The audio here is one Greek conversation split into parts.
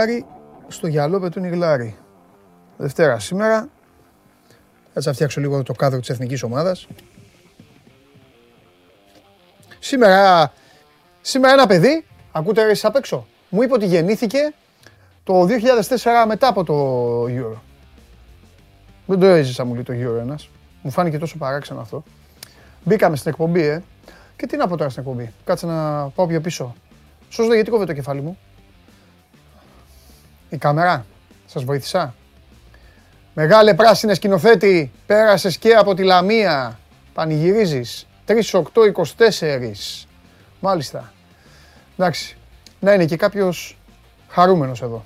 Ωχ, ντάρι ντάρι, στο γυαλό πετούν οι γλάρι. Δευτέρα σήμερα. Θα να φτιάξω λίγο το κάδρο της εθνικής ομάδας. Σήμερα, σήμερα ένα παιδί, ακούτε ρε απ' έξω, μου είπε ότι γεννήθηκε το 2004 μετά από το Euro. Δεν το έζησα μου λέει το Euro ένας. Μου φάνηκε τόσο παράξενο αυτό. Μπήκαμε στην εκπομπή, ε. Και τι να πω τώρα στην εκπομπή. Κάτσε να πάω πιο πίσω. Σώζω γιατί κόβε το κεφάλι μου. Η κάμερα. Σας βοήθησα. Μεγάλε πράσινες σκηνοθέτη, πέρασες και από τη Λαμία. Πανηγυρίζεις. 3-8-24. Μάλιστα. Εντάξει. Να είναι και κάποιος χαρούμενος εδώ,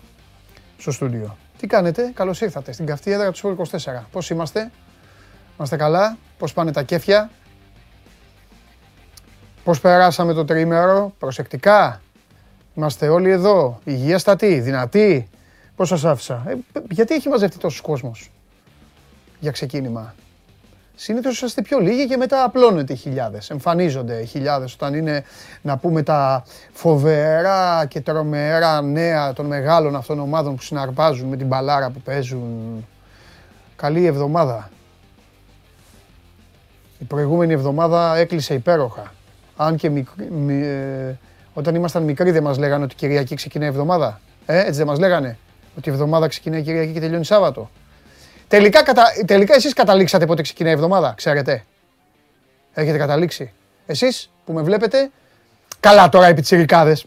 στο στούντιο. Τι κάνετε, καλώς ήρθατε στην καυτή έδρα του 24. Πώς είμαστε, είμαστε καλά, πώς πάνε τα κέφια, πώς περάσαμε το τρίμερο, προσεκτικά, είμαστε όλοι εδώ, υγιέστατοι, δυνατοί, πώς σας άφησα; Ε, γιατί έχει μαζευτεί τόσος κόσμος για ξεκίνημα; Συνήθως είσαστε πιο λίγοι και μετά απλώνεται οι χιλιάδες. Εμφανίζονται οι χιλιάδες όταν είναι να πούμε τα φοβερά και τρομερά νέα των μεγάλων αυτών ομάδων που συναρπάζουν με την μπαλάρα που παίζουν. Καλή εβδομάδα. Η προηγούμενη εβδομάδα έκλεισε υπέροχα. Αν και ε, όταν ήμασταν μικροί δεν μας λέγανε ότι Κυριακή ξεκινάει η εβδομάδα. Ε, έτσι δεν μας λέγανε. Ότι η εβδομάδα ξεκινάει Κυριακή και τελειώνει Σάββατο. Τελικά, κατα... τελικά εσείς καταλήξατε πότε ξεκινάει η εβδομάδα, ξέρετε. Έχετε καταλήξει. Εσείς που με βλέπετε, καλά τώρα οι πιτσιρικάδες,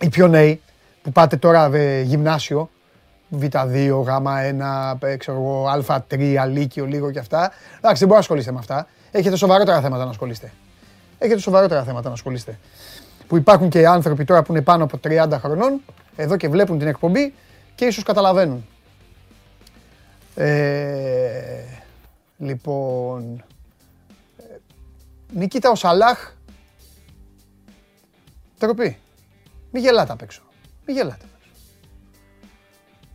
οι πιο νέοι, που πάτε τώρα βε, γυμνάσιο, Β2, Γ1, ξέρω εγώ, Α3, Λύκειο, λίγο και αυτά. Εντάξει, δεν μπορείτε να ασχολείστε με αυτά. Έχετε σοβαρότερα θέματα να ασχολείστε. Έχετε σοβαρότερα θέματα να ασχολείστε. Που υπάρχουν και άνθρωποι τώρα που είναι πάνω από 30 χρονών, εδώ και βλέπουν την εκπομπή και ίσως καταλαβαίνουν. Ε, λοιπόν, ε, Νικήτα ο Σαλάχ, τροπή. Μη γελάτε απ' έξω. Μη γελάτε απ' έξω.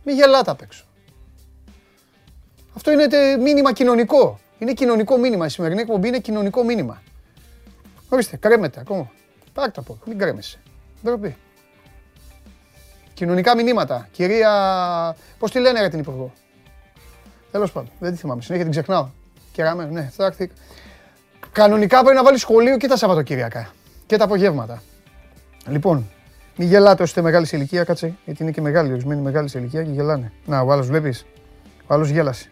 Μη γελάτε απ' έξω. Αυτό είναι μήνυμα κοινωνικό. Είναι κοινωνικό μήνυμα. Η σημερινή εκπομπή είναι κοινωνικό μήνυμα. Ορίστε, κρέμεται ακόμα. Πάρτε από μην κρέμεσαι. Ντροπή. Κοινωνικά μηνύματα. Κυρία, πώς τη λένε για την Υπουργό; Τέλος πάντων, δεν τη θυμάμαι. Συνέχεια την ξεχνάω. Κεράμε, ναι, θα έρθει. Κανονικά πρέπει να βάλει σχολείο και τα Σαββατοκύριακα. Και τα απογεύματα. Λοιπόν, μην γελάτε όσοι είστε μεγάλης ηλικία, κάτσε. Γιατί είναι και μεγάλη, ορισμένοι μεγάλης ηλικία και γελάνε. Να, ο άλλος βλέπεις. Ο άλλος γέλασε.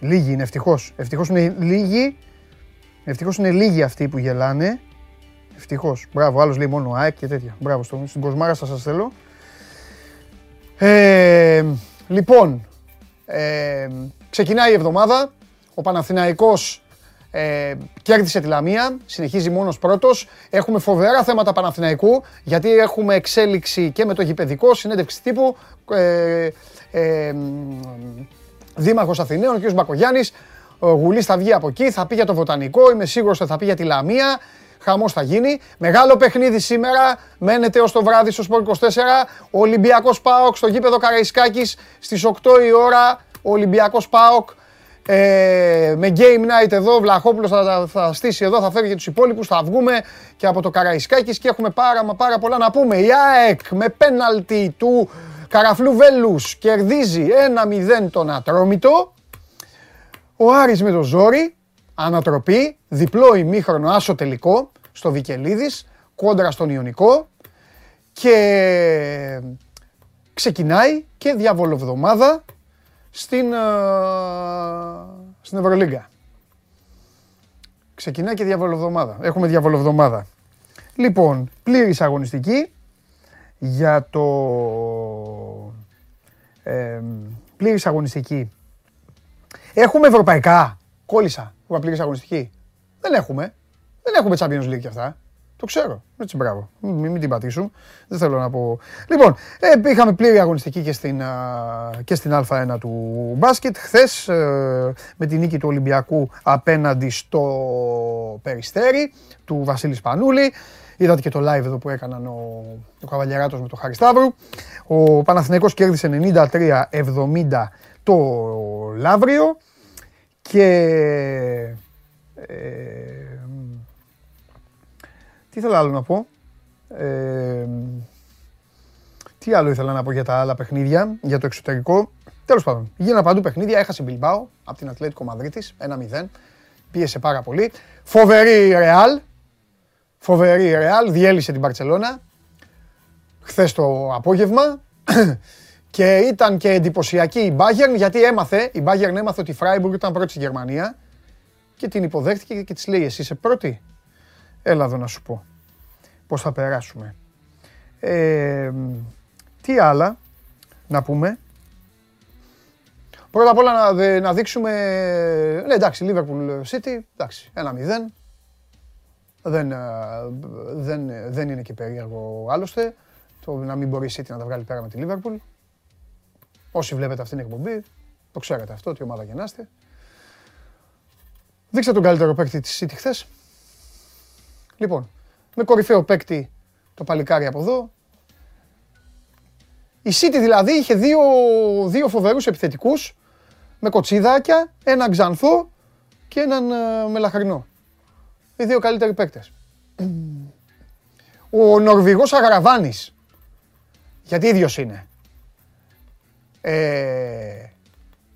Λίγοι είναι, ευτυχώς. Ευτυχώς είναι λίγοι. Ευτυχώς είναι λίγοι αυτοί που γελάνε. Ευτυχώς. Μπράβο, άλλος λέει μόνο ΑΕΚ και τέτοια. Μπράβο, στην κοσμάρα σας θέλω. Ε, λοιπόν, ε, ξεκινάει η εβδομάδα. Ο Παναθηναϊκός ε, κέρδισε τη Λαμία, συνεχίζει μόνος πρώτος. Έχουμε φοβερά θέματα Παναθηναϊκού, γιατί έχουμε εξέλιξη και με το γηπαιδικό, συνέντευξη τύπου. Ε, ε, Δήμαρχος Αθηναίων, ο κ. Μπακογιάννης, ο Γουλής θα βγει από εκεί, θα πει για το Βοτανικό, είμαι σίγουρος ότι θα πει για τη Λαμία. Χαμός θα γίνει. Μεγάλο παιχνίδι σήμερα. Μένετε ως το βράδυ στο Σπορ 24. Ο Ολυμπιακός Πάοκ στο γήπεδο Καραϊσκάκης στις 8 η ώρα. Ο Ολυμπιακός Πάοκ ε, με game night εδώ. Βλαχόπουλος θα, θα στήσει εδώ, θα φέρει και τους υπόλοιπους. Θα βγούμε και από το Καραϊσκάκης και έχουμε πάρα, μα πάρα πολλά να πούμε. Η ΑΕΚ με πέναλτι του Καραφλού Βέλους κερδίζει 1-0 τον Ατρόμητο. Ο Άρης με το ζόρι Ανατροπή, διπλό ημίχρονο άσο τελικό στο Βικελίδης, κόντρα στον Ιωνικό και ξεκινάει και διαβολοβδομάδα στην, στην Ευρωλίγκα. Ξεκινάει και διαβολοβδομάδα. Έχουμε διαβολοβδομάδα. Λοιπόν, πλήρης αγωνιστική για το... Ε, πλήρης αγωνιστική. Έχουμε ευρωπαϊκά. Κόλλησα. Έχουμε πλήρης αγωνιστική. Δεν έχουμε. Δεν έχουμε Champions League κι αυτά. Το ξέρω. Έτσι, μπράβο. Μην, μην την πατήσουν. Δεν θέλω να πω. Λοιπόν, ε, είχαμε πλήρη αγωνιστική και στην, και στην Α1 του μπάσκετ. Χθες ε, με την νίκη του Ολυμπιακού απέναντι στο Περιστέρι του Βασίλης Πανούλη. Είδατε και το live εδώ που έκαναν ο, ο Καβαλιαράτος με τον Χάρη Σταύρου. Ο Παναθηναϊκός κέρδισε 93-70 το Λαύριο. Και ε, τι θέλω άλλο να πω; Ε, τι άλλο ήθελα να πω για τα άλλα παιχνίδια, για το εξωτερικό; Τέλος πάντων, γίνανε παντού παιχνίδια. Έχασε Μπιλμπάο από την Ατλέτικο Μαδρίτης, 1-0. Πίεσε πάρα πολύ. Φοβερή Ρεάλ. Φοβερή Ρεάλ, διέλυσε την Παρσελώνα χθες το απόγευμα και ήταν και εντυπωσιακή η Bayern γιατί έμαθε, η Bayern έμαθε ότι η Freiburg ήταν πρώτη στη Γερμανία και την υποδέχτηκε και της λέει εσύ είσαι πρώτη. Έλα εδώ να σου πω πώς θα περάσουμε. Ε, τι άλλα να πούμε; Πρώτα απ' όλα να, να δείξουμε, ναι εντάξει, Liverpool City, εντάξει, ένα 0 Δεν, δεν, δεν είναι και περίεργο άλλωστε το να μην μπορεί η City να τα βγάλει πέρα με τη Liverpool. Όσοι βλέπετε αυτήν την εκπομπή, το ξέρετε αυτό, τι ομάδα γεννάστε. Δείξτε τον καλύτερο παίκτη της City χθες. Λοιπόν, με κορυφαίο παίκτη το παλικάρι από εδώ. Η City δηλαδή είχε δύο, δύο φοβερούς επιθετικούς με κοτσιδάκια, έναν ξανθό και έναν ε, μελαχρινό. Οι δύο καλύτεροι παίκτες. Ο Νορβηγός Αγραβάνης γιατί ίδιος είναι. Ε,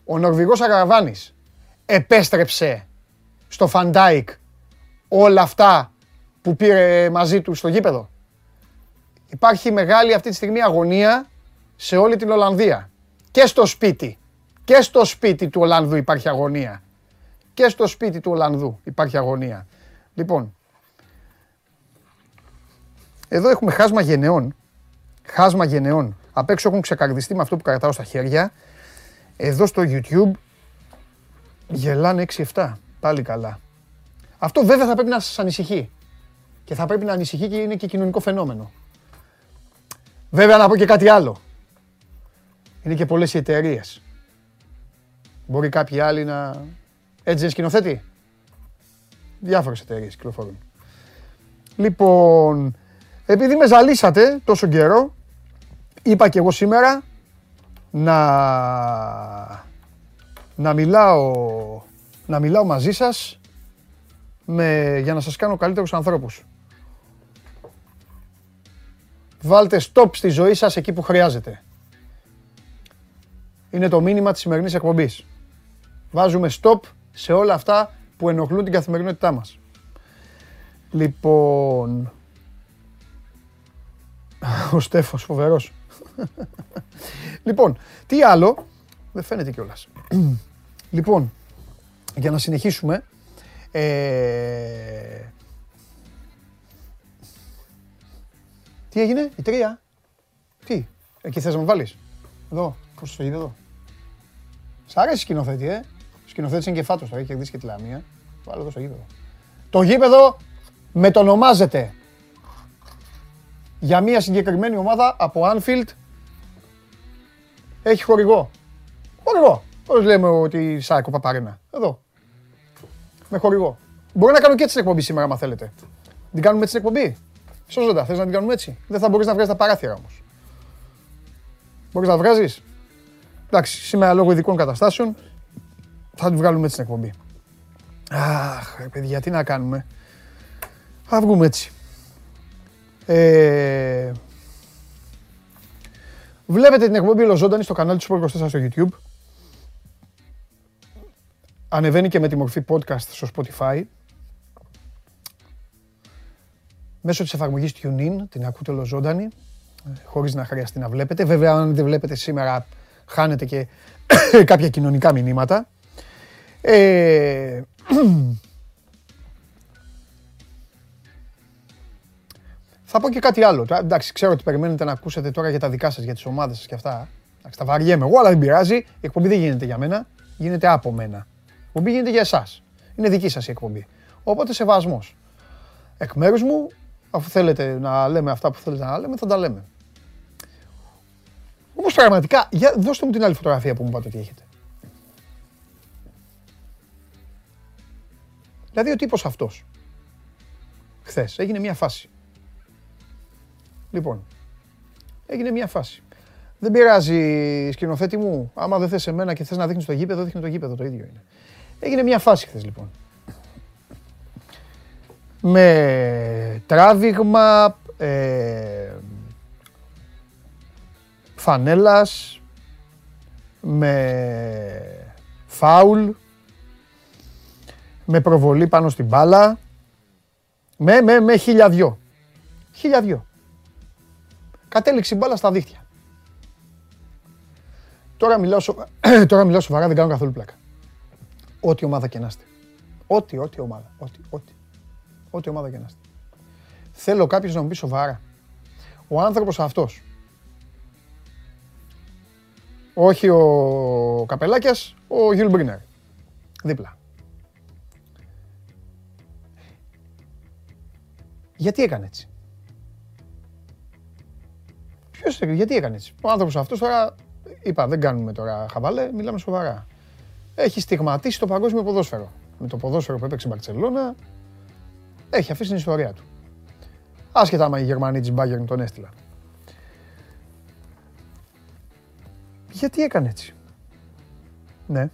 ο Νορβηγός Αγραβάνης επέστρεψε στο Φαν Ντάικ όλα αυτά που πήρε μαζί του στο γήπεδο. Υπάρχει μεγάλη αυτή τη στιγμή αγωνία σε όλη την Ολλανδία. Και στο σπίτι. Και στο σπίτι του Ολλανδού υπάρχει αγωνία. Και στο σπίτι του Ολλανδού υπάρχει αγωνία. Λοιπόν, εδώ έχουμε χάσμα γενεών χάσμα γενεών. Απ' έξω έχουν ξεκαρδιστεί με αυτό που κρατάω στα χέρια. Εδώ στο YouTube γελάνε 6-7. Πάλι καλά. Αυτό βέβαια θα πρέπει να σας ανησυχεί. Και θα πρέπει να ανησυχεί και είναι και κοινωνικό φαινόμενο. Βέβαια να πω και κάτι άλλο. Είναι και πολλές οι εταιρείες. Μπορεί κάποιοι άλλοι να... Έτσι δεν σκηνοθέτει. Διάφορες εταιρείες κυκλοφορούν. Λοιπόν, επειδή με ζαλίσατε τόσο καιρό, είπα και εγώ σήμερα να, να, μιλάω, να μιλάω μαζί σας με, για να σας κάνω καλύτερους ανθρώπους. Βάλτε stop στη ζωή σας εκεί που χρειάζεται. Είναι το μήνυμα της σημερινής εκπομπής. Βάζουμε stop σε όλα αυτά που ενοχλούν την καθημερινότητά μας. Λοιπόν... Ο Στέφος, φοβερός λοιπόν, τι άλλο; Δεν φαίνεται κιόλας. λοιπόν, για να συνεχίσουμε. Ε... Τι έγινε, η τρία. Τι, εκεί θες να μου βάλεις; Εδώ, πώς το είδε εδώ. Σ' αρέσει σκηνοθέτη, ε. Σκηνοθέτης είναι και φάτος, θα έχει κερδίσει και τη Λαμία. Βάλω εδώ στο γήπεδο. Το γήπεδο μετονομάζεται για μια συγκεκριμένη ομάδα από Anfield έχει χορηγό. Χορηγό. Πώς λέμε ότι Σάκο Παπαρένα. Εδώ. Με χορηγό. Μπορεί να κάνω και έτσι την εκπομπή σήμερα, αν θέλετε. Την κάνουμε έτσι την εκπομπή. Σώζοντα, θες να την κάνουμε έτσι; Δεν θα μπορείς να βγάζεις τα παράθυρα όμως. Μπορείς να βγάζεις; Εντάξει, σήμερα λόγω ειδικών καταστάσεων θα την βγάλουμε έτσι την εκπομπή. Αχ, παιδιά, τι να κάνουμε. Θα βγούμε έτσι. Ε, Βλέπετε την εκπομπή Λοζόντανη στο κανάλι του Sport 24 στο YouTube. Ανεβαίνει και με τη μορφή podcast στο Spotify. Μέσω της εφαρμογής TuneIn, την ακούτε ολοζώντανη, χωρίς να χρειαστεί να βλέπετε. Βέβαια, αν δεν βλέπετε σήμερα, χάνετε και κάποια κοινωνικά μηνύματα. Ε, Θα πω και κάτι άλλο. Εντάξει, ξέρω ότι περιμένετε να ακούσετε τώρα για τα δικά σας, για τις ομάδες σας και αυτά. Εντάξει, τα βαριέμαι εγώ, αλλά δεν πειράζει. Η εκπομπή δεν γίνεται για μένα, γίνεται από μένα. Η εκπομπή γίνεται για εσάς. Είναι δική σας η εκπομπή. Οπότε σεβασμός. Εκ μέρους μου, αφού θέλετε να λέμε αυτά που θέλετε να λέμε, θα τα λέμε. Όμως πραγματικά, για, δώστε μου την άλλη φωτογραφία που μου είπατε ότι έχετε. Δηλαδή ο τύπος αυτός, χθες, έγινε μια φάση. Λοιπόν, έγινε μια φάση. Δεν πειράζει, σκηνοθέτη μου. Άμα δεν θες εμένα και θες να δείχνεις το γήπεδο, δείχνει το γήπεδο, το ίδιο είναι. Έγινε μια φάση χθες λοιπόν. Με τράβηγμα, ε, φανέλας, με φάουλ, με προβολή πάνω στην μπάλα, με, με, με χιλιαδιό. Χιλιαδιό. Κατέληξε η μπάλα στα δίχτυα. Τώρα μιλάω, σοβα... Τώρα μιλάω σοβαρά, δεν κάνω καθόλου πλάκα. Ό,τι ομάδα και να είστε. Ό,τι, ό,τι ομάδα. Ό,τι, ό,τι. Ό,τι ομάδα και να είστε. Θέλω κάποιος να μου πει σοβαρά. Ο άνθρωπος αυτός. Όχι ο Καπελάκιας, ο Γιουλ Μπρίνερ. Δίπλα. Γιατί έκανε έτσι; Ποιος, γιατί έκανε έτσι; Ο άνθρωπος αυτός τώρα, είπα δεν κάνουμε τώρα χαβαλέ, μιλάμε σοβαρά. Έχει στιγματίσει το παγκόσμιο ποδόσφαιρο. Με το ποδόσφαιρο που έπαιξε η Μπαρτσελώνα, έχει αφήσει την ιστορία του. Άσχετα άμα οι Γερμανοί της Bayern τον έστειλαν. Γιατί έκανε έτσι; Ναι.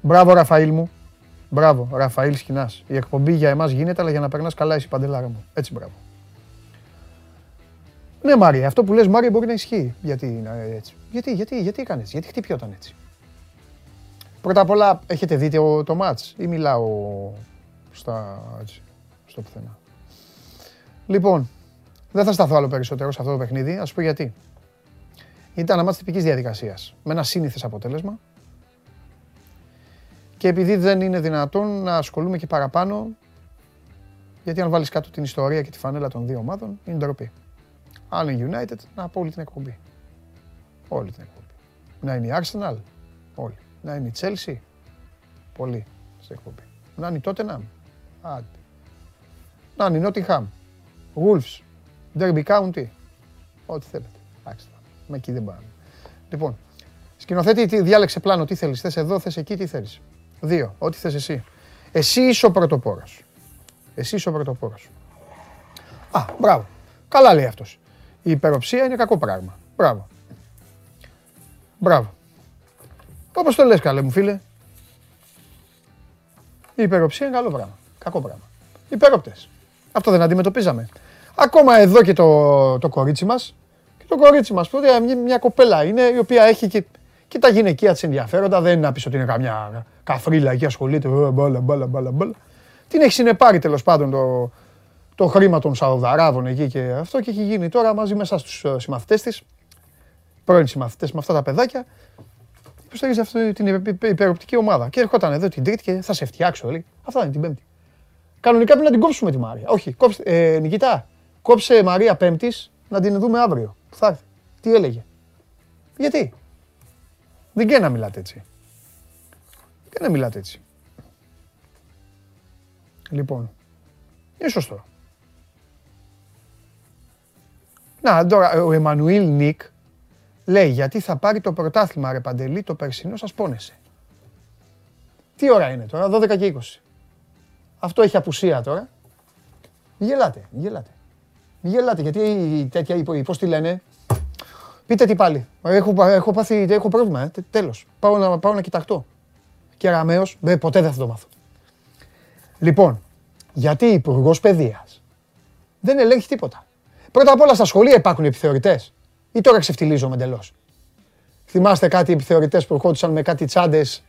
Μπράβο Ραφαήλ μου. Μπράβο, Ραφαήλ Σκηνάς. Η εκπομπή για εμάς γίνεται, αλλά για να περνάς καλά εσύ παντελάρα μου. Έτσι μπράβο. Ναι, Μάρια, αυτό που λες Μάρια μπορεί να ισχύει. Γιατί είναι έτσι. Γιατί, γιατί, γιατί έκανε έτσι, γιατί χτυπιόταν έτσι; Πρώτα απ' όλα, έχετε δει το, το μάτς ή μιλάω στα, έτσι, στο πουθενά; Λοιπόν, δεν θα σταθώ άλλο περισσότερο σε αυτό το παιχνίδι, ας πω γιατί. Ήταν ένα μάτς τυπικής διαδικασίας, με ένα σύνηθες αποτέλεσμα. Και επειδή δεν είναι δυνατόν να ασχολούμαι και παραπάνω, γιατί αν βάλεις κάτω την ιστορία και τη φανέλα των δύο ομάδων, είναι ντροπή. Αν είναι United, να πω όλη την εκπομπή. Όλη την εκπομπή. Να είναι η Arsenal, όλη. Να είναι η Chelsea, πολύ στην εκπομπή. Να είναι η Tottenham, άντε. Να είναι η Nottingham, Wolves, Derby County, ό,τι θέλετε. Εντάξει, με εκεί δεν πάμε. Λοιπόν, σκηνοθέτη, τι, διάλεξε πλάνο, τι θέλεις, θες εδώ, θες εκεί, τι θέλεις. Δύο, ό,τι θες εσύ. Εσύ είσαι ο πρωτοπόρος. Εσύ είσαι ο πρωτοπόρος. Α, μπράβο. Καλά λέει αυτός. Η υπεροψία είναι κακό πράγμα. Μπράβο. Μπράβο. Όπως το λες καλέ μου φίλε. Η υπεροψία είναι καλό πράγμα. Κακό πράγμα. Υπερόπτες. Αυτό δεν αντιμετωπίζαμε. Ακόμα εδώ και το, το κορίτσι μας. Και το κορίτσι μας που μια, μια κοπέλα είναι η οποία έχει και, και τα γυναικεία της ενδιαφέροντα. Δεν είναι να πεις ότι είναι καμιά καφρίλα εκεί ασχολείται. Μπάλα, μπάλα, μπάλα, μπάλα. Την έχει συνεπάρει τέλος πάντων το, το χρήμα των Σαουδαράβων εκεί και αυτό και έχει γίνει τώρα μαζί με εσάς τους ε, συμμαθητές της, πρώην συμμαθητές με αυτά τα παιδάκια, υποστηρίζει αυτή την υπεροπτική ομάδα. Και ερχόταν εδώ την Τρίτη και θα σε φτιάξω, λέει. Αυτά είναι την Πέμπτη. Κανονικά πρέπει να την κόψουμε τη Μάρια. Όχι, κόψε, ε, Νικητά, κόψε Μαρία Πέμπτης να την δούμε αύριο. Που θα έρθει. Τι έλεγε. Γιατί; Δεν και να μιλάτε έτσι. Και να μιλάτε έτσι. Λοιπόν, είναι σωστό. Να, τώρα ο Εμμανουήλ Νίκ λέει γιατί θα πάρει το πρωτάθλημα ρε Παντελή, το περσινό σας πόνεσε. Τι ώρα είναι τώρα, 12 και 20. Αυτό έχει απουσία τώρα. Γελάτε, γελάτε. Γελάτε, γιατί τέτοια, πώς τη λένε. Πείτε τι πάλι. Έχω, έχω πάθει, έχω πρόβλημα, ε. τέλος. Πάω να, πάω να κοιταχτώ. Και Ραμαίος, ποτέ δεν θα το μάθω. Λοιπόν, γιατί υπουργός παιδείας δεν ελέγχει τίποτα. Πρώτα απ' όλα στα σχολεία υπάρχουν επιθεωρητές. Ή τώρα ξεφτιλίζομαι εντελώς. Θυμάστε κάτι επιθεωρητές που ερχόντουσαν με κάτι τσάντες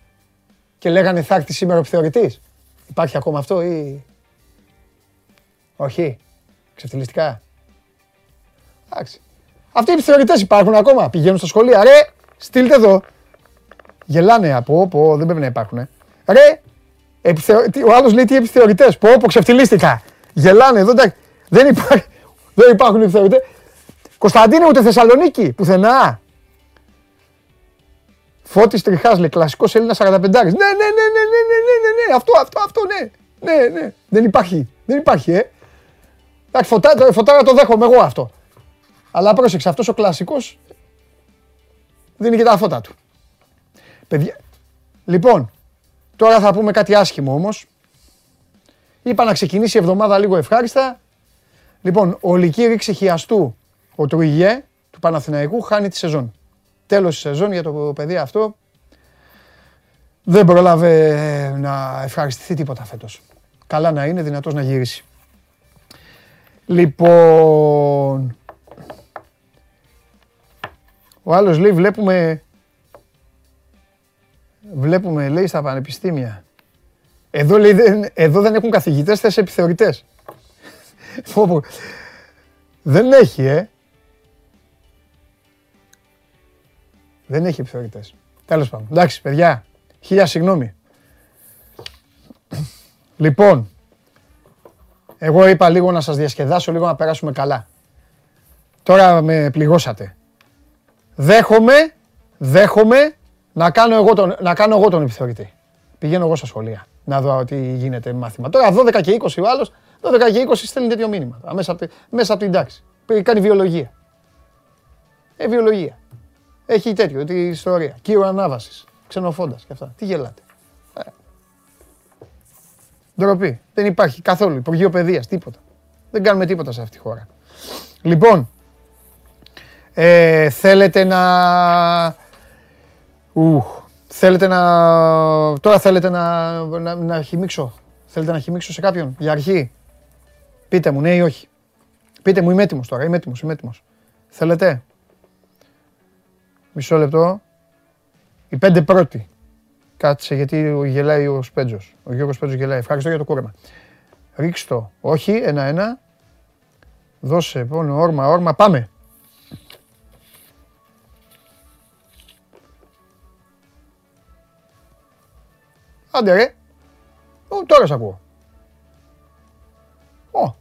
και λέγανε θα έρθει σήμερα ο επιθεωρητής. Υπάρχει ακόμα αυτό ή. Όχι; Ξεφτυλιστικά; Εντάξει. Αυτοί οι επιθεωρητές υπάρχουν ακόμα. Πηγαίνουν στα σχολεία. Ρε, στείλτε εδώ. Γελάνε από όπου δεν πρέπει να υπάρχουν. Ρε, ο άλλος λέει τι επιθεωρητές. Πω, πω, ξεφτυλίστηκα. Γελάνε εδώ. Δεν υπάρχει. Δεν υπάρχουν επιθεωρητές. Κωνσταντίνε ούτε Θεσσαλονίκη, πουθενά. Φώτης Τριχάς λέει, κλασικός Έλληνας 45 Ναι, ναι, ναι, ναι, ναι, ναι, ναι, ναι, αυτό, αυτό, αυτό, ναι. Ναι, ναι, δεν υπάρχει, δεν υπάρχει, ε. Εντάξει, φωτάρα, φωτάρα το δέχομαι εγώ αυτό. Αλλά πρόσεξε, αυτός ο κλασικός δίνει και τα φώτα του. Παιδιά, λοιπόν, τώρα θα πούμε κάτι άσχημο όμως. Είπα να ξεκινήσει η εβδομάδα λίγο ευχάριστα. Λοιπόν, ο Λυκύρη Ξεχιαστού, ο Τρουιγέ του Παναθηναϊκού χάνει τη σεζόν. Τέλος τη σεζόν για το παιδί αυτό. Δεν πρόλαβε να ευχαριστηθεί τίποτα φέτος. Καλά να είναι, δυνατός να γυρίσει. Λοιπόν, ο άλλος λέει βλέπουμε, βλέπουμε λέει στα πανεπιστήμια. Εδώ, λέει, δεν, εδώ δεν έχουν καθηγητές, θες επιθεωρητές. δεν έχει, ε. Δεν έχει επιθεωρητές. Τέλος πάντων. Εντάξει, παιδιά. Χίλια συγγνώμη. Λοιπόν, εγώ είπα λίγο να σας διασκεδάσω, λίγο να περάσουμε καλά. Τώρα με πληγώσατε. Δέχομαι, δέχομαι να κάνω εγώ τον, να κάνω εγώ τον επιθεωρητή. Πηγαίνω εγώ στα σχολεία να δω τι γίνεται μάθημα. Τώρα 12 και 20 ο άλλος, 12 και 20 στέλνει τέτοιο μήνυμα. Μέσα από, μέσα από την τάξη. Κάνει βιολογία. Ε, βιολογία. Έχει τέτοιο, τη ιστορία. Κύριο ανάβασης, ξενοφόντας και αυτά. Τι γελάτε. Ε. Ντροπή. Δεν υπάρχει καθόλου. Υπουργείο παιδείας, τίποτα. Δεν κάνουμε τίποτα σε αυτή τη χώρα. Λοιπόν, ε, θέλετε να... Ου, θέλετε να... Τώρα θέλετε να, να, να χυμίξω. Θέλετε να χυμίξω σε κάποιον; Για αρχή. Πείτε μου, ναι ή όχι. Πείτε μου, είμαι έτοιμος τώρα, είμαι έτοιμος, είμαι έτοιμος. Θέλετε; Μισό λεπτό. Οι πέντε πρώτοι. Κάτσε γιατί γελάει ο Σπέτζος. Ο Γιώργος Σπέτζος γελάει. Ευχαριστώ για το κούρεμα. Ρίξ το. Όχι, ένα-ένα. Δώσε, λοιπόν, όρμα, όρμα. Πάμε. Άντε ρε. Ο, τώρα σ' ακούω. Ω.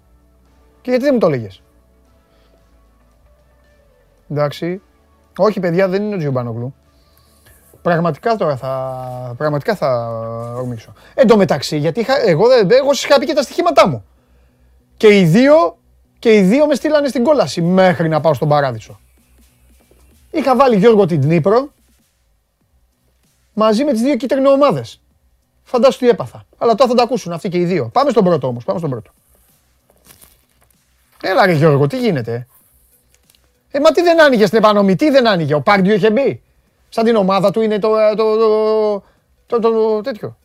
Και γιατί δεν μου το έλεγες; Εντάξει. Όχι παιδιά δεν είναι ο Τζιουμπάνογλου. Πραγματικά τώρα θα, πραγματικά θα ορμήξω. Εν τω μεταξύ, γιατί είχα, εγώ, εγώ σας είχα πει και τα στοιχήματά μου. Και οι δύο, και οι δύο με στείλανε στην κόλαση μέχρι να πάω στον Παράδεισο. Είχα βάλει Γιώργο την Νύπρο μαζί με τις δύο κίτρινο ομάδες. Φαντάσου τι έπαθα. Αλλά τώρα θα τα ακούσουν αυτοί και οι δύο. Πάμε στον πρώτο όμως, πάμε στον πρώτο. Έλα ρε Γιώργο, τι γίνεται. Ε, μα τι δεν άνοιγε στην επανομή, τι δεν άνοιγε. Ο Πάρντιο είχε μπει. Σαν την ομάδα του είναι το, το, το, το, τέτοιο.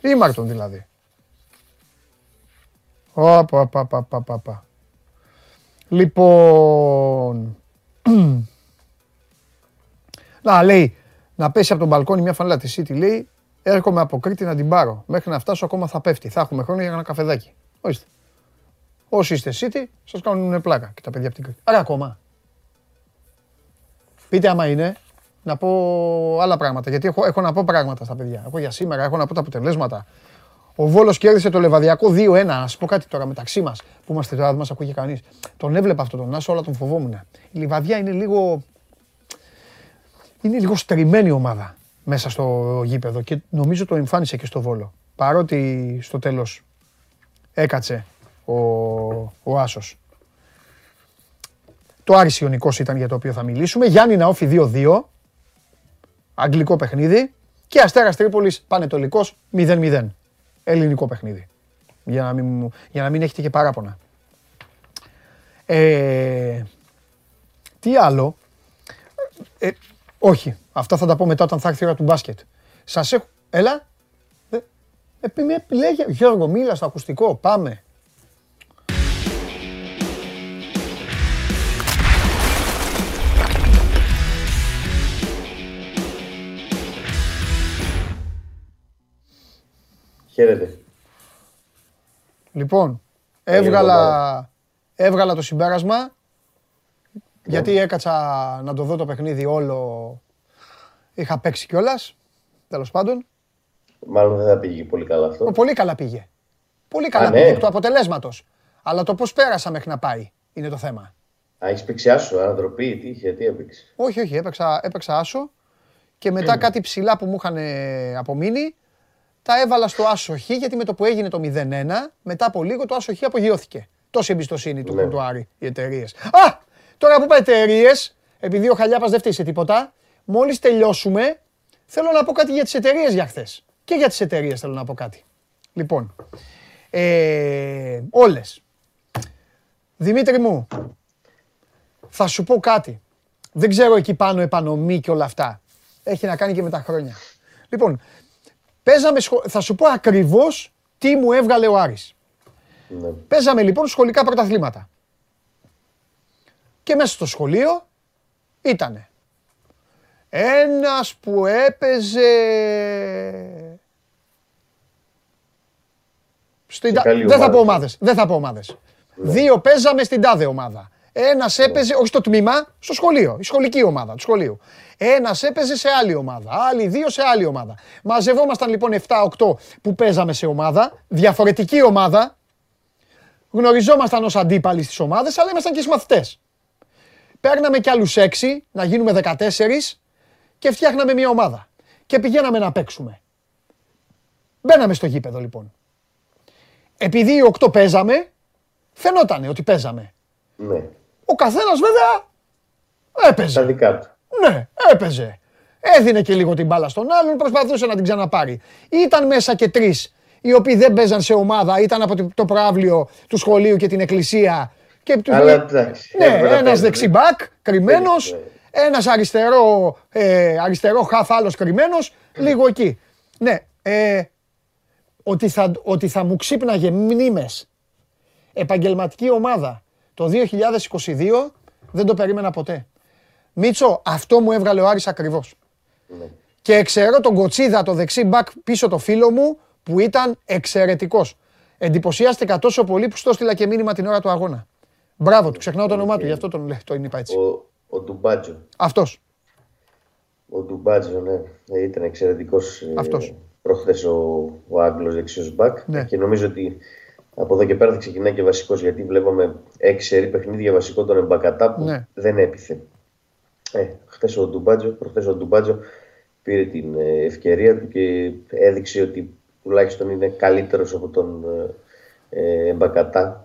Ήμαρτον δηλαδή. Όπα, πα, πα, πα, πα, πα. Λοιπόν... να, λέει, να πέσει από τον μπαλκόνι μια φανέλα της City, λέει, έρχομαι από Κρήτη να την πάρω. Μέχρι να φτάσω ακόμα θα πέφτει. Θα έχουμε χρόνο για ένα καφεδάκι. Ορίστε. Όσοι είστε City, σας κάνουν πλάκα και τα παιδιά από την Κρήτη. Άρα ακόμα. Πείτε άμα είναι, να πω άλλα πράγματα. Γιατί έχω, έχω να πω πράγματα στα παιδιά. Έχω για σήμερα, έχω να πω τα αποτελέσματα. Ο Βόλος κέρδισε το Λεβαδιακό 2-1. Α πω κάτι τώρα μεταξύ μας που είμαστε τώρα, δεν μας ακούει κανείς. Τον έβλεπα αυτόν τον Άσο, όλα τον φοβόμουν. Η Λιβαδιά είναι λίγο. Είναι λίγο στριμμένη ομάδα μέσα στο γήπεδο και νομίζω το εμφάνισε και στο Βόλο. Παρότι στο τέλος έκατσε ο, ο Άσος. Το Άρης Ιωνικός ήταν για το οποίο θα μιλήσουμε. Γιάννη Ναόφι 2-2. Αγγλικό παιχνίδι. Και Αστέρας Τρίπολης Πανετολικός 0-0. Ελληνικό παιχνίδι. Για να μην, για να μην έχετε και παράπονα. Ε, τι άλλο; Ε, όχι. Αυτά θα τα πω μετά όταν θα έρθει η ώρα του μπάσκετ. Σας έχω... Έλα. Ε, ε, λέγε, Γιώργο, μίλα στο ακουστικό. Πάμε. Χαίρετε. Λοιπόν, έβγαλα, έβγαλα το συμπέρασμα, γιατί έκατσα να το δω το παιχνίδι όλο. Είχα παίξει κιόλας. Τέλος πάντων. Μάλλον δεν θα πήγε πολύ καλά αυτό. Πολύ καλά πήγε. Πολύ καλά ναι. πήγε εκ του αποτελέσματος. Αλλά το πώς πέρασα μέχρι να πάει είναι το θέμα. Α, έχεις παίξει άσο, ανατροπή, τι είχε, τι έπαιξε; Όχι, όχι, έπαιξα, έπαιξα άσο και μετά κάτι ψηλά που μου είχαν απομείνει τα έβαλα στο άσο γιατί με το που έγινε το 0-1, μετά από λίγο το άσο απογειώθηκε. Τόση εμπιστοσύνη του ναι. Άρη οι εταιρείες. Α! Τώρα που είπα εταιρείες, επειδή ο Χαλιάπας δεν φταίει σε τίποτα, μόλις τελειώσουμε, θέλω να πω κάτι για τις εταιρείες για χθες. Και για τις εταιρείες θέλω να πω κάτι. Λοιπόν, ε, όλες. Δημήτρη μου, θα σου πω κάτι. Δεν ξέρω εκεί πάνω επανομή και όλα αυτά. Έχει να κάνει και με τα χρόνια. Λοιπόν, Παίζαμε, θα σου πω ακριβώς τι μου έβγαλε ο Άρης. Ναι. Παίζαμε λοιπόν σχολικά πρωταθλήματα. Και μέσα στο σχολείο ήτανε ένας που έπαιζε στην... Σε καλή Δεν θα ομάδα. πω ομάδες. Δεν θα πω ομάδες. Δύο παίζαμε στην τάδε ομάδα. Ένας έπαιζε, όχι στο τμήμα, στο σχολείο. Η σχολική ομάδα του σχολείου. Ένας έπαιζε σε άλλη ομάδα. Άλλοι δύο σε άλλη ομάδα. Μαζευόμασταν λοιπόν 7-8 που παίζαμε σε ομάδα. Διαφορετική ομάδα. Γνωριζόμασταν ως αντίπαλοι στις ομάδες, αλλά ήμασταν και συμμαθητέ. Παίρναμε κι άλλους 6, να γίνουμε 14 και φτιάχναμε μια ομάδα. Και πηγαίναμε να παίξουμε. Μπαίναμε στο γήπεδο λοιπόν. Επειδή οι 8 παίζαμε, φαινότανε ότι παίζαμε. Ναι. Ο καθένας βέβαια έπαιζε. Τα δικά του. Ναι, έπαιζε. Έδινε και λίγο την μπάλα στον άλλον, προσπαθούσε να την ξαναπάρει. Ήταν μέσα και τρεις οι οποίοι δεν παίζαν σε ομάδα, ήταν από το- το προάβλιο του σχολείου και την εκκλησία. Και τους Αλλά λέει- εντάξει. Ναι, έπρεπε να ένας παίζει. δεξιμπάκ κρυμμένος, Ναι. ένας αριστερό, ε, αριστερό χαφ άλλος κρυμμένος, λίγο εκεί. Ναι, ε, ότι, θα, ότι θα μου ξύπναγε μνήμες επαγγελματική ομάδα το 2022 δεν το περίμενα ποτέ. Μίτσο, αυτό μου έβγαλε ο Άρης ακριβώς. Ναι. Και ξέρω τον Κοτσίδα, το δεξί μπακ πίσω το φίλο μου που ήταν εξαιρετικός. Εντυπωσιάστηκα τόσο πολύ που στο έστειλα και μήνυμα την ώρα του αγώνα. Μπράβο, του ξεχνάω το όνομά του, γι' αυτό τον λέω, το είπα έτσι. Ο, ο Ντουμπάτζο. Αυτός. Ο Ντουμπάτζο, ναι. Ε, Ήταν εξαιρετικός. Αυτός. Προχθές ο, ο Άγγλος δεξιός μπακ. Ναι. Και νομίζω ότι από εδώ και πέρα θα ξεκινάει και βασικός γιατί βλέπαμε έξι σερή παιχνίδια βασικό τον Εμπακατά που Ναι. δεν έπιθε. Ε, χθες ο Ντουμπάτζο, προχθές ο Ντουμπάτζο πήρε την ε, ευκαιρία του και έδειξε ότι τουλάχιστον είναι καλύτερος από τον ε, ε, Εμπακατά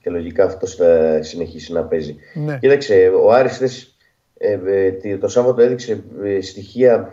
και λογικά αυτός θα συνεχίσει να παίζει. Ναι. Κοίταξε, ο Άρης χθες, ε, ε, τι- το Σάββατο έδειξε ε, στοιχεία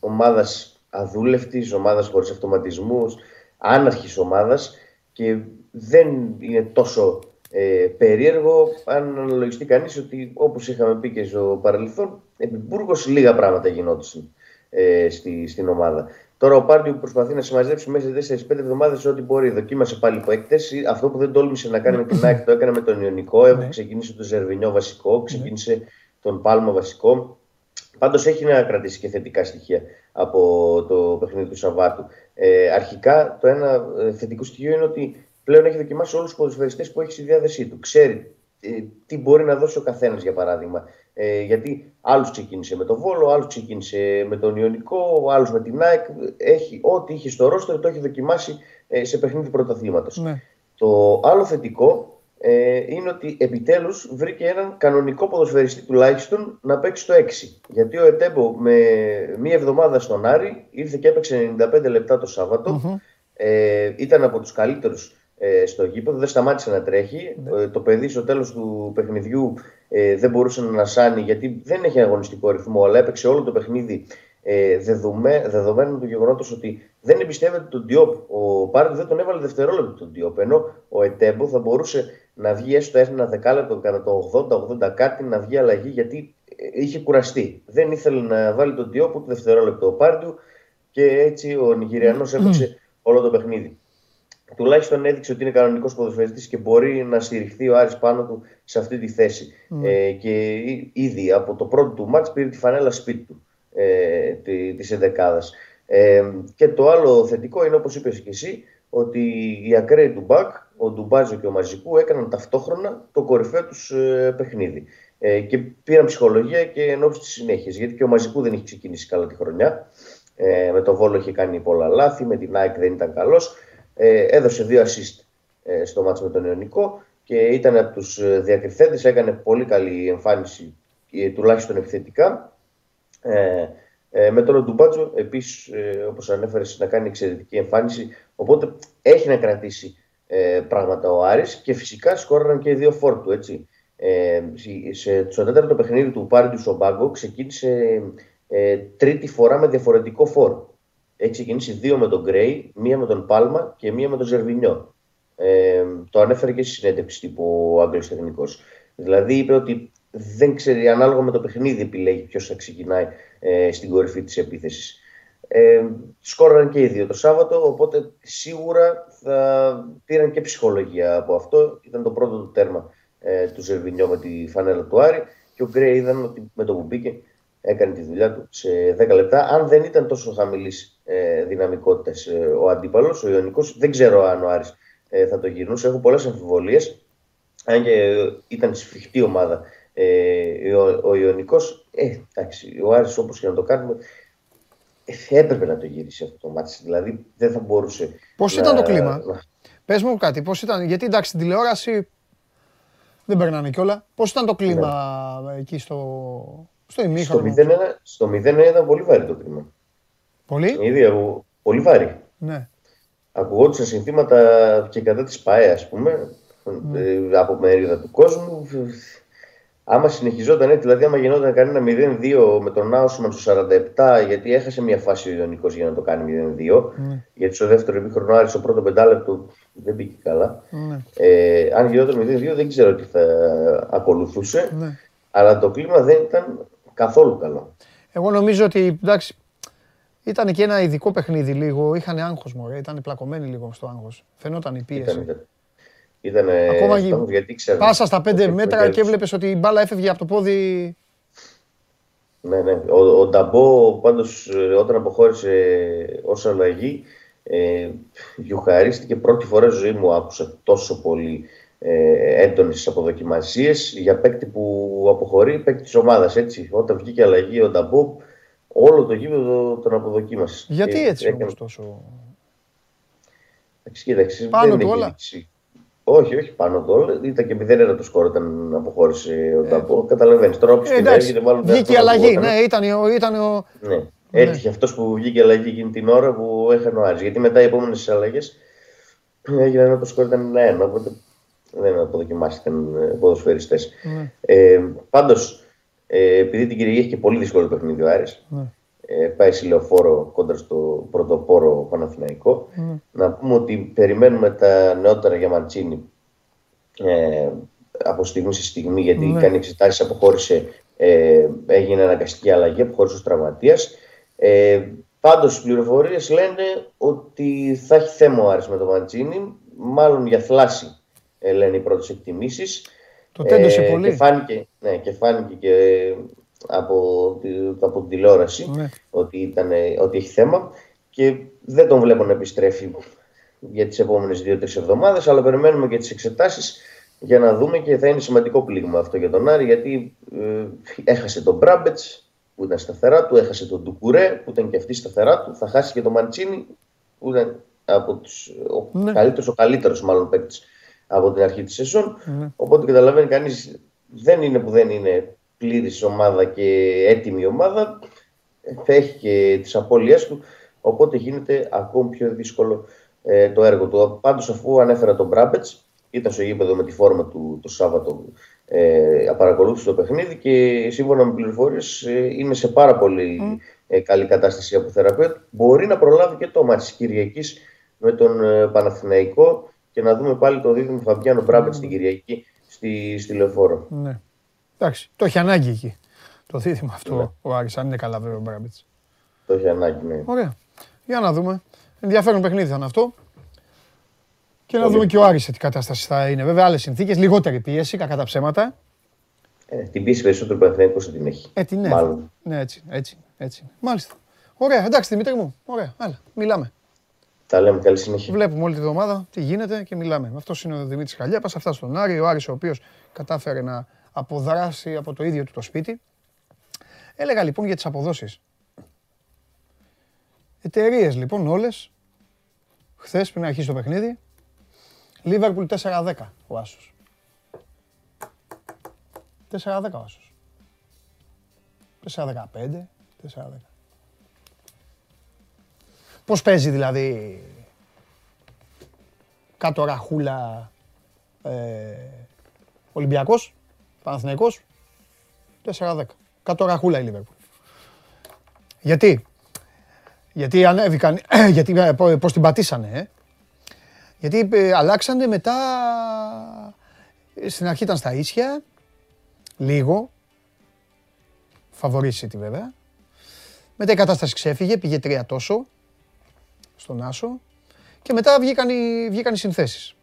ομάδας αδούλευτης, ομάδας χωρίς αυτοματισμούς, άναρχης ομάδας και δεν είναι τόσο ε, περίεργο αν αναλογιστεί κανείς ότι όπως είχαμε πει και στο παρελθόν επί Μπούργος λίγα πράγματα γινόντουσαν ε, στη, στην ομάδα. Τώρα ο Πάρντιου προσπαθεί να συμμαζέψει μέσα σε 4-5 εβδομάδες ό,τι μπορεί. Δοκίμασε πάλι υπό έκθεση. Αυτό που δεν τόλμησε να κάνει με την ΑΕΚ το έκανε με τον Ιωνικό. Έχει ξεκινήσει τον Ζερβινιό βασικό, ξεκίνησε τον Πάλμα βασικό. Πάντως έχει να κρατήσει και θετικά στοιχεία από το παιχνίδι του Σαββάτου. Ε, αρχικά, το ένα ε, θετικό στοιχείο είναι ότι πλέον έχει δοκιμάσει όλους τους ποδοσφαιριστές που έχει στη διάθεσή του. Ξέρει ε, τι μπορεί να δώσει ο καθένας, για παράδειγμα. Ε, γιατί άλλους ξεκίνησε με τον Βόλο, άλλους ξεκίνησε με τον Ιωνικό, άλλους με την ΑΕΚ. Έχει ό,τι είχε στο ρόστρο το έχει δοκιμάσει ε, σε παιχνίδι πρωταθλήματος. Ναι. Το άλλο θετικό ε, είναι ότι επιτέλους βρήκε έναν κανονικό ποδοσφαιριστή τουλάχιστον να παίξει το 6. Γιατί ο Ετέμπο με μία εβδομάδα στον Άρη ήρθε και έπαιξε 95 λεπτά το σαββατο Ε, ήταν από τους καλύτερους ε, στο γήπεδο, δεν σταμάτησε να τρέχει. Ε, το παιδί στο τέλος του παιχνιδιού ε, δεν μπορούσε να ανασάνει γιατί δεν έχει αγωνιστικό ρυθμό, αλλά έπαιξε όλο το παιχνίδι ε, δεδομέ, δεδομένου του γεγονότος ότι δεν εμπιστεύεται τον Διόπ. Ο Πάρντ δεν τον έβαλε δευτερόλεπτο τον Διόπ, ενώ ο Ετέμπο θα μπορούσε να βγει έστω ένα δεκάλεπτο κατά το 80-80 κάτι να βγει αλλαγή γιατί ε, είχε κουραστεί. Δεν ήθελε να βάλει τον Διόπ ούτε δευτερόλεπτο ο Πάρντου και έτσι ο Νιγηριανός έπαιξε όλο το παιχνίδι. Τουλάχιστον έδειξε ότι είναι κανονικός ποδοσφαιριστής και μπορεί να στηριχθεί ο Άρης πάνω του σε αυτή τη θέση. Ε, και εί- ήδη από το πρώτο του μάτς πήρε τη φανέλα σπίτι του ε, τη- της ενδεκάδας. Ε, και το άλλο θετικό είναι όπως είπες και εσύ ότι οι ακραίοι του Μπακ, ο Ντουμπάζο και ο Μαζικού έκαναν ταυτόχρονα το κορυφαίο τους ε, παιχνίδι. Ε, και πήραν ψυχολογία και ενώπιση της συνέχειας γιατί και ο Μαζικού δεν έχει ξεκινήσει καλά τη χρονιά. Ε, με τον Βόλο είχε κάνει πολλά λάθη, με την ΑΕΚ δεν ήταν καλός. Ε, έδωσε δύο assist ε, στο μάτς με τον Ιωνικό και ήταν από τους ε, διακριθέντες, έκανε πολύ καλή εμφάνιση ε, τουλάχιστον επιθετικά. Ε, ε, με τον Ντουμπάτσο επίσης ε, όπως ανέφερες να κάνει εξαιρετική εμφάνιση οπότε έχει να κρατήσει ε, πράγματα ο Άρης και φυσικά σκόραραν και οι δύο φόρτου έτσι. Ε, σε, στο τέταρτο παιχνίδι του Πάρντιου στον πάγκο ξεκίνησε ε, τρίτη φορά με διαφορετικό φόρο. Έχει ξεκινήσει δύο με τον Γκρέι, μία με τον Πάλμα και μία με τον Ζερβινιό. Ε, το ανέφερε και στη συνέντευξη τύπου ο Άγγλος τεχνικός. Δηλαδή είπε ότι δεν ξέρει, ανάλογα με το παιχνίδι επιλέγει ποιος θα ξεκινάει ε, στην κορυφή της επίθεσης. Ε, σκόραραν και οι δύο το Σάββατο, οπότε σίγουρα θα πήραν και ψυχολογία από αυτό. Ήταν το πρώτο του τέρμα ε, του Ζερβινιό με τη φανέλα του Άρη και ο Γκρέι είδαν ότι με το που μπήκε έκανε τη δουλειά του σε 10 λεπτά. Αν δεν ήταν τόσο χαμηλής ε, δυναμικότητας ε, ο αντίπαλος, ο Ιωνικός, δεν ξέρω αν ο Άρης ε, θα το γυρνούσε. Έχω πολλές αμφιβολίες. Αν και ήταν σφιχτή ομάδα ε, ο, ο Ιωνικός, ε, εντάξει, ο Άρης όπως και να το κάνουμε, ε, έπρεπε να το γυρίσει αυτό το μάτι. Δηλαδή δεν θα μπορούσε. Πώς ήταν το κλίμα, να... πες μου κάτι, πώς ήταν, γιατί εντάξει, στην τηλεόραση δεν περνάνε κιόλα. Πώς ήταν το κλίμα ναι. εκεί στο, στο ημίχρονο. Στο 0-1 ήταν πολύ βαρύ το κλίμα. Πολύ; Ίδια, πολύ βαρύ. Ναι. Ακουγόντουσαν συνθήματα και κατά της ΠαΕ, ας πούμε, ναι. Ε, από μερίδα του κόσμου. Άμα συνεχιζόταν έτσι, δηλαδή άμα γινόταν κανένα 0-2 με τον Άουσμαν στο 47, γιατί έχασε μια φάση ο Ιωνικός για να το κάνει 0-2, ναι. γιατί στο δεύτερο επίχρονο Άρης στο πρώτο πεντάλεπτο δεν μπήκε καλά. Ναι. Ε, αν γινόταν 0-2 δεν ξέρω τι θα ακολουθούσε, ναι. αλλά το κλίμα δεν ήταν καθόλου καλό. Εγώ νομίζω ότι εντάξει, ήταν και ένα ειδικό παιχνίδι λίγο. Είχαν άγχος μου, ήταν πλακωμένοι λίγο στο άγχος. Φαινόταν η πίεση. Ήταν, ήταν Ακόμα στόχος, γιατί ξέρω. Πάσα στα πέντε μέτρα και έβλεπες ότι η μπάλα έφευγε από το πόδι. Ναι, ναι. Ο, ο Νταμπό πάντως ε, όταν αποχώρησε ως αλλαγή, ε, γιουχαρίστηκε πρώτη φορά στη ζωή μου. Άκουσα τόσο πολύ ε, έντονες αποδοκιμασίες για παίκτη που αποχωρεί, παίκτη της ομάδας. Όταν βγήκε αλλαγή ο Νταμπό, όλο το γήπεδο τον αποδοκίμασε. Γιατί έτσι έκανε... όμως τόσο... Κοίταξε, πάνω του όλα. Όχι, όχι πάνω του όλα. Ήταν και 0 το σκορ όταν αποχώρησε ο ε, Ταμπό. Καταλαβαίνεις τώρα όποιος ε, έγινε, μάλλον. Βγήκε η αλλαγή. Ναι, ήταν ο. Ήταν ο... Ναι. ναι. Έτυχε αυτός που βγήκε η αλλαγή εκείνη την ώρα που έχανε ο Άρης. Γιατί μετά οι επόμενες αλλαγές έγινε ένα το σκορ ήταν ένα. Οπότε δεν αποδοκιμάστηκαν ε, ποδοσφαιριστές. Ναι. Ε, Πάντως ε, επειδή την Κυριακή έχει και πολύ δύσκολο παιχνίδι ο Άρης, ναι. ε, πάει σε λεωφόρο κόντρα στο πρωτοπόρο Παναθηναϊκό. Ναι. Να πούμε ότι περιμένουμε τα νεότερα για Μαντσίνη ε, από στιγμή σε στιγμή, γιατί ναι. κάνει εξετάσεις, αποχώρησε, ε, έγινε αναγκαστική αλλαγή, αποχώρησε ω τραυματίας. Ε, Πάντως, οι πληροφορίες λένε ότι θα έχει θέμα ο Άρης με τον Μαντσίνη, μάλλον για θλάση, ε, λένε οι πρώτες εκτιμήσεις. Το τέντωσε ε, πολύ. Και φάνηκε, ναι, και φάνηκε και από, από την τηλεόραση ναι. ότι, ήταν, ότι έχει θέμα και δεν τον βλέπω να επιστρέφει για τις επόμενες δύο-τρεις εβδομάδες αλλά περιμένουμε και τις εξετάσεις για να δούμε και θα είναι σημαντικό πλήγμα αυτό για τον Άρη γιατί ε, έχασε τον Μπράμπετς που ήταν σταθερά του, έχασε τον Ντουκουρέ που ήταν και αυτή σταθερά του, θα χάσει και τον Μαντσίνη που ήταν από τους, ο ναι. καλύτερος, ο καλύτερος μάλλον παίκτης από την αρχή της σεζόν. Mm. Οπότε καταλαβαίνει κανείς δεν είναι που δεν είναι πλήρης ομάδα και έτοιμη ομάδα. Θα έχει και τις απώλειές του. Οπότε γίνεται ακόμη πιο δύσκολο ε, το έργο του. Πάντως, αφού ανέφερα τον Μπράμπετς, ήταν στο γήπεδο με τη φόρμα του το Σάββατο, ε, παρακολούθησε το παιχνίδι και σύμφωνα με πληροφορίες ε, είναι σε πάρα πολύ ε, καλή κατάσταση από θεραπεία. Μπορεί να προλάβει και το μάτι Κυριακής με τον ε, Παναθηναϊκό και να δούμε πάλι το δίδυμο Φαμπιάνο Μπράμπετ στην Κυριακή στη, στη Λεωφόρο. Ναι. Εντάξει, το έχει ανάγκη εκεί. Το δίδυμο αυτό ναι. ο Άρης, αν είναι καλά βέβαια ο Μπράμπετ. Το έχει ανάγκη, ναι. Ωραία. Για να δούμε. Ενδιαφέρον παιχνίδι θα είναι αυτό. Και να δούμε και ο Άρης σε τι κατάσταση θα είναι. Βέβαια, άλλες συνθήκες, λιγότερη πίεση, κακά τα ψέματα. Ε, την πίεση περισσότερο Παναθηναϊκό θα την έχει. Ε, ναι. Μάλλον. Ναι, έτσι, έτσι, έτσι. Μάλιστα. Ωραία, εντάξει Δημήτρη μου. Ωραία, άλλα. Μιλάμε. Τα λέμε, καλή συνέχεια. Βλέπουμε όλη τη βδομάδα τι γίνεται και μιλάμε. Αυτός είναι ο Δημήτρης Χαλιάπας. Αυτά στον Άρη. Ο Άρης ο οποίος κατάφερε να αποδράσει από το ίδιο του το σπίτι. Έλεγα λοιπόν για τις αποδόσεις. Εταιρείες λοιπόν όλες. Χθες πριν αρχίσει το παιχνίδι. Λίβερπουλ 4-10 ο Άσος. 4-10 ο Άσος. 4-15, 4-10. Πώς παίζει δηλαδή κάτω ραχούλα ε, Ολυμπιακός, Παναθηναϊκός, 4-10. Κάτω ραχούλα η Λίβερπουλ. Γιατί, γιατί ανέβηκαν, γιατί, ε, πώς την πατήσανε, ε; γιατί ε, αλλάξανε μετά, στην αρχή ήταν στα ίσια, λίγο, φαβορήσει τη βέβαια, Μετά η κατάσταση ξέφυγε, πήγε τρία τόσο στον Άσο και μετά βγήκαν οι, βγήκαν οι συνθέσεις.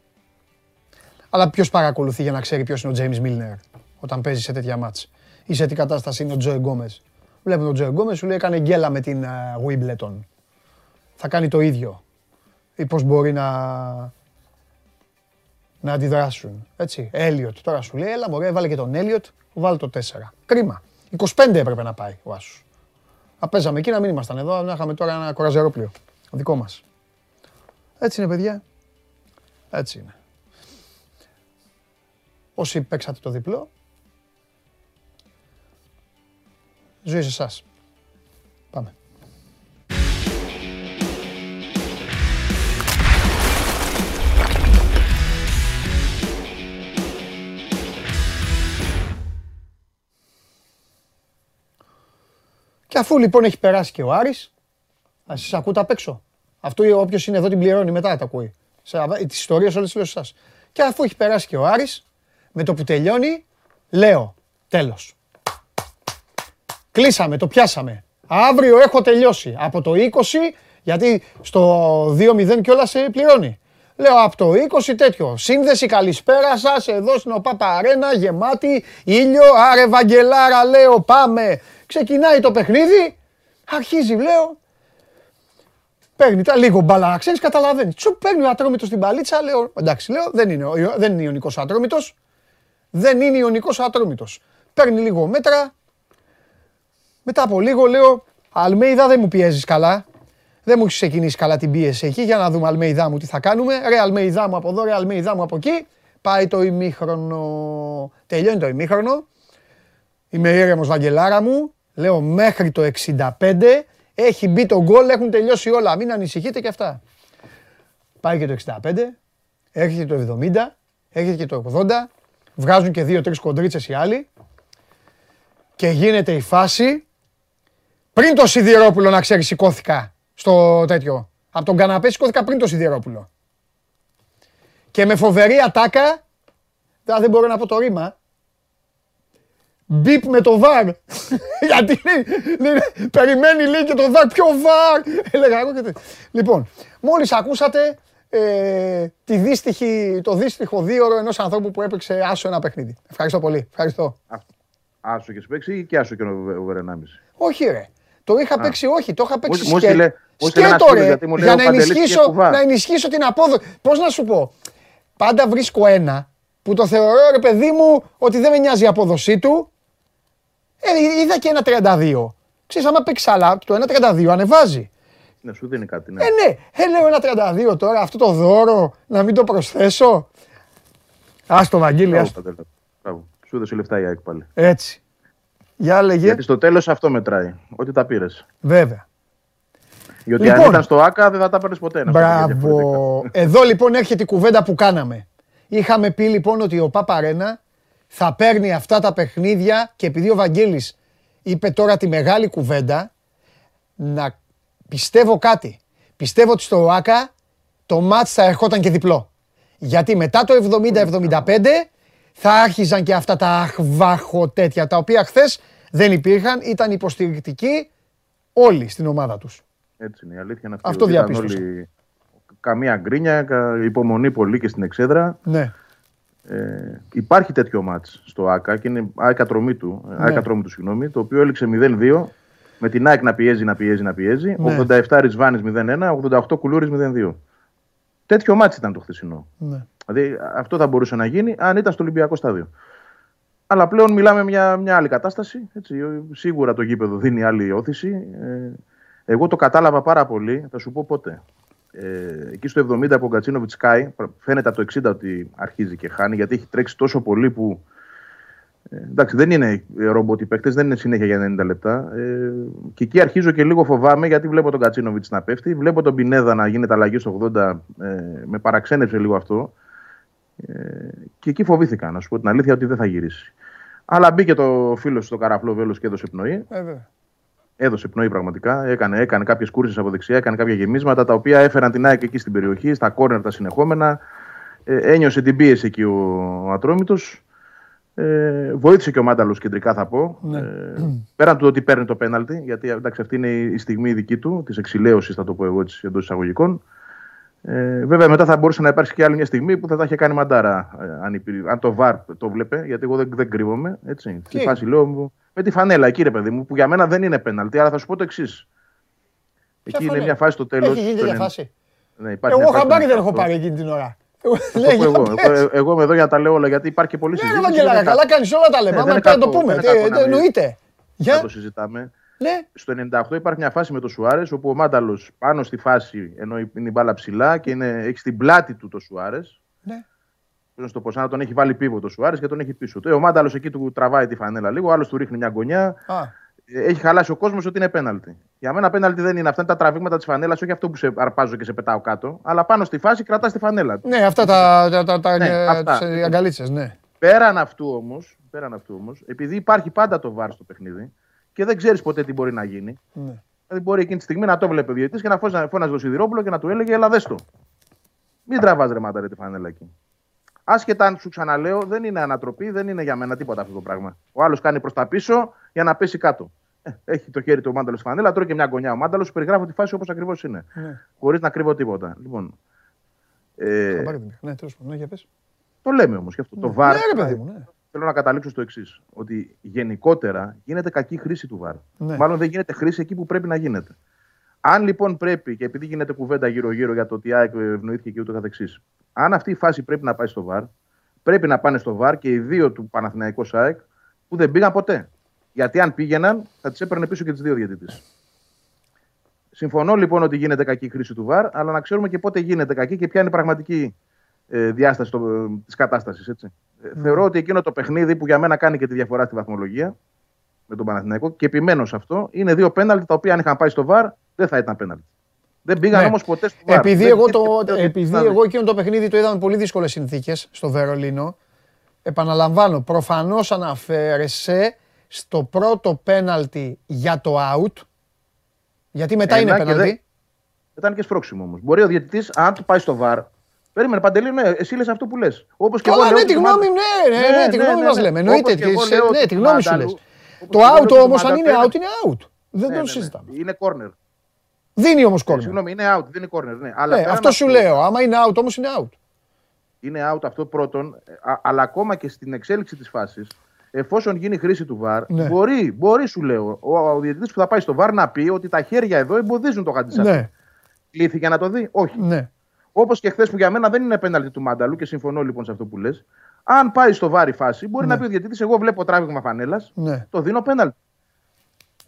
Αλλά ποιος παρακολουθεί για να ξέρει ποιος είναι ο Τζέιμς Μίλνερ όταν παίζει σε τέτοια μάτς; Ή σε τι κατάσταση είναι ο Τζοε Γκόμες; Βλέπουν τον Τζοε Γκόμες, σου λέει έκανε γκέλα με την uh, Θα κάνει το ίδιο. Ή πώς μπορεί να, να αντιδράσουν. Έτσι. Έλιοτ. Τώρα σου λέει, έλα μωρέ, βάλε και τον Έλιοτ, βάλε το 4. Κρίμα. 25 έπρεπε να πάει ο Άσος. Να παίζαμε εκεί να μην ήμασταν εδώ, να είχαμε τώρα ένα κοραζερόπλιο. Δικό μας. Έτσι είναι παιδιά. Έτσι είναι. Όσοι παίξατε το διπλό, ζωή σε εσάς. Πάμε. Και αφού λοιπόν έχει περάσει και ο Άρης, θα σας ακούτε απ' έξω. Αυτό όποιος είναι εδώ την πληρώνει μετά τα ακούει. Τις ιστορίες όλες τις λέω Και αφού έχει περάσει και ο Άρης, με το που τελειώνει, λέω, τέλος. Κλείσαμε, το πιάσαμε. Αύριο έχω τελειώσει. Από το 20, γιατί στο 2-0 κιόλας πληρώνει. Λέω από το 20 τέτοιο. Σύνδεση καλησπέρα σας εδώ στην ΟΠΑΠΑ Αρένα, γεμάτη, ήλιο. Άρε Βαγγελάρα, λέω πάμε. Ξεκινάει το παιχνίδι. Αρχίζει, λέω. Παίρνει τα λίγο μπαλά, ξέρεις, καταλαβαίνεις. Τσου παίρνει ο ατρόμητος στην παλίτσα, λέω. Εντάξει, λέω, δεν είναι, δεν είναι ιονικό ατρόμητος. Δεν είναι ιονικό ατρόμητος. Παίρνει λίγο μέτρα. Μετά από λίγο λέω, Αλμέιδα δεν μου πιέζεις καλά. Δεν μου έχεις ξεκινήσει καλά την πίεση εκεί για να δούμε Αλμέιδά μου τι θα κάνουμε. Ρε Αλμέιδά μου από εδώ, ρε Αλμέιδά μου από εκεί. Πάει το ημίχρονο. Τελειώνει το ημίχρονο. Είμαι ήρεμος Βαγγελάρα μου. Λέω μέχρι το 65 έχει μπει το γκολ, έχουν τελειώσει όλα. Μην ανησυχείτε και αυτά. Πάει και το 65, έρχεται το 70, έρχεται και το 80, βγάζουν και δύο-τρεις κοντρίτσες οι άλλοι και γίνεται η φάση πριν το Σιδηρόπουλο να ξέρεις σηκώθηκα στο τέτοιο. Από τον καναπέ σηκώθηκα πριν το Σιδηρόπουλο. Και με φοβερή ατάκα, δεν μπορώ να πω το ρήμα, Μπίπ με το βαρ. Γιατί περιμένει λέει και το βαρ. Ποιο βαρ; Έλεγα εγώ και Λοιπόν, μόλις ακούσατε ε, τη δύστιχη, το δύστιχο δίωρο ενός ανθρώπου που έπαιξε άσο ένα παιχνίδι. Ευχαριστώ πολύ. Ευχαριστώ. Άσο και παίξει ή και άσο και ο Βερενάμις. Όχι ρε. Το είχα παίξει, όχι, το είχα παίξει σκέτο. Σκέτο ρε, για να ενισχύσω, να ενισχύσω την απόδοση. Πώς να σου πω, πάντα βρίσκω ένα που το θεωρώ ρε παιδί μου ότι δεν με νοιάζει η απόδοσή του ε, είδα και ένα 32. Ξέρεις, άμα παίξει άλλα, το 1.32 ανεβάζει. Ναι, σου δίνει κάτι, ναι. Ε, ναι. Ε, λέω ένα 32 τώρα, αυτό το δώρο, να μην το προσθέσω. Ας το Βαγγίλη, ας το. Σου έδωσε λεφτά η ΑΕΚ πάλι. Έτσι. Για λέγε. Γιατί στο τέλος αυτό μετράει, ότι τα πήρες. Βέβαια. Γιατί λοιπόν, αν ήταν στο ΆΚΑ δεν θα τα παίρνεις ποτέ. Μπράβο. Εδώ λοιπόν έρχεται η κουβέντα που κάναμε. Είχαμε πει λοιπόν ότι ο Παπαρένα θα παίρνει αυτά τα παιχνίδια και επειδή ο Βαγγέλης είπε τώρα τη μεγάλη κουβέντα, να πιστεύω κάτι. Πιστεύω ότι στο ΟΑΚΑ το μάτς θα ερχόταν και διπλό. Γιατί μετά το 70-75 θα άρχιζαν και αυτά τα αχβάχο τέτοια, τα οποία χθες δεν υπήρχαν, ήταν υποστηρικτικοί όλοι στην ομάδα τους. Έτσι είναι, η αλήθεια είναι αυτή. Αυτό διαπίστωσα. Όλοι... Καμία γκρίνια, υπομονή πολύ και στην εξέδρα. Ναι. Ε, υπάρχει τέτοιο μάτς στο ΆΚΑ και είναι ΆΚΑ τρομή του, ναι. του συγγνώμη, το οποίο έληξε 0-2 με την ΑΕΚ να πιέζει, να πιέζει, να πιέζει. Ναι. 87 Ρισβάνης 0-1, 88 Κουλούρης 0-2. Τέτοιο μάτς ήταν το χθεσινό. Ναι. Δηλαδή αυτό θα μπορούσε να γίνει αν ήταν στο Ολυμπιακό στάδιο. Αλλά πλέον μιλάμε μια, μια άλλη κατάσταση. Έτσι. Σίγουρα το γήπεδο δίνει άλλη όθηση. Ε, εγώ το κατάλαβα πάρα πολύ, θα σου πω πότε. Ε, εκεί στο 70 από ο Γκατσίνοβιτ Σκάι, φαίνεται από το 60 ότι αρχίζει και χάνει γιατί έχει τρέξει τόσο πολύ που. Ε, εντάξει, δεν είναι ρομπότ οι παίκτες, δεν είναι συνέχεια για 90 λεπτά. Ε, και εκεί αρχίζω και λίγο φοβάμαι γιατί βλέπω τον Κατσίνοβιτ να πέφτει, βλέπω τον Πινέδα να γίνεται αλλαγή στο 80. Ε, με παραξένεψε λίγο αυτό. Ε, και εκεί φοβήθηκα, να σου πω την αλήθεια, ότι δεν θα γυρίσει. Αλλά μπήκε το φίλος στο καραφλό βέλος και έδωσε πνοή. Ε, έδωσε πνοή πραγματικά. Έκανε, έκανε κάποιες κούρσες από δεξιά, έκανε κάποια γεμίσματα τα οποία έφεραν την ΑΕΚ εκεί στην περιοχή, στα κόρνερ τα συνεχόμενα. Ε, ένιωσε την πίεση εκεί ο, ο Ατρόμητος. Ε, βοήθησε και ο Μάνταλος κεντρικά, θα πω. Ναι. Ε, πέραν του ότι παίρνει το πέναλτι, γιατί εντάξει, αυτή είναι η στιγμή δική του, της εξηλαίωσης, θα το πω εγώ εντός εισαγωγικών. Ε, βέβαια, μετά θα μπορούσε να υπάρξει και άλλη μια στιγμή που θα τα είχε κάνει μαντάρα. Ε, αν, υπήρ, αν το βαρ το βλέπε, γιατί εγώ δεν, δεν κρύβομαι. Έτσι. Στη φάση λέω με τη φανέλα εκεί, ρε παιδί μου, που για μένα δεν είναι πέναλτι, αλλά θα σου πω το εξής. Εκεί είναι μια φάση στο τέλος. Έχει γίνει τέτοια φάση. Ναι, εγώ χαμπάρι δεν έχω πάρει εκείνη την ώρα. εγώ, εγώ, εγώ είμαι εδώ για να τα λέω όλα γιατί υπάρχει και πολύ συζήτηση. Ναι, Βαγγελάρα, καλά κάνεις όλα τα λέμε. Άμα πρέπει να το πούμε. Εννοείται. Για το συζητάμε. Ναι. Στο 98 υπάρχει μια φάση με τον Σουάρες όπου ο Μάνταλος πάνω στη φάση ενώ είναι η μπάλα ψηλά και είναι, έχει στην πλάτη του το Σουάρες. Ναι. Πώ να το πω, σαν να τον έχει βάλει πίβο το Σουάρες και τον έχει πίσω. Ε, ο Μάνταλος εκεί του τραβάει τη φανέλα λίγο, ο άλλος του ρίχνει μια γωνιά. Α έχει χαλάσει ο κόσμος ότι είναι πέναλτι. Για μένα πέναλτι δεν είναι αυτά είναι τα τραβήγματα της φανέλας, όχι αυτό που σε αρπάζω και σε πετάω κάτω, αλλά πάνω στη φάση κρατάς τη φανέλα. Ναι, αυτά τα, τα, τα, τα ναι, ε, αγκαλίτσες, ναι. Πέραν αυτού όμως, πέραν αυτού όμως, επειδή υπάρχει πάντα το βάρ στο παιχνίδι και δεν ξέρεις ποτέ τι μπορεί να γίνει. Ναι. Δηλαδή μπορεί εκείνη τη στιγμή να το βλέπει ο διαιτητής και να φώναζε το σιδηρόπουλο και να του έλεγε Ελά, δες Μην τραβάς ρε μάτα, ρε, τη φανέλα εκεί. Άσχετα αν σου ξαναλέω, δεν είναι ανατροπή, δεν είναι για μένα τίποτα αυτό το πράγμα. Ο άλλος κάνει προς τα πίσω για να πέσει κάτω. Ε, έχει το χέρι του ο Μάνταλος στη φανέλα, τρώει και μια γωνιά. Ο Μάνταλος περιγράφει τη φάση όπως ακριβώς είναι. Ναι. Χωρίς να κρύβω τίποτα. Λοιπόν, ε, ναι, τέλος πάντων, ναι, Το λέμε όμως και αυτό. Ναι. Το βάρ. Ναι, παιδί μου, ναι. Θέλω να καταλήξω στο εξής. Ότι γενικότερα γίνεται κακή χρήση του βάρ. Ναι. Μάλλον δεν γίνεται χρήση εκεί που πρέπει να γίνεται. Αν λοιπόν πρέπει, και επειδή γίνεται κουβέντα γύρω-γύρω για το ότι ΑΕΚ ευνοήθηκε και ούτω καθεξής, αν αυτή η φάση πρέπει να πάει στο βάρ, πρέπει να πάνε στο βάρ και οι δύο του Παναθηναϊκού ΑΕΚ που δεν πήγαν ποτέ. Γιατί αν πήγαιναν, θα τις έπαιρνε πίσω και τις δύο διαιτητές. Συμφωνώ λοιπόν ότι γίνεται κακή χρήση του ΒΑΡ, αλλά να ξέρουμε και πότε γίνεται κακή και ποια είναι η πραγματική ε, διάσταση της κατάστασης. Mm. Ε, θεωρώ ότι εκείνο το παιχνίδι που για μένα κάνει και τη διαφορά στη βαθμολογία με τον Παναθηναϊκό και επιμένω σε αυτό, είναι δύο πέναλτι τα οποία αν είχαν πάει στο ΒΑΡ δεν θα ήταν πέναλτι. Δεν πήγαν ναι. όμως ποτέ στο ΒΑΡ. Επειδή, εγώ, το, επειδή εγώ εκείνο το παιχνίδι το είδαμε πολύ δύσκολες συνθήκες στο Βερολίνο, επαναλαμβάνω, προφανώς αναφέρεσαι στο πρώτο πέναλτι για το out. Γιατί μετά Ένα είναι πέναλτι. Δε... Ήταν και σπρώξιμο όμως. Μπορεί ο διαιτητής, αν του πάει στο βαρ, Περίμενε, Παντελή, ναι, εσύ λες αυτό που λες. Όπως και εγώ. Ναι, τη γνώμη, ναι, ναι, ναι, τη ναι, γνώμη ναι, μας ναι. λέμε. Εννοείται. Ναι, τη γνώμη σου λες. Το out όμως, αν είναι out, είναι out. Δεν το συζητάμε. Είναι corner. Δίνει όμως corner. Συγγνώμη, είναι out, δεν είναι corner. Ναι. Αλλά αυτό σου λέω. Άμα είναι out, όμως είναι out. Είναι out αυτό πρώτον, αλλά ακόμα και στην εξέλιξη της φάσης εφόσον γίνει χρήση του ΒΑΡ, ναι. μπορεί, μπορεί, σου λέω, ο, ο διαιτητής που θα πάει στο ΒΑΡ να πει ότι τα χέρια εδώ εμποδίζουν το γαντισάκι. Ναι. Κλήθηκε να το δει, Όχι. Ναι. Όπως και χθες που για μένα δεν είναι πέναλτι του Μάνταλου και συμφωνώ λοιπόν σε αυτό που λες. Αν πάει στο βάρη φάση, μπορεί ναι. να πει ο διαιτητής: Εγώ βλέπω τράβηγμα φανέλας, ναι. το δίνω πέναλτι.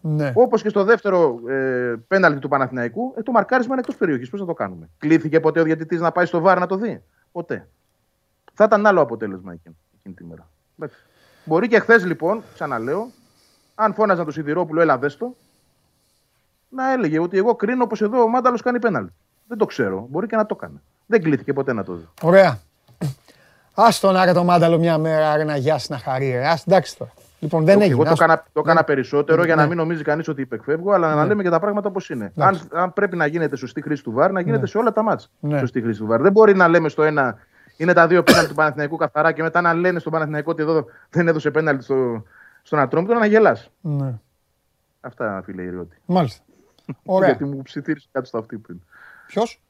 Ναι. Όπως και στο δεύτερο ε, πέναλτι του Παναθηναϊκού, ε, το μαρκάρισμα είναι εκτός περιοχής. Πώς θα το κάνουμε; Κλήθηκε ποτέ ο διαιτητής να πάει στο βάρ να το δει; Ποτέ. Θα ήταν άλλο αποτέλεσμα εκείνη, εκείνη τη μέρα. Μπορεί και χθες λοιπόν, ξαναλέω, αν φώναζαν το Σιδηρόπουλο, έλα δέστο, να έλεγε ότι εγώ κρίνω πως εδώ ο Μάνταλος κάνει πέναλτι. Δεν το ξέρω. Μπορεί και να το κάνει. Δεν κλείθηκε ποτέ να το δει. Ωραία. Α τον άρα το Μάνταλο μια μέρα να γιάσει να χαρεί. Α εντάξει τώρα. Λοιπόν, δεν έγινε. Εγώ το έκανα, το έκανα περισσότερο για να ναι. μην νομίζει κανείς ότι υπεκφεύγω, αλλά να ναι. λέμε και τα πράγματα όπως είναι. Αν, αν πρέπει να γίνεται σωστή χρήση του βάρ, να γίνεται ναι. σε όλα τα μάτια. Σωστή χρήση του βάρ. Δεν μπορεί να λέμε στο ένα είναι τα δύο πέναλτι του Παναθηναϊκού καθαρά και μετά να λένε στον Παναθηναϊκό ότι εδώ δεν έδωσε πέναλτι στο, στον Ατρόμητο να γελάς. Ναι. Αυτά, φίλε Ιριώτη. Μάλιστα. Ωραία. Γιατί μου ψιθύρισε κάτω στο αυτή πριν. Ποιος;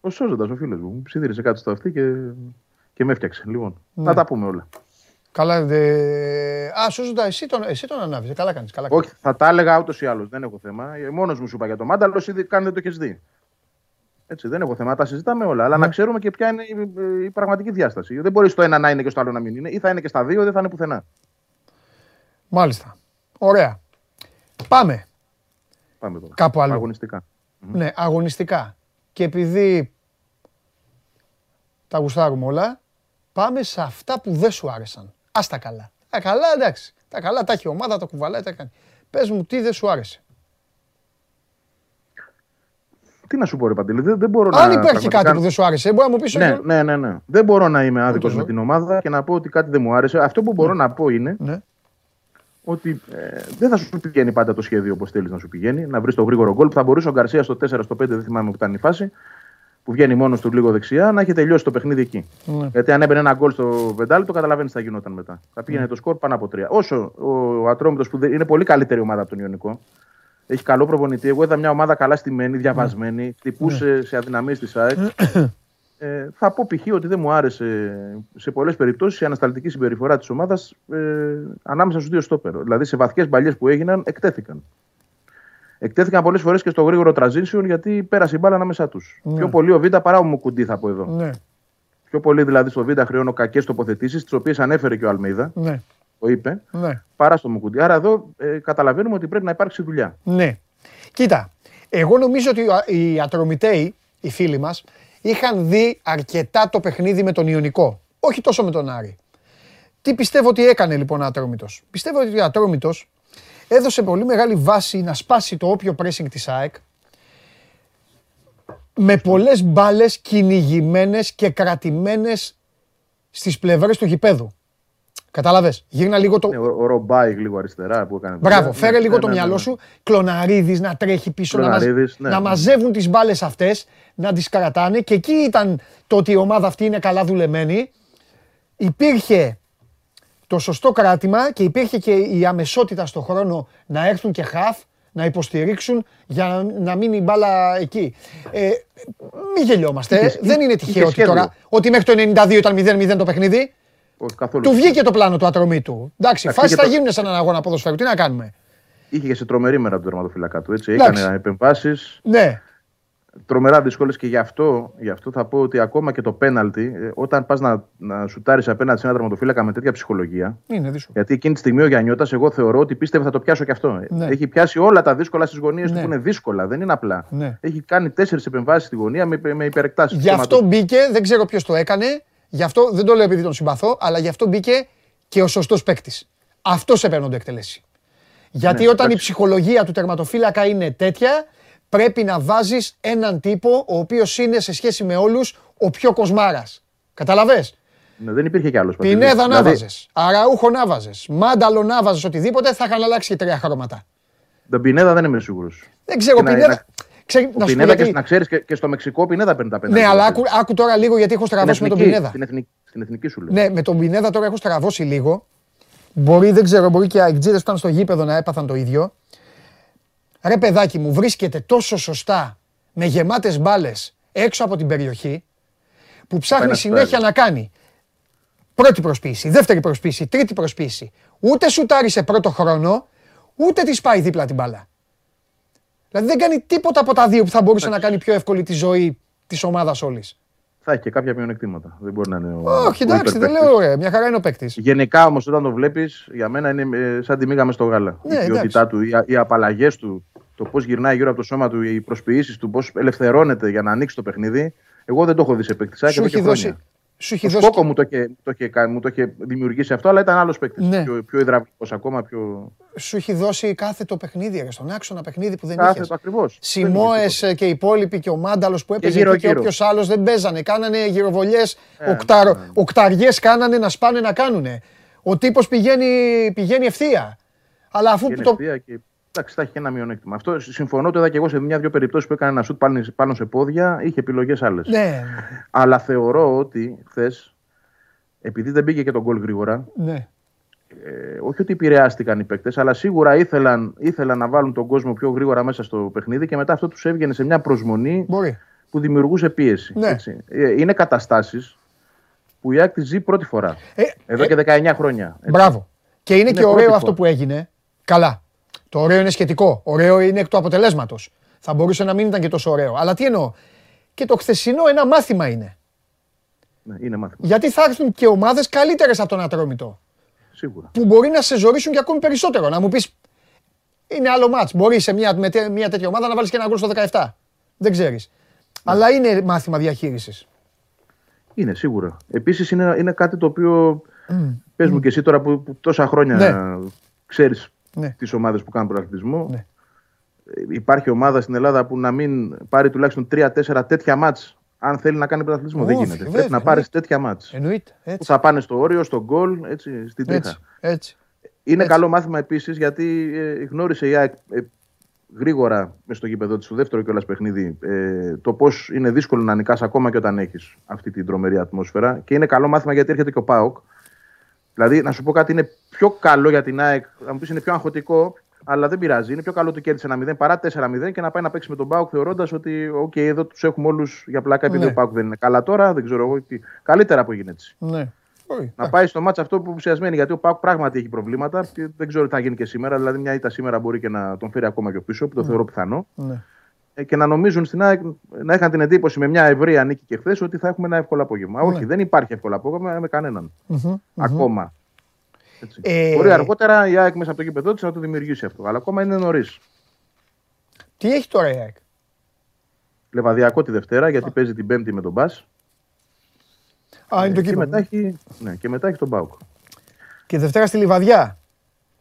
Ο Σόζοντας, ο φίλος μου. Μου ψιθύρισε κάτω στο αυτή και, και με έφτιαξε. Λοιπόν, ναι. να τα πούμε όλα. Καλά, δε... Α, Σόζοντα, εσύ τον, εσύ τον ανάβεις. Καλά κάνεις. Καλά Όχι, θα τα έλεγα ούτως ή άλλως. Δεν έχω θέμα. Ε, Μόνος μου σου είπα για το Μάνταλος, ήδη καν δεν το έχεις δει. Έτσι, δεν έχω θέμα, τα συζητάμε όλα. Αλλά ναι. να ξέρουμε και ποια είναι η, η, πραγματική διάσταση. Δεν μπορείς στο ένα να είναι και στο άλλο να μην είναι. Ή θα είναι και στα δύο, ή δεν θα είναι πουθενά. Μάλιστα. Ωραία. Πάμε. Πάμε τώρα. Κάπου άλλο. Αγωνιστικά. Ναι, αγωνιστικά. Και επειδή τα γουστάρουμε όλα, πάμε σε αυτά που δεν σου άρεσαν. Α τα καλά. Τα καλά, εντάξει. Τα καλά τα έχει η ομάδα, τα κουβαλάει, τα κάνει. Πες μου, τι δεν σου άρεσε; Τι να σου πω, ρε Παντελή, δεν, δεν μπορώ Αν να. Αν υπάρχει κάτι που δεν σου άρεσε, μπορεί να μου πεις ναι, ναι, ναι, ναι. Δεν μπορώ να είμαι άδικος με την ομάδα και να πω ότι κάτι δεν μου άρεσε. Αυτό που μπορώ ναι. να πω είναι ναι. ότι ε, δεν θα σου πηγαίνει πάντα το σχέδιο όπως θέλεις να σου πηγαίνει. Να βρεις το γρήγορο γκολ. Θα μπορούσε ο Γκαρσίας στο 4 στο 5, δεν θυμάμαι που ήταν η φάση, που βγαίνει μόνος του λίγο δεξιά, να έχει τελειώσει το παιχνίδι εκεί. Ναι. Γιατί αν έμπαινε ένα γκολ στο το καταλαβαίνεις τι θα γινόταν μετά. Θα πήγαινε ναι. το σκορ πάνω από τρία. Όσο ο Ατρόμητος που είναι πολύ καλύτερη ομάδα από τον Ιωνικό, έχει καλό προπονητή. Εγώ είδα μια ομάδα καλά στημένη, διαβασμένη, ναι. χτυπούσε ναι. σε αδυναμίες της ΑΕΚ. Ε, θα πω π.χ. ότι δεν μου άρεσε σε πολλές περιπτώσεις η ανασταλτική συμπεριφορά της ομάδας ε, ανάμεσα στους δύο στόπερ. Δηλαδή σε βαθιές μπαλιές που έγιναν, εκτέθηκαν. Εκτέθηκαν πολλές φορές και στο γρήγορο transition γιατί πέρασε η μπάλα ανάμεσά τους. Ναι. Πιο πολύ ο Β παρά ο Μουκουντή, θα πω εδώ. Ναι. Πιο πολύ δηλαδή στο Β χρεώνω κακές τοποθετήσεις, τις οποίες ανέφερε και ο Αλμίδα. Ναι. Το είπε. Ναι. Παρά στο Μουκουντή. Άρα εδώ ε, καταλαβαίνουμε ότι πρέπει να υπάρξει δουλειά. Ναι. Κοίτα, εγώ νομίζω ότι οι ατρομητέοι, οι φίλοι μας, είχαν δει αρκετά το παιχνίδι με τον Ιωνικό. Όχι τόσο με τον Άρη. Τι πιστεύω ότι έκανε λοιπόν ο Ατρόμητος; Πιστεύω ότι ο Ατρόμητος έδωσε πολύ μεγάλη βάση να σπάσει το όποιο pressing της ΑΕΚ με πολλές μπάλες κυνηγημένες και κρατημένες στις πλευρές του γηπέδου. Κατάλαβε. Γύρνα λίγο το. Ναι, ο Ρομπάικ λίγο αριστερά που έκανε. Μπράβο, φέρε ναι, λίγο ναι, το μυαλό σου. Κλοναρίδη να τρέχει πίσω, να, να μαζεύουν τις μπάλες αυτές, να τις κρατάνε. Και εκεί ήταν το ότι η ομάδα αυτή είναι καλά δουλεμένη. Υπήρχε το σωστό κράτημα και υπήρχε και η αμεσότητα στο χρόνο να έρθουν και χαφ, να υποστηρίξουν για να μείνει η μπάλα εκεί. Ε, μην γελιόμαστε. Δεν είναι τυχαίο τώρα ότι μέχρι το 92 ήταν 0-0 το παιχνίδι. Καθόλου. Του βγήκε το πλάνο του ατρωμί του. Εντάξει, φάσει θα γίνουν σε έναν αγώνα ποδοσφαίρου. Τι να κάνουμε; Είχε και σε τρομερή μέρα του τερματοφυλακά του. Έτσι. Έκανε επεμβάσεις. Ναι τρομερά δύσκολες και γι αυτό, γι' αυτό θα πω ότι ακόμα και το πέναλτι, ε, όταν πας να, να σουτάρεις απέναντι σε ένα τερματοφύλακα με τέτοια ψυχολογία. Είναι δύσκολο. Γιατί εκείνη τη στιγμή ο Γιάννιώτα, εγώ θεωρώ ότι πίστευε θα το πιάσω και αυτό. Ναι. Έχει πιάσει όλα τα δύσκολα στις γωνίες ναι. του που είναι δύσκολα, δεν είναι απλά. Ναι. Έχει κάνει τέσσερις επεμβάσεις στη γωνία με, με υπερεκτάσεις. Γι' αυτό μπήκε, δεν ξέρω ποιος το έκανε, γι' αυτό δεν το λέω επειδή τον συμπαθώ, αλλά γι' αυτό μπήκε και ο σωστός παίκτης. Αυτός έπαιρνε να εκτελέσει. Γιατί ναι, όταν η ψυχολογία του τερματοφύλακα είναι τέτοια, πρέπει να βάζεις έναν τύπο ο οποίος είναι σε σχέση με όλους ο πιο κοσμάρας. Καταλαβες; Ναι, δεν υπήρχε κι άλλος. Πινέδα να δηλαδή... βάζε. Αραούχο να βάζε. Μάνταλο να βάζε. Οτιδήποτε θα είχαν αλλάξει και τρία χρώματα. Τον Πινέδα δεν είμαι σίγουρος. Δεν ξέρω. Πινέδα. Να... Ξέ... Ο Πινέδα και, να ξέρεις και, στο Μεξικό Πινέδα παίρνει τα πέντε. Ναι, αλλά άκου, άκου τώρα λίγο γιατί έχω στραβώσει με τον Πινέδα. Στην εθνική, στην εθνική σου λέω. Ναι, με τον Πινέδα τώρα έχω στραβώσει λίγο. Μπορεί, δεν ξέρω, μπορεί και οι αεκτζίδε που ήταν στο γήπεδο να έπαθαν το ίδιο. Ρε παιδάκι μου, βρίσκεται τόσο σωστά με γεμάτες μπάλες έξω από την περιοχή που ψάχνει συνέχεια να κάνει πρώτη προσποίηση, δεύτερη προσποίηση, τρίτη προσποίηση. Ούτε σουτάρει σε πρώτο χρόνο, ούτε της πάει δίπλα την μπάλα. Δηλαδή δεν κάνει τίποτα από τα δύο που θα μπορούσε να κάνει πιο εύκολη τη ζωή της ομάδας όλης. Θα έχει και κάποια μειονεκτήματα. Δεν μπορεί να είναι. Ο... Όχι, εντάξει, δεν λέω ωραία. Μια χαρά είναι ο παίκτης. Γενικά όμως όταν το βλέπεις, για μένα είναι ε, σαν τη μίγα μες στο γάλα. Ναι, η ποιότητά του, οι, οι απαλλαγές του, το πώς γυρνάει γύρω από το σώμα του, οι προσποιήσεις του, πώς ελευθερώνεται για να ανοίξει το παιχνίδι. Εγώ δεν το έχω δει σε παίκτη. Σου έχει δώσει. Σου έχει δώσει. Σκόκο μου το είχε, το, είχε, μου το είχε δημιουργήσει αυτό, αλλά ήταν άλλος παίκτης. Ναι. Πιο, πιο υδραυλικός ακόμα. Πιο... Σου έχει δώσει κάθε το παιχνίδι, στον άξονα παιχνίδι που δεν είχες. Ακριβώς. Σιμόε και οι υπόλοιποι και ο Μάνταλος που έπαιζε και, και όποιος άλλος δεν παίζανε. Κάνανε γυροβολιές, ε, οκταρ, ναι. οκταριές κάνανε να σπάνε να κάνουνε. Ο τύπος πηγαίνει, πηγαίνει ευθεία. Αλλά αφού το. Και Εντάξει, θα έχει και ένα μειονέκτημα. Αυτό συμφωνώ. Το είδα και εγώ σε μια-δυο περιπτώσεις που έκανε ένα σουτ πάνω σε πόδια, είχε επιλογές άλλες. Ναι. Αλλά θεωρώ ότι χθες, επειδή δεν πήγε και τον γκολ γρήγορα, ναι. ε, όχι ότι επηρεάστηκαν οι παίκτες, αλλά σίγουρα ήθελαν, ήθελαν να βάλουν τον κόσμο πιο γρήγορα μέσα στο παιχνίδι και μετά αυτό τους έβγαινε σε μια προσμονή που δημιουργούσε πίεση. Ναι. Ε, είναι καταστάσεις που η Άκτη ζει πρώτη φορά. Ε, εδώ και 19 χρόνια. Έτσι. Μπράβο. Και είναι, είναι και ωραίο αυτό που έγινε. Καλά. Το ωραίο είναι σχετικό. Ωραίο είναι εκ του αποτελέσματος. Θα μπορούσε να μην ήταν και τόσο ωραίο. Αλλά τι εννοώ; Και το χθεσινό ένα μάθημα είναι. Ναι, είναι μάθημα. Γιατί θα έρθουν και ομάδες καλύτερες από τον Ατρόμητο. Σίγουρα. Που μπορεί να σε ζωρίσουν και ακόμη περισσότερο. Να μου πεις. Είναι άλλο μάτς. Μπορείς σε μια, με μια τέτοια ομάδα να βάλεις και ένα γκολ στο 17. Δεν ξέρεις. Ναι. Αλλά είναι μάθημα διαχείρισης. Είναι σίγουρα. Επίσης είναι, είναι κάτι το οποίο. Mm. Πες μου mm. και εσύ τώρα που, που τόσα χρόνια ναι. ξέρεις ναι. τις ομάδες που κάνουν πρωταθλητισμό. Ναι. Ε, υπάρχει ομάδα στην Ελλάδα που να μην πάρει τουλάχιστον 3-4 τέτοια μάτς αν θέλει να κάνει πρωταθλητισμό. Δεν γίνεται. Βέβαια, Πρέπει να πάρεις τέτοια μάτς. Εννοείται. Που θα πάνε στο όριο, στο γκολ, έτσι, στην τρίχα. Έτσι. Είναι καλό μάθημα επίσης γιατί ε, γνώρισε η ΑΕΚ ε, γρήγορα μες στο γήπεδο της, στο δεύτερο κιόλας παιχνίδι, ε, το πώς είναι δύσκολο να νικάς ακόμα και όταν έχεις αυτή την τρομερή ατμόσφαιρα. Και είναι καλό μάθημα γιατί έρχεται και ο Πάοκ. Δηλαδή, να σου πω κάτι, είναι πιο καλό για την ΑΕΚ, να μου πεις είναι πιο αγχωτικό, αλλά δεν πειράζει. Είναι πιο καλό το κέρδισε ένα 0 παρά 4-0 και να πάει να παίξει με τον Πάοκ θεωρώντας ότι, OK, εδώ τους έχουμε όλους για πλάκα επειδή ναι. ο Πάοκ δεν είναι καλά τώρα. Δεν ξέρω εγώ. Τι... Καλύτερα που έγινε έτσι. Ναι. Να πάει στο μάτσο αυτό που ουσιασμένοι γιατί ο Πάοκ πράγματι έχει προβλήματα και δεν ξέρω τι θα γίνει και σήμερα. Δηλαδή, μια ήττα σήμερα μπορεί και να τον φέρει ακόμα πιο πίσω, που το ναι. θεωρώ πιθανό. Ναι. Ε, και να νομίζουν στην ΑΕΚ να είχαν την εντύπωση με μια ευρεία νίκη και χθες ότι θα έχουμε ένα εύκολο απόγευμα. Ναι. Όχι, δεν υπάρχει εύκολο απόγευμα με κανέναν. Mm-hmm, ακόμα. Ε... Μπορεί αργότερα η ΑΕΚ μέσα από το γήπεδο της να το δημιουργήσει αυτό. Αλλά ακόμα είναι νωρίς. Τι έχει τώρα η ΑΕΚ; Λεβαδιακό τη Δευτέρα γιατί παίζει την Πέμπτη με τον Μπα. Α, είναι το και μετά, έχει, ναι, και μετά έχει τον Μπάουκ. Και Δευτέρα στη Λιβαδιά.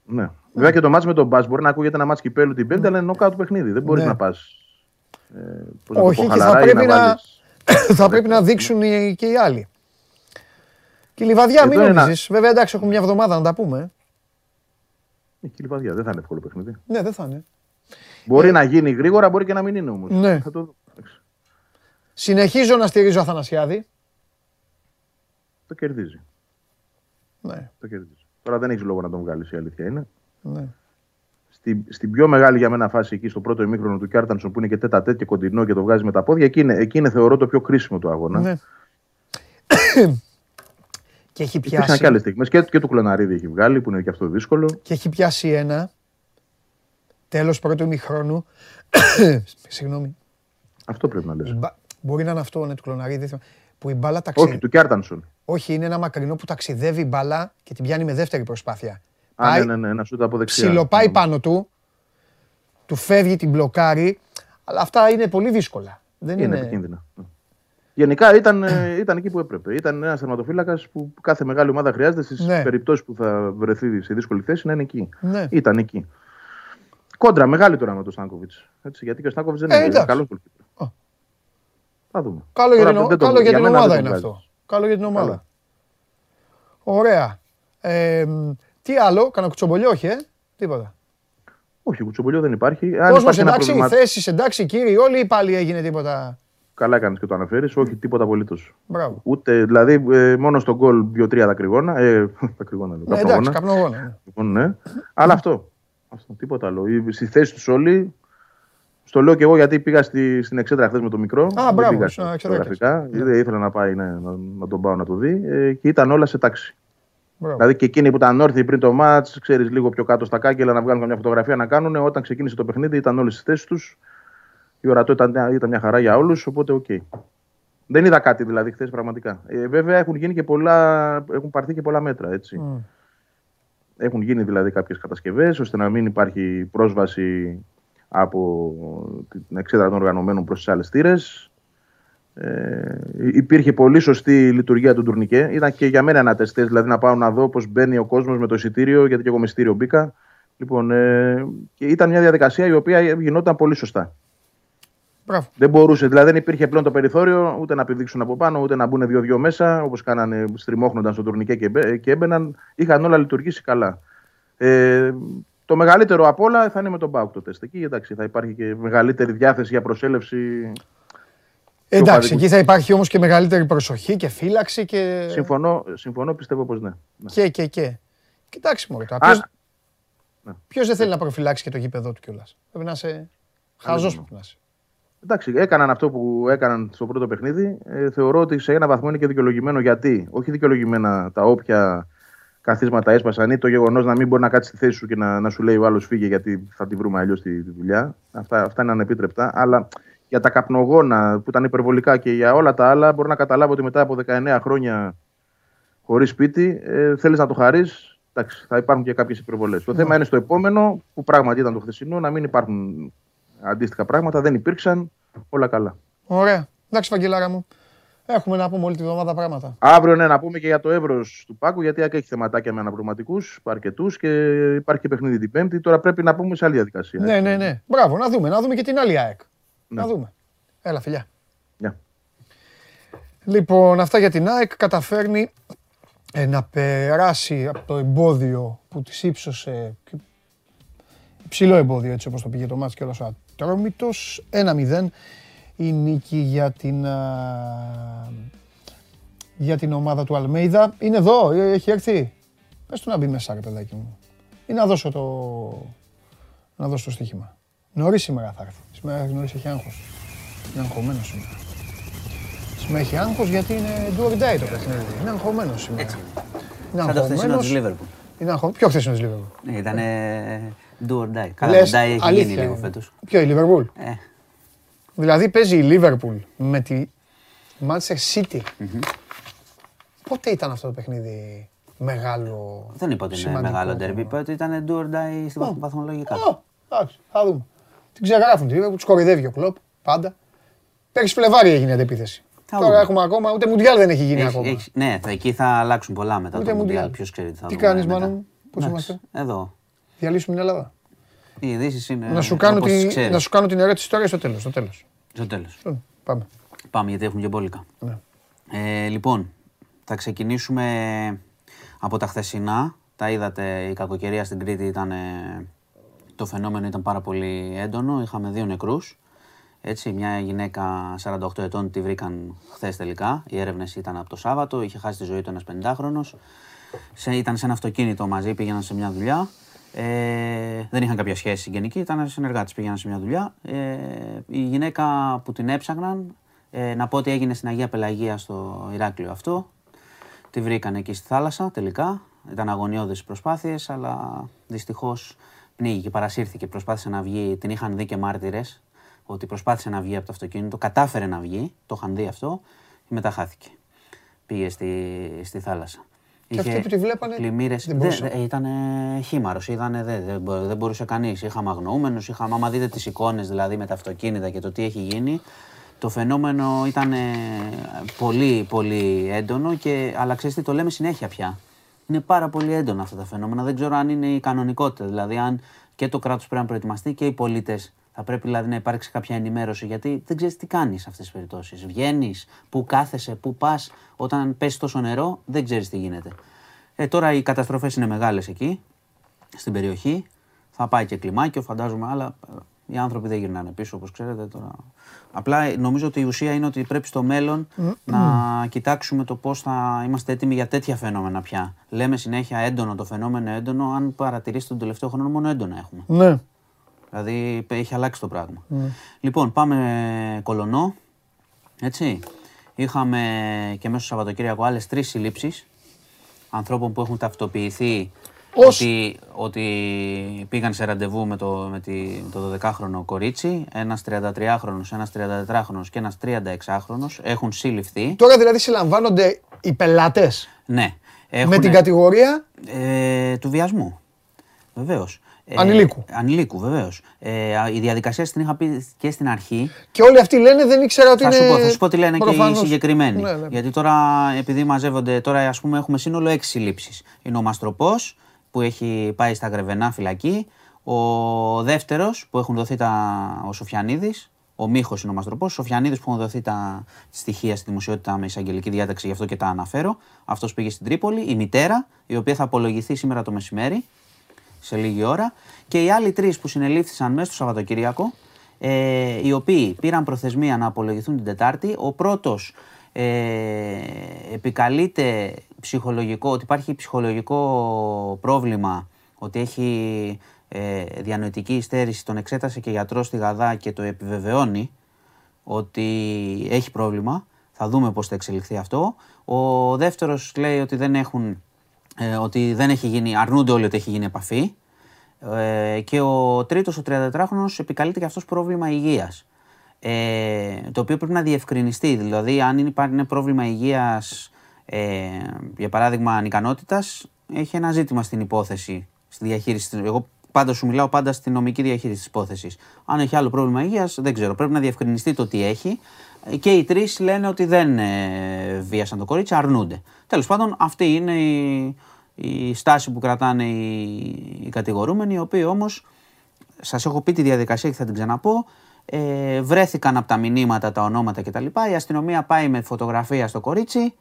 Ναι. Βέβαια και το μάτς με τον Μπα μπορεί να ακούγεται ένα μάτς κυπέλου την Πέμπτη, αλλά είναι νοκάτου παιχνίδι. Δεν μπορείς ναι. να πας. Ε, Όχι, και θα πρέπει να, θα πρέπει να δείξουν και οι άλλοι. Και η Λιβαδιά, μην νομίζεις. Βέβαια, εντάξει, έχουμε μια εβδομάδα να τα πούμε. Ε, και η Λιβαδιά δεν θα είναι εύκολο παιχνίδι. Ναι, δεν θα είναι. Μπορεί ε... να γίνει γρήγορα, μπορεί και να μην είναι όμως. Ναι. Το... Συνεχίζω να στηρίζω Αθανασιάδη. Το κερδίζει. Ναι. Το κερδίζει. Τώρα δεν έχεις λόγο να τον βγάλεις, η αλήθεια είναι. Ναι. Στη, στην πιο μεγάλη για μένα φάση εκεί στο πρώτο ημίχρονο του Κιάρτανσον που είναι και τέτα τέτοια κοντινό και το βγάζει με τα πόδια, εκεί είναι, εκεί είναι θεωρώ το πιο κρίσιμο του αγώνα. Ναι. Και έχει πιάσει. Υπήρχαν και άλλες στιγμές. Και, και του Κλωναρίδη έχει βγάλει, που είναι και αυτό δύσκολο. Και έχει πιάσει ένα. Τέλος πρώτου ημιχρόνου. Συγγνώμη. Αυτό πρέπει να λες. Μπορεί να είναι αυτό, ναι, του Κλωναρίδη. Που η μπάλα ταξιδεύει. Όχι, του Κιάρτανσον. Όχι, είναι ένα μακρινό που ταξιδεύει η μπάλα και την πιάνει με δεύτερη προσπάθεια. Α, Πάει, ναι, ναι, ναι, να σου από δεξιά. Ψιλοπάει ναι. πάνω του, του φεύγει, την μπλοκάρει. Αλλά αυτά είναι πολύ δύσκολα. Δεν είναι, είναι επικίνδυνα. Γενικά ήταν, ε, ήταν εκεί που έπρεπε. Ήταν ένας θερματοφύλακα που κάθε μεγάλη ομάδα χρειάζεται στις ναι. περιπτώσεις που θα βρεθεί σε δύσκολη θέση να είναι εκεί. Ναι. Ήταν εκεί. Κόντρα μεγάλη τώρα με τον Στάνκοβιτς. Γιατί και ο Στάνκοβιτς δεν ε, είναι καλός Θα δούμε. Καλό για, την, καλό για την ομάδα είναι αυτό. Καλό για την ομάδα. Ωραία. Ε, τι άλλο, κανένα κουτσομπολιό, όχι, ε; τίποτα. Όχι, κουτσομπολιό δεν υπάρχει. Κόσμος εντάξει, προβλημα... θέσεις εντάξει, κύριοι, όλοι ή πάλι έγινε τίποτα. Καλά έκανε και το αναφέρεις. Όχι, τίποτα απολύτως. Ούτε, δηλαδή, ε, μόνο στον γκολ δύο-τρία τα κρυγόνα. Ε, τα κρυγόνα, ναι, εντάξει, καπνογόνα. Ναι. Λοιπόν, ναι. Αλλά αυτό. αυτό. Τίποτα άλλο. Στη θέση τους όλοι. Στο λέω και εγώ γιατί πήγα στη, στην εξέτρα χθες με το μικρό. Α, μπράβο, πήγα Ναι. Ήθελα να πάει ναι, να, να, τον πάω να το δει ε, και ήταν όλα σε τάξη. Μπράβο. Δηλαδή και εκείνοι που ήταν όρθιοι πριν το ματς, ξέρεις λίγο πιο κάτω στα κάγκελα να βγάλουν μια φωτογραφία να κάνουν. Όταν ξεκίνησε το παιχνίδι ήταν όλοι στις θέσεις τους η ορατότητα ήταν, ήταν μια χαρά για όλους, οπότε OK. Okay. Δεν είδα κάτι δηλαδή χθες πραγματικά. Ε, βέβαια έχουν γίνει και πολλά, έχουν πάρθει και πολλά μέτρα έτσι. Mm. Έχουν γίνει δηλαδή κάποιες κατασκευές ώστε να μην υπάρχει πρόσβαση από την εξέδρα των οργανωμένων προς τις άλλες θύρες. Ε, υπήρχε πολύ σωστή λειτουργία του τουρνικέ. Ήταν και για μένα ένα τεστέ, δηλαδή να πάω να δω πώς μπαίνει ο κόσμος με το εισιτήριο, γιατί και εγώ με εισιτήριο μπήκα. Λοιπόν, ε, και ήταν μια διαδικασία η οποία γινόταν πολύ σωστά. Μπράβο. Δεν μπορούσε, δηλαδή δεν υπήρχε πλέον το περιθώριο ούτε να πηδήξουν από πάνω, ούτε να μπουν δύο-δύο μέσα, όπως κάνανε, στριμώχνονταν στο τουρνικέ και έμπαιναν. Είχαν όλα λειτουργήσει καλά. Ε, το μεγαλύτερο απ' όλα θα είναι με τον Μπάουκ το τεστ. Εκεί εντάξει, θα υπάρχει και μεγαλύτερη διάθεση για προσέλευση. Εντάξει, εκεί θα υπάρχει όμως και μεγαλύτερη προσοχή και φύλαξη. Και... Συμφωνώ, συμφωνώ πιστεύω πως ναι. ναι. Και, και, και. Κοιτάξτε μόνο τώρα. Ποιο ναι. Ποιος δεν θέλει να προφυλάξει και το γήπεδο του κιόλας; Πρέπει να είσαι. Χαζός πρέπει να είσαι. Εντάξει, έκαναν αυτό που έκαναν στο πρώτο παιχνίδι. Ε, θεωρώ ότι σε ένα βαθμό είναι και δικαιολογημένο γιατί. Όχι δικαιολογημένα τα όποια καθίσματα έσπασαν ή το γεγονός να μην μπορεί να κάτσει στη θέση σου και να, να σου λέει ο άλλος φύγε γιατί θα τη βρούμε αλλιώς τη, τη, δουλειά. Αυτά, αυτά είναι ανεπίτρεπτα. Αλλά για τα καπνογόνα που ήταν υπερβολικά και για όλα τα άλλα, μπορώ να καταλάβω ότι μετά από 19 χρόνια χωρίς σπίτι ε, θέλεις να το χαρείς. Θα υπάρχουν και κάποιες υπερβολές. Το θέμα είναι στο επόμενο, που πράγματι ήταν το χθεσινό, να μην υπάρχουν αντίστοιχα πράγματα δεν υπήρξαν. Όλα καλά. Ωραία. Εντάξει, Βαγγελάρα μου. Έχουμε να πούμε όλη τη βδομάδα πράγματα. Αύριο ναι, να πούμε και για το εύρος του Πάκου, γιατί έχει θεματάκια με αναπληρωματικούς, αρκετούς και υπάρχει και παιχνίδι την Πέμπτη. Τώρα πρέπει να πούμε σε άλλη διαδικασία. Ναι, ναι, ναι. Μπράβο, να δούμε. Να δούμε και την άλλη ΑΕΚ. Ναι. Να δούμε. Έλα, φιλιά. Yeah. Λοιπόν, αυτά για την ΑΕΚ καταφέρνει ε, να περάσει από το εμπόδιο που της ύψωσε Ψηλό εμπόδιο έτσι όπως το πήγε το μάτς και όλος ατρόμητος. 1-0 η νίκη για την, α, για την ομάδα του Αλμέιδα. Είναι εδώ, ε, έχει έρθει. Πες του να μπει μέσα ρε παιδάκι μου. Ή να δώσω το, να δώσω το στοίχημα. Νωρίς σήμερα θα έρθει. Σήμερα νωρίς έχει άγχος. Είναι αγχωμένος σήμερα. Σήμερα έχει άγχος γιατί είναι do or die το παιχνίδι. Είναι αγχωμένος σήμερα. Έτσι. Είναι Σαν το χθεσινό αγχωμένος. της Λίβερπουλ. Είναι αγχω... Ποιο χθεσινό της Liverpool. Ναι, Ήταν do or die. Καλά, Λες, το die έχει γίνει αλήθεια λίγο είναι. φέτος. Ποιο, η Liverpool. Ε, Δηλαδή παίζει η Liverpool με τη Manchester City. Πότε ήταν αυτό το παιχνίδι μεγάλο. δεν είπα ότι είναι σημαντικό μεγάλο θέμα; derby, είπα ότι ήταν do or die στην βαθ- βαθμολογικά. Α, εντάξει, θα δούμε. Την ξεγράφουν τη Liverpool, τους κοροϊδεύει ο κλοπ πάντα. Πέρυσι Φλεβάρι έγινε η αντεπίθεση. Θα Τώρα δούμε. έχουμε ακόμα, ούτε Μουντιάλ δεν έχει γίνει Έχει- ακόμα. έχει- ναι, θα, εκεί θα αλλάξουν πολλά μετά Ούτε το Μουντιάλ. Mundial. Ποιος ξέρει τι θα Τι δούμε κάνεις, μετά. Μάνο μου; Πώς Εντάξει, είμαστε; Εδώ. Διαλύσουμε την Ελλάδα. Οι ειδήσεις είναι. να, σου κάνω όπως τις τη, ξέρεις. να σου κάνω την ερώτηση τώρα στο τέλος. Στο τέλος; Στο τέλος. Ε, Πάμε. Πάμε γιατί έχουν και μπόλικα. Ναι. Ε, λοιπόν, θα ξεκινήσουμε από τα χθεσινά. Τα είδατε, η κακοκαιρία στην Κρήτη ήταν, ε, το φαινόμενο ήταν πάρα πολύ έντονο. Είχαμε δύο νεκρούς. Έτσι, μια γυναίκα 48 ετών τη βρήκαν χθες τελικά. Οι έρευνες ήταν από το Σάββατο. Είχε χάσει τη ζωή του ένας 50χρονο. Σε, ήταν σε ένα αυτοκίνητο μαζί, πήγαιναν σε μια δουλειά. Ε, δεν είχαν κάποια σχέση συγγενική, ήταν συνεργάτες, πήγαιναν σε μια δουλειά. Ε, η γυναίκα που την έψαχναν, ε, να πω ότι έγινε στην Αγία Πελαγία στο Ηράκλειο αυτό. Τη βρήκαν εκεί στη θάλασσα τελικά. Ήταν αγωνιώδε οι προσπάθειες, αλλά δυστυχώς πνίγηκε, παρασύρθηκε. Προσπάθησε να βγει, την είχαν δει και μάρτυρες ότι προσπάθησε να βγει από το αυτοκίνητο, κατάφερε να βγει, το είχαν δει αυτό, και μετά χάθηκε. Πήγε στη, στη θάλασσα. Και αυτοί που τη βλέπανε, πλημμύρες. δεν μπορούσαν. ήταν χήμαρο, είδανε, δεν, δεν, μπο- δεν μπορούσε κανείς. Είχαμε αγνοούμενου, είχαμε, άμα δείτε τις εικόνες δηλαδή με τα αυτοκίνητα και το τι έχει γίνει, το φαινόμενο ήταν πολύ, πολύ έντονο και αλλά ξέρεις τι, το λέμε συνέχεια πια. Είναι πάρα πολύ έντονα αυτά τα φαινόμενα. Δεν ξέρω αν είναι η κανονικότητα. Δηλαδή, αν και το κράτος πρέπει να προετοιμαστεί και οι πολίτες θα πρέπει δηλαδή να υπάρξει κάποια ενημέρωση. Γιατί δεν ξέρεις τι κάνεις σε αυτές τις περιπτώσεις. Βγαίνεις, πού κάθεσαι, πού πας. Όταν πέσει τόσο νερό, δεν ξέρεις τι γίνεται. Ε, τώρα οι καταστροφές είναι μεγάλες εκεί, στην περιοχή. Θα πάει και κλιμάκιο, φαντάζομαι, αλλά ε, οι άνθρωποι δεν γυρνάνε πίσω, όπως ξέρετε. Τώρα. Απλά ε, νομίζω ότι η ουσία είναι ότι πρέπει στο μέλλον να κοιτάξουμε το πώς θα είμαστε έτοιμοι για τέτοια φαινόμενα πια. Λέμε συνέχεια έντονο το φαινόμενο, έντονο. Αν παρατηρήσετε τον τελευταίο χρόνο, μόνο έντονα έχουμε. Ναι. Δηλαδή έχει αλλάξει το πράγμα. Λοιπόν, πάμε κολονό. Έτσι. Είχαμε και μέσα στο Σαββατοκύριακο άλλες τρεις συλλήψεις ανθρώπων που έχουν ταυτοποιηθεί Ως- ότι, ότι πήγαν σε ραντεβού με το, με τη, με το 12χρονο κορίτσι. Ένας 33χρονο, ένας 34χρονο και ένας 36χρονο έχουν συλληφθεί. Τώρα δηλαδή συλλαμβάνονται οι πελάτες Ναι. με Έχουνε- την κατηγορία; Ε, του βιασμού. Βεβαίως. Ανηλίκου. ανηλίκου, βεβαίως. Ε, η διαδικασία την είχα πει και στην αρχή. και όλοι αυτοί λένε δεν ήξερα ότι Θα είναι. σου, πω, θα σου πω τι λένε και οι προφανώς- συγκεκριμένοι. Ναι, ναι. Γιατί τώρα, επειδή μαζεύονται, τώρα ας πούμε έχουμε σύνολο έξι συλλήψεις. Είναι ο Μαστροπός που έχει πάει στα Γρεβενά φυλακή. Ο δεύτερος που έχουν δοθεί τα, ο Σοφιανίδης. Ο Μίχος είναι ο Μαστροπός. Ο Σοφιανίδης που έχουν δοθεί τα στοιχεία στη δημοσιότητα με εισαγγελική διάταξη, γι' αυτό και τα αναφέρω. Αυτός πήγε στην Τρίπολη. Η μητέρα, η οποία θα απολογηθεί σήμερα το μεσημέρι σε λίγη ώρα. Και οι άλλοι τρεις που συνελήφθησαν μέσα στο Σαββατοκύριακο, ε, οι οποίοι πήραν προθεσμία να απολογηθούν την Τετάρτη. Ο πρώτος ε, επικαλείται ψυχολογικό, ότι υπάρχει ψυχολογικό πρόβλημα, ότι έχει ε, διανοητική υστέρηση, τον εξέτασε και γιατρός στη Γαδά και το επιβεβαιώνει ότι έχει πρόβλημα. Θα δούμε πώς θα εξελιχθεί αυτό. Ο δεύτερος λέει ότι δεν έχουν, ε, ότι δεν έχει γίνει, αρνούνται όλοι ότι έχει γίνει επαφή. Ε, και ο τρίτος, ο 34χρονος, επικαλείται και αυτός πρόβλημα υγείας. Ε, το οποίο πρέπει να διευκρινιστεί. Δηλαδή, αν είναι, υπάρχει ένα πρόβλημα υγείας, ε, για παράδειγμα ανικανότητας, έχει ένα ζήτημα στην υπόθεση, στη διαχείριση. Εγώ πάντα σου μιλάω πάντα στη νομική διαχείριση της υπόθεσης. Αν έχει άλλο πρόβλημα υγείας, δεν ξέρω. Πρέπει να διευκρινιστεί το τι έχει. Ε, Και οι τρεις λένε ότι δεν ε, βίασαν το κορίτσι, αρνούνται. Τέλος πάντων, αυτή είναι η, η στάση που κρατάνε οι, οι κατηγορούμενοι, οι οποίοι όμως σας έχω πει τη διαδικασία και θα την ξαναπώ. Ε, βρέθηκαν από τα μηνύματα, τα ονόματα κτλ. Η αστυνομία πάει με φωτογραφία στο κορίτσι.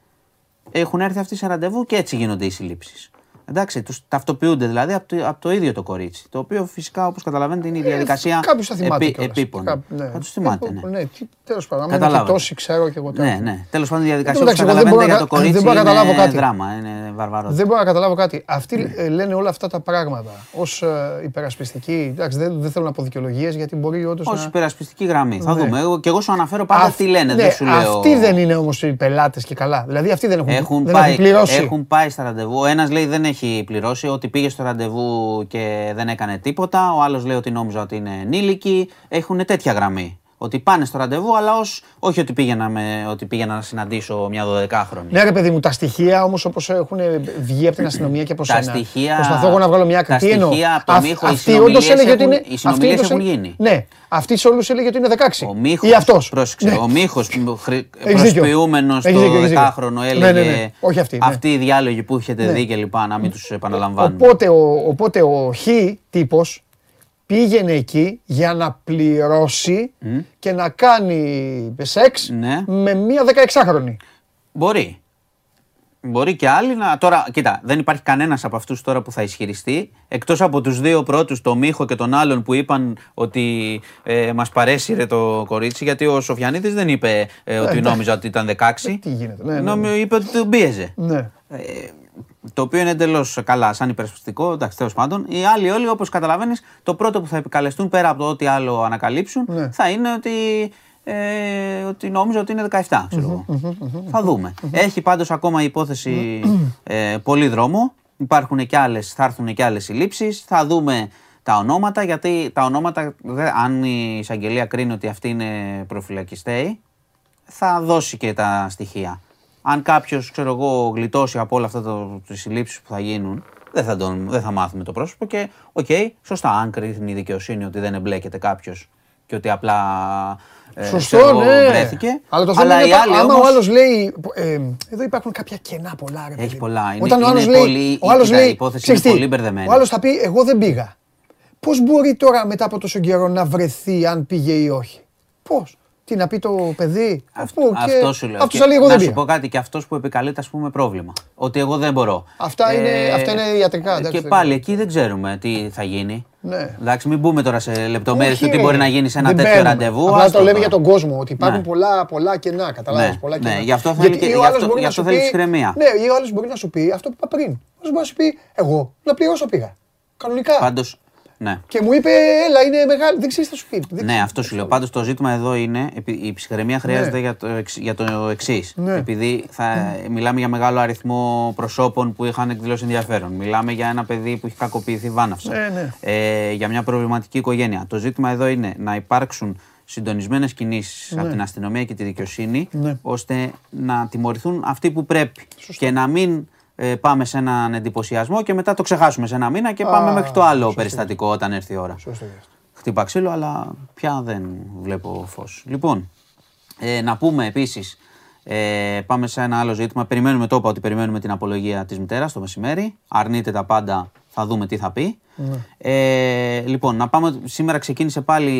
Έχουν έρθει αυτοί σε ραντεβού και έτσι γίνονται οι συλλήψεις. Εντάξει, τους ταυτοποιούνται δηλαδή από το, από το ίδιο το κορίτσι. Το οποίο φυσικά όπως καταλαβαίνετε είναι η διαδικασία Κάποιος θα θυμάται. επί, κιόλας. επίπονη. Κάπου, ναι. Θα τους θυμάται. Ε, Ναι. Ναι, τέλος πάντων. Αν είναι και Καταλάβατε. τόσοι, ξέρω και εγώ τώρα. Ναι, ναι. Τέλος πάντων η διαδικασία Εντάξει, όπως εγώ δεν μπορώ καταλαβαίνετε για να- το κορίτσι δεν μπορώ να καταλάβω είναι κάτι. δράμα, είναι βαρβαρό. Δεν μπορώ να καταλάβω κάτι. Αυτοί ε, λένε όλα αυτά τα πράγματα ως υπερασπιστικοί. Εντάξει, δεν, δεν θέλω να πω δικαιολογίες γιατί μπορεί όντως Ω να. υπερασπιστική γραμμή. Θα Ναι. δούμε. Εγώ, και εγώ σου αναφέρω πάντα Αυ- τι λένε. ναι, δεν σου λέω. Αυτοί δεν είναι όμως οι πελάτες και καλά. Δηλαδή αυτοί δεν έχουν, Έχουν, δεν πάει, έχουν πληρώσει. έχουν πάει στα ραντεβού. Ο ένας λέει δεν έχει πληρώσει, ότι πήγε στο ραντεβού και δεν έκανε τίποτα. Ο άλλος λέει ότι νόμιζα ότι είναι ενήλικοι. Έχουν τέτοια γραμμή. Ότι πάνε στο ραντεβού, αλλά ως, όχι ότι πήγαινα, με, ότι πήγαινα να συναντήσω μια 12χρονη. Ναι, ρε παιδί μου, τα στοιχεία όμως όπως έχουν βγει από την αστυνομία και από Τα σένα. στοιχεία- Προσπαθώ εγώ να βγάλω μια άκρη. τα Τι εννοώ; στοιχεία από το Αυ- Μίχο, οι αυτή όντως συνομιλίες έλεγε ότι έχουν- είναι- οι συνομιλίες αυτή όντως έχουν έλεγε- γίνει. Ναι, αυτή σε όλους έλεγε ότι είναι 16. Ο Μίχο. Ή αυτός. Πρόσεξε. Ο Μίχο Έχεις δίκιο. προσποιούμενος Έχεις το δίκιο, έχεις δίκιο. 10χρονο Ναι, έλεγε. ναι, ναι. Όχι αυτή, ναι. Αυτοί οι διάλογοι που έχετε Ναι. δει και λοιπά, να μην τους επαναλαμβάνουμε. Οπότε ο, οπότε ο Χ τύπος πήγαινε εκεί για να πληρώσει και να κάνει σεξ Ναι. με μία 16χρονη. Μπορεί. Μπορεί και άλλοι να. Τώρα, κοίτα, δεν υπάρχει κανένας από αυτούς τώρα που θα ισχυριστεί. Εκτός από τους δύο πρώτους, τον Μίχο και τον άλλον, που είπαν ότι ε, μας παρέσυρε το κορίτσι. Γιατί ο Σοφιανίδης δεν είπε ε, ότι εντάξει. νόμιζα ότι ήταν 16. τι γίνεται, ναι, ναι, Νόμι- είπε ότι τον πίεζε. Ναι. Ε, το οποίο είναι εντελώς καλά, σαν υπερασπιστικό. Εντάξει, τέλος πάντων. Οι άλλοι όλοι, όπως καταλαβαίνεις, το πρώτο που θα επικαλεστούν πέρα από το ό,τι άλλο ανακαλύψουν Ναι. θα είναι ότι, ε, ότι νόμιζα ότι είναι 17. Ξέρω εγώ. θα δούμε. Έχει πάντως ακόμα η υπόθεση ε, πολύ δρόμο. Υπάρχουν και άλλες, θα έρθουν και άλλες συλλήψεις. Θα δούμε τα ονόματα, γιατί τα ονόματα, δε- αν η εισαγγελία κρίνει ότι αυτοί είναι προφυλακιστέοι, θα δώσει και τα στοιχεία. Αν κάποιος, ξέρω εγώ, γλιτώσει από όλα αυτά τις συλλήψεις που θα γίνουν, δεν θα, τον, δεν θα μάθουμε το πρόσωπο και, οκ, σωστά, αν κρίνει η δικαιοσύνη ότι δεν εμπλέκεται κάποιος και ότι απλά ε, Σωστό, ξέρω εγώ, ναι. βρέθηκε. Αλλά το θέμα Αλλά είναι οι πα- άλλοι άμα όμως- ο άλλος λέει. ε, εδώ υπάρχουν κάποια κενά πολλά, ρε Έχει παιδί μου. πολλά. Είναι- Όταν ο είναι άλλος λέει. πολύ- ο άλλος κοίτα, η λέει υπόθεση «Ξέρεις είναι τι, πολύ μπερδεμένη». Ο άλλος θα πει: Εγώ δεν πήγα. Πώς μπορεί τώρα μετά από τόσο καιρό να βρεθεί αν πήγε ή όχι; Πώς; Τι να πει το παιδί; Αυτό, Αφού και αυτό σου λέω. αυτός Και θα λέει: Εγώ να δεν σου πήγα. πω κάτι, και αυτός που επικαλείται, ας πούμε, πρόβλημα. Ότι εγώ δεν μπορώ. Ε, Αυτά είναι- αυτά είναι ιατρικά, εντάξει, Και δεν πάλι είναι. εκεί δεν ξέρουμε τι θα γίνει. Ναι. Εντάξει, μην μπούμε τώρα σε λεπτομέρειες Όχι, του τι ρε. μπορεί να γίνει σε ένα Δεν τέτοιο μπαίνουμε. ραντεβού. Απλά άστο το λέμε τώρα. για τον κόσμο ότι υπάρχουν Ναι. πολλά, πολλά κενά. Καταλάβεις, Ναι, πολλά ναι, κενά. γι' αυτό θέλει Γιατί και- ο γι' άλλος αυτό- μπορεί γι' να αυτό σου θέλεις πει- ψυχραιμία. Ναι, ή ο άλλος μπορεί να σου πει αυτό που είπα πριν. Ο άλλος μπορεί να σου πει: Εγώ να πληρώσω πήγα. Κανονικά. Πάντως. Ναι. Και μου είπε: Έλα, είναι μεγάλη. Δεν ξέρεις τι θα σου πει. Δεν Ναι, ξέρεις. αυτό σου λέω. Πάντως το ζήτημα εδώ είναι, επει- η ψυχραιμία χρειάζεται Ναι. για το, εξ- για το εξής. Ναι. Επειδή θα, μιλάμε για μεγάλο αριθμό προσώπων που είχαν εκδηλώσει ενδιαφέρον. Μιλάμε για ένα παιδί που έχει κακοποιηθεί βάναυσα. Ναι, ναι. Ε, για μια προβληματική οικογένεια. Το ζήτημα εδώ είναι να υπάρξουν συντονισμένες κινήσεις από την αστυνομία και τη δικαιοσύνη, Ναι. ώστε να τιμωρηθούν αυτοί που πρέπει. Και να μην ε, πάμε σε έναν εντυπωσιασμό και μετά το ξεχάσουμε σε ένα μήνα και πάμε μέχρι το άλλο περιστατικό όταν έρθει η ώρα. Σωστό γι' αυτό. Χτύπα ξύλο, αλλά πια δεν βλέπω φως. Λοιπόν, ε, να πούμε επίσης, ε, πάμε σε ένα άλλο ζήτημα. Περιμένουμε, το είπα ότι περιμένουμε την απολογία της μητέρας το μεσημέρι. Αρνείται τα πάντα, θα δούμε τι θα πει. Ε, λοιπόν, να πάμε. Σήμερα ξεκίνησε πάλι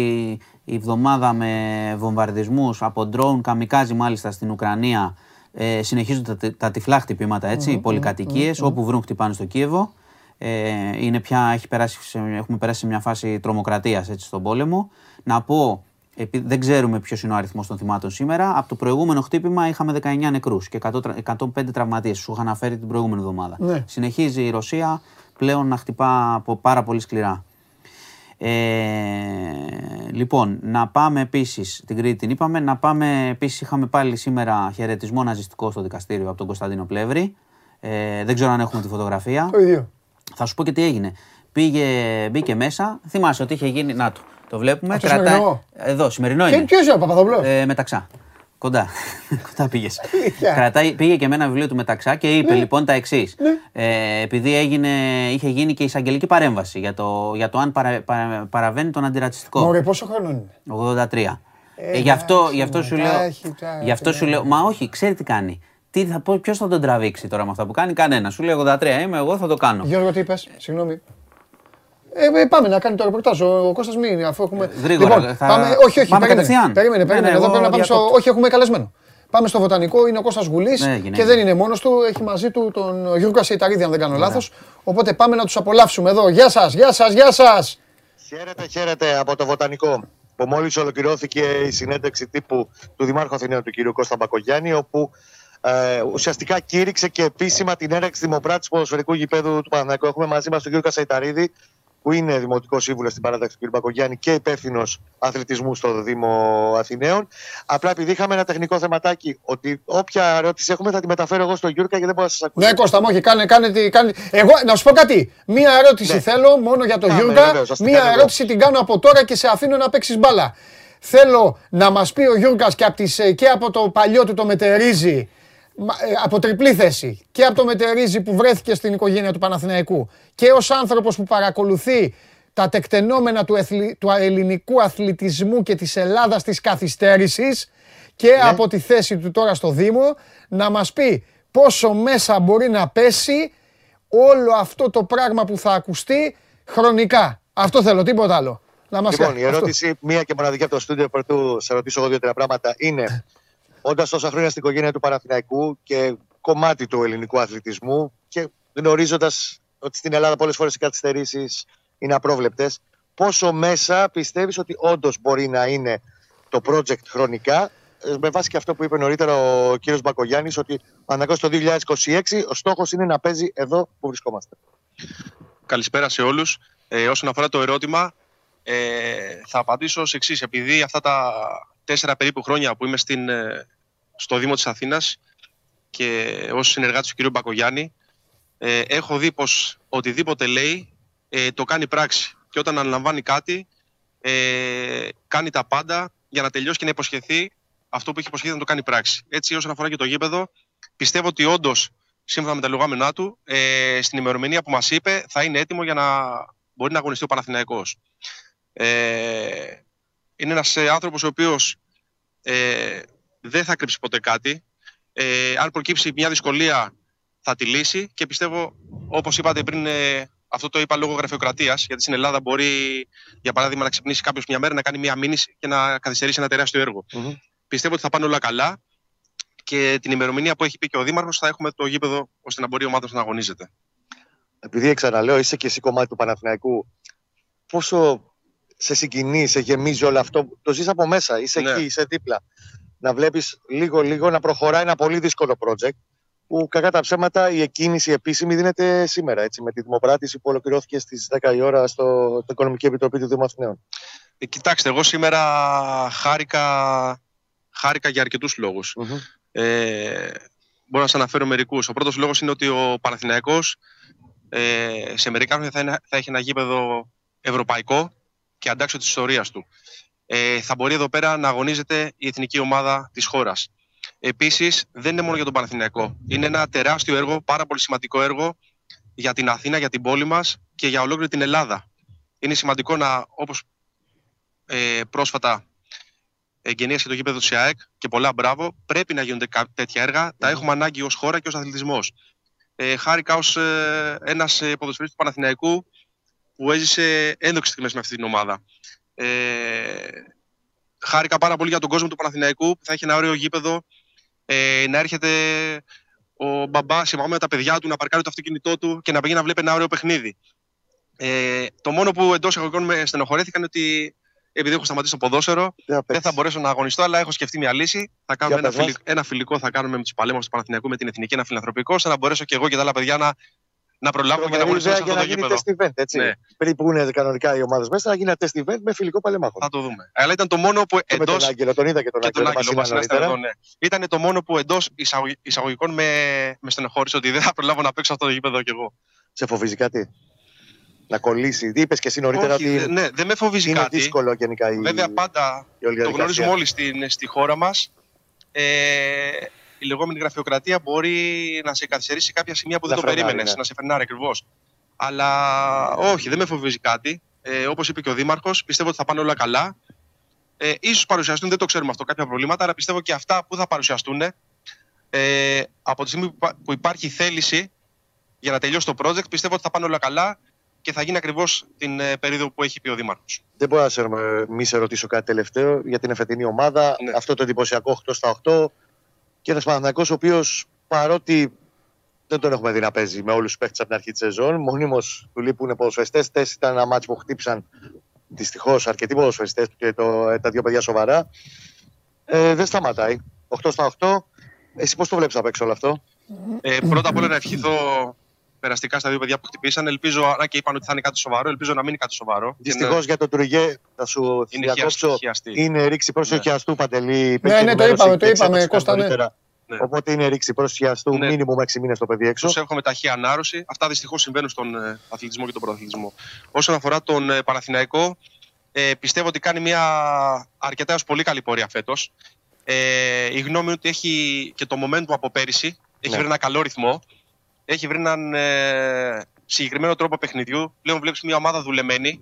η εβδομάδα με βομβαρδισμούς από ντρόουν, καμικάζι μάλιστα στην Ουκρανία. Ε, συνεχίζονται τα, τα τυφλά χτυπήματα, έτσι, πολυκατοικίες, όπου βρουν χτυπάνε στο Κίεβο. Ε, είναι πια, έχει περάσει σε, έχουμε περάσει σε μια φάση τρομοκρατίας έτσι, στον πόλεμο. Να πω, επει- δεν ξέρουμε ποιος είναι ο αριθμός των θυμάτων σήμερα. Από το προηγούμενο χτύπημα είχαμε 19 νεκρούς και 100 τρα- 105 τραυματίες. Σου είχα αναφέρει την προηγούμενη εβδομάδα. Ναι. Συνεχίζει η Ρωσία πλέον να χτυπά από πάρα πολύ σκληρά. Ε, λοιπόν, να πάμε επίσης, την Κρήτη την είπαμε, να πάμε επίσης. Είχαμε πάλι σήμερα χαιρετισμό ναζιστικό στο δικαστήριο από τον Κωνσταντίνο Πλεύρη. Ε, δεν ξέρω αν έχουμε τη φωτογραφία. Το ίδιο. Θα σου πω και τι έγινε. Πήγε, μπήκε μέσα. Θυμάσαι ότι είχε γίνει. Να το. Το βλέπουμε. Αυτό σημερινό; Εδώ, σημερινό Και είναι. ποιος είναι ο Παπαδοπλό. Ε, μεταξά. Κοντά. Κοντά πήγες. Αλήθεια. Κρατάει, πήγε και με ένα βιβλίο του μεταξά και είπε Ναι. λοιπόν τα εξής. Ε, επειδή έγινε, είχε γίνει και εισαγγελική παρέμβαση για το, για το αν παρα, παρα- παραβαίνει τον αντιρατσιστικό. Μωρέ, πόσο χρόνο είναι; 83. Ε, Ε, γι' αυτό, εντάξει, γι αυτό σου τα λέω. έχει, τα Γι' αυτό έχει, σου ναι. λέω. Μα όχι, ξέρει τι κάνει. Τι θα πω, ποιος θα τον τραβήξει τώρα με αυτά που κάνει, κανένας. Σου λέει 83 είμαι, εγώ θα το κάνω. Γιώργο, τι είπες, συγγνώμη. Ε, ε, πάμε να κάνει το ρεπορτάζ. Ο, ο Κώστας μην, αφού έχουμε. Γρήγορα, Λοιπόν, θα- πάμε, όχι, όχι, πάμε περίμενε. κατευθείαν. Περίμενε, Ναι, περίμενε. ναι, Εδώ εγώ πρέπει να πάμε στο. διακόπτω. Όχι, έχουμε καλεσμένο. Πάμε στο βοτανικό, είναι ο Κώστας Γουλής Ναι, έγινε, και δεν είναι μόνος του, έχει μαζί του τον Γιώργο Κασεϊταρίδη αν δεν κάνω λάθος. Οπότε πάμε να τους απολαύσουμε εδώ. Γεια σας, γεια σας, γεια σας. Χαίρετε, χαίρετε από το Βοτανικό που μόλις ολοκληρώθηκε η συνέντευξη τύπου του Δημάρχου Αθηναίων του κ. Κώστα Μπακογιάννη όπου ε, ουσιαστικά κήρυξε και επίσημα την έναρξη δημοπράτησης ποδοσφαιρικού γηπέδου του Παναθηναϊκού. Έχουμε μαζί μας τον κ. Κασαϊταρίδη που είναι δημοτικός σύμβουλος στην παράταξη του κ. Μπακογιάννη και υπεύθυνος αθλητισμού στο Δήμο Αθηναίων. Απλά επειδή είχαμε ένα τεχνικό θεματάκι, ότι όποια ερώτηση έχουμε θα τη μεταφέρω εγώ στον Γιούρκα και δεν μπορώ να σας ακούσω. Ναι, Κώστα, μου, όχι, κάνε, κάνε, τι- κάνε. Εγώ, να σου πω κάτι. Μία ερώτηση Ναι. θέλω μόνο για τον Κάνε, Γιούρκα. βεβαίως, ας την Μία κάνω εγώ. ερώτηση την κάνω από τώρα και σε αφήνω να παίξεις μπάλα. Θέλω να μας πει ο Γιούρκα και, απ' τις, ε, και από το παλιό του το μετερίζει, μα- ε, από τριπλή θέση, και από το μετερίζει που βρέθηκε στην οικογένεια του Παναθηναϊκού και ως άνθρωπος που παρακολουθεί τα τεκταινόμενα του, εθλη- του ελληνικού αθλητισμού και της Ελλάδας της καθυστέρησης και από τη θέση του τώρα στο Δήμο να μας πει πόσο μέσα μπορεί να πέσει όλο αυτό το πράγμα που θα ακουστεί χρονικά. Αυτό θέλω, τίποτα άλλο. Να μας Λοιπόν, κα- η αυτό. ερώτηση, μία και μοναδική από το στούντιο, πρωτού σε ρωτήσω εγώ δύο-τρία πράγματα, είναι όντας τόσα χρόνια στην οικογένεια του Παναθηναϊκού και κομμάτι του ελληνικού αθλητισμού και γνωρίζοντας ότι στην Ελλάδα πολλές φορές οι καθυστερήσεις είναι απρόβλεπτες, πόσο μέσα πιστεύεις ότι όντως μπορεί να είναι το project χρονικά, ε, με βάση και αυτό που είπε νωρίτερα ο κύριος Μπακογιάννης, ότι ο Παναθηναϊκός το 2026 ο στόχος είναι να παίζει εδώ που βρισκόμαστε. Καλησπέρα σε όλους. Ε, όσον αφορά το ερώτημα, ε, θα απαντήσω ως εξής. Επειδή αυτά τα τέσσερα περίπου χρόνια που είμαι στην, ε, στο Δήμο της Αθήνας και ως συνεργάτης του κ. Μπακογιάννη, ε, έχω δει πως οτιδήποτε λέει ε, το κάνει πράξη. Και όταν αναλαμβάνει κάτι, ε, κάνει τα πάντα για να τελειώσει και να υποσχεθεί αυτό που έχει υποσχεθεί να το κάνει πράξη. Έτσι, όσον αφορά και το γήπεδο, πιστεύω ότι όντως, σύμφωνα με τα λεγόμενά του, ε, στην ημερομηνία που μας είπε, θα είναι έτοιμο για να μπορεί να αγωνιστεί ο Παναθηναϊκός. Ε, είναι ένας ε, άνθρωπος ο οποίος ε, δεν θα κρύψει ποτέ κάτι. Ε, αν προκύψει μια δυσκολία θα τη λύσει και πιστεύω, όπως είπατε πριν, ε, αυτό το είπα λόγω γραφειοκρατίας, γιατί στην Ελλάδα μπορεί, για παράδειγμα, να ξυπνήσει κάποιος μια μέρα να κάνει μια μήνυση και να καθυστερήσει ένα τεράστιο έργο. Μμμ. Πιστεύω ότι θα πάνε όλα καλά και την ημερομηνία που έχει πει και ο Δήμαρχος θα έχουμε το γήπεδο ώστε να μπορεί η ομάδα να αγωνίζεται. επειδή ξαναλέω, είσαι και εσύ κομμάτι του Παναθηναϊκού, πόσο σε συγκινεί, σε γεμίζει όλο αυτό. Το ζεις από μέσα, είσαι Ναι. εκεί, είσαι δίπλα. Να βλέπεις λίγο-λίγο να προχωράει ένα πολύ δύσκολο project που κακά τα ψέματα η εκκίνηση επίσημη δίνεται σήμερα, έτσι, με τη δημοπράτηση που ολοκληρώθηκε στις 10 η ώρα στο, στο Οικονομική Επιτροπή του Δήμου Αθηναίων. Ε, κοιτάξτε, εγώ σήμερα χάρηκα, χάρηκα για αρκετούς λόγους. Μμμ. Ε, μπορώ να σας αναφέρω μερικούς. Ο πρώτος λόγος είναι ότι ο Παναθηναϊκός ε, σε μερικά χρόνια θα, είναι- θα έχει ένα γήπεδο ευρωπαϊκό και αντάξιο της ιστορίας του. Ε, θα μπορεί εδώ πέρα να αγωνίζεται η εθνική ομάδα της χώρας. Επίσης, δεν είναι μόνο για τον Παναθηναϊκό. Είναι ένα τεράστιο έργο, πάρα πολύ σημαντικό έργο για την Αθήνα, για την πόλη μας και για ολόκληρη την Ελλάδα. Είναι σημαντικό να, όπως ε, πρόσφατα εγγενίασε το γήπεδο της ΑΕΚ και πολλά μπράβο. Πρέπει να γίνονται κα- τέτοια έργα. Τα έχουμε ανάγκη ως χώρα και ως αθλητισμός. Ε, χάρηκα ως ε, ένας ε, ποδοσφαιριστής του Παναθηναϊκού που έζησε ένδοξες στιγμές με αυτή την ομάδα. Ε, χάρηκα πάρα πολύ για τον κόσμο του Παναθηναϊκού που θα έχει ένα ωραίο γήπεδο. Ε, να έρχεται ο μπαμπά, η μαμά με τα παιδιά του να παρκάρει το αυτοκίνητό του και να πηγαίνει να βλέπει ένα ωραίο παιχνίδι. Ε, το μόνο που εντός εισαγωγικών με στενοχωρέθηκαν είναι ότι επειδή έχω σταματήσει το ποδόσφαιρο, Δεν θα δεν παίξεις. θα μπορέσω να αγωνιστώ, αλλά έχω σκεφτεί μια λύση. Θα κάνουμε Για ένα, πες φιλικ- ένα φιλικό, θα κάνουμε με τους παλέμους του Παναθηναϊκού, με την Εθνική, ένα φιλανθρωπικό, ώστε να μπορέσω και εγώ και τα άλλα παιδιά να, να προλάβουμε και να Τρομερή αγωνιστούμε σε ιδέα αυτό για το να γίνει γήπεδο. test event, έτσι. Ναι. Πριν που είναι κανονικά οι ομάδες μέσα, να γίνει ένα test event με φιλικό παλεμάχο. Θα το δούμε. Αλλά ήταν το μόνο που Και με εντό. τον Άγγελο, τον είδα και τον Και τον Άγγελο. Άγγελο, μας μας είπαν είναι νωρίτερα. εδώ, ναι. Ήταν το μόνο που εντός εισαγωγικών με, με στενοχώρησε ότι δεν θα προλάβω να παίξω αυτό το γήπεδο κι εγώ. Σε φοβίζει κάτι; Να κολλήσει. Είπες και εσύ νωρίτερα Όχι, ότι δε- ναι, δεν με φοβίζει είναι κάτι. δύσκολο γενικά η, Βέβαια, πάντα η όλη το διαδικασία. γνωρίζουμε όλοι στην, στη χώρα μας. Ε, η λεγόμενη γραφειοκρατία μπορεί να σε καθυστερήσει σε κάποια σημεία που Να δεν το φρενάρει, περίμενες, ναι. να σε φρενάρει ακριβώς. Αλλά όχι, δεν με φοβίζει κάτι. Ε, Όπως είπε και ο Δήμαρχος, πιστεύω ότι θα πάνε όλα καλά. Ε, ίσως παρουσιαστούν, δεν το ξέρουμε αυτό, κάποια προβλήματα, αλλά πιστεύω και αυτά που θα παρουσιαστούν ε, από τη στιγμή που υπά- που υπάρχει θέληση για να τελειώσει το project, πιστεύω ότι θα πάνε όλα καλά και θα γίνει ακριβώς την ε, περίοδο που έχει πει ο Δήμαρχος. Δεν μπορώ να σε, μη σε ρωτήσω κάτι τελευταίο για την εφετινή ομάδα. Ναι. Αυτό το εντυπωσιακό 8 στα 8. Και ένα Παναθυνακό ο οποίος παρότι δεν τον έχουμε δει να παίζει με όλους τους παίχτες από την αρχή της σεζόν, μονίμως του λείπουν ποδοσφαιριστές. Τέσσερις ήταν ένα μάτσο που χτύπησαν δυστυχώς αρκετοί ποδοσφαιριστές και το, τα δύο παιδιά σοβαρά. Ε, δεν σταματάει. 8 στα 8. Εσύ πώς το βλέπεις απ' έξω όλο αυτό; Ε, πρώτα απ' όλα να ευχηθώ περαστικά στα δύο παιδιά που χτυπήσαν. Ελπίζω, αν και είπαν ότι θα είναι κάτι σοβαρό, ελπίζω να μην είναι κάτι σοβαρό. Δυστυχώς για τον Τουριγέ, θα σου Είναι διακόψω. χιαστή. Είναι ρήξη προς Ναι. χιαστού παντελή. Ναι, ναι, το είπαμε, το είπαμε, Κώστα, ναι. Ναι. Οπότε είναι ρήξη προς χιαστού, Ναι. μήνυμου 6 μήνες το παιδί έξω. Τους εύχομαι ταχύ ανάρρωση. Αυτά δυστυχώς συμβαίνουν στον ε, αθλητισμό και τον πρωταθλητισμό. Όσον αφορά τον ε, Παναθηναϊκό, ε, πιστεύω ότι κάνει μια αρκετά έως πολύ καλή πορεία φέτος. Ε, η γνώμη είναι ότι έχει και το momentum από πέρυσι. Έχει Ναι. βρει ένα καλό ρυθμό. Έχει βρει έναν ε, συγκεκριμένο τρόπο παιχνιδιού. Πλέον βλέπεις μια ομάδα δουλεμένη.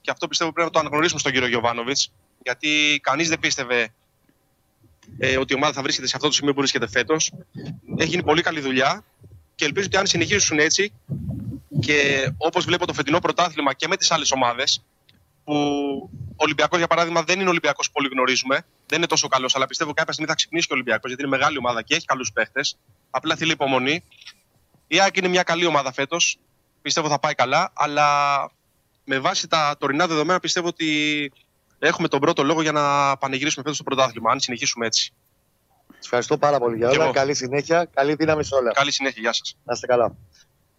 Και αυτό πιστεύω πρέπει να το αναγνωρίσουμε στον κύριο Γιωβάνοβιτς. Γιατί κανείς δεν πίστευε ε, ότι η ομάδα θα βρίσκεται σε αυτό το σημείο που βρίσκεται φέτος. Έχει γίνει πολύ καλή δουλειά και ελπίζω ότι αν συνεχίσουν έτσι και όπως βλέπω το φετινό πρωτάθλημα και με τις άλλες ομάδες, που ο Ολυμπιακός για παράδειγμα δεν είναι ο Ολυμπιακός που όλοι γνωρίζουμε, δεν είναι τόσο καλός, αλλά πιστεύω κάποια στιγμή θα ξυπνήσει και ο Ολυμπιακός γιατί είναι μεγάλη ομάδα και έχει καλούς παίχτες. Απλά θέλει υπομονή. Η ΑΕΚ είναι μια καλή ομάδα φέτος. Πιστεύω θα πάει καλά, αλλά με βάση τα τωρινά δεδομένα πιστεύω ότι έχουμε τον πρώτο λόγο για να πανηγυρίσουμε φέτος το πρωτάθλημα, αν συνεχίσουμε έτσι. Σας ευχαριστώ πάρα πολύ για Κι όλα. εγώ. Καλή συνέχεια. Καλή δύναμη σε όλα. Καλή συνέχεια, γεια σας. Να είστε καλά.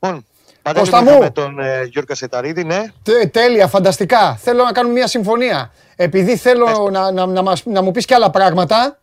Λοιπόν, Παντέλη, Κώστα μου μου. είχαμε τον ε, Γιώργο Κασεταρίδη, ναι. Τε- Τέλεια, φανταστικά. Θέλω να κάνουμε μια συμφωνία. Επειδή θέλω να, να, να, μας- να μου πεις και άλλα πράγματα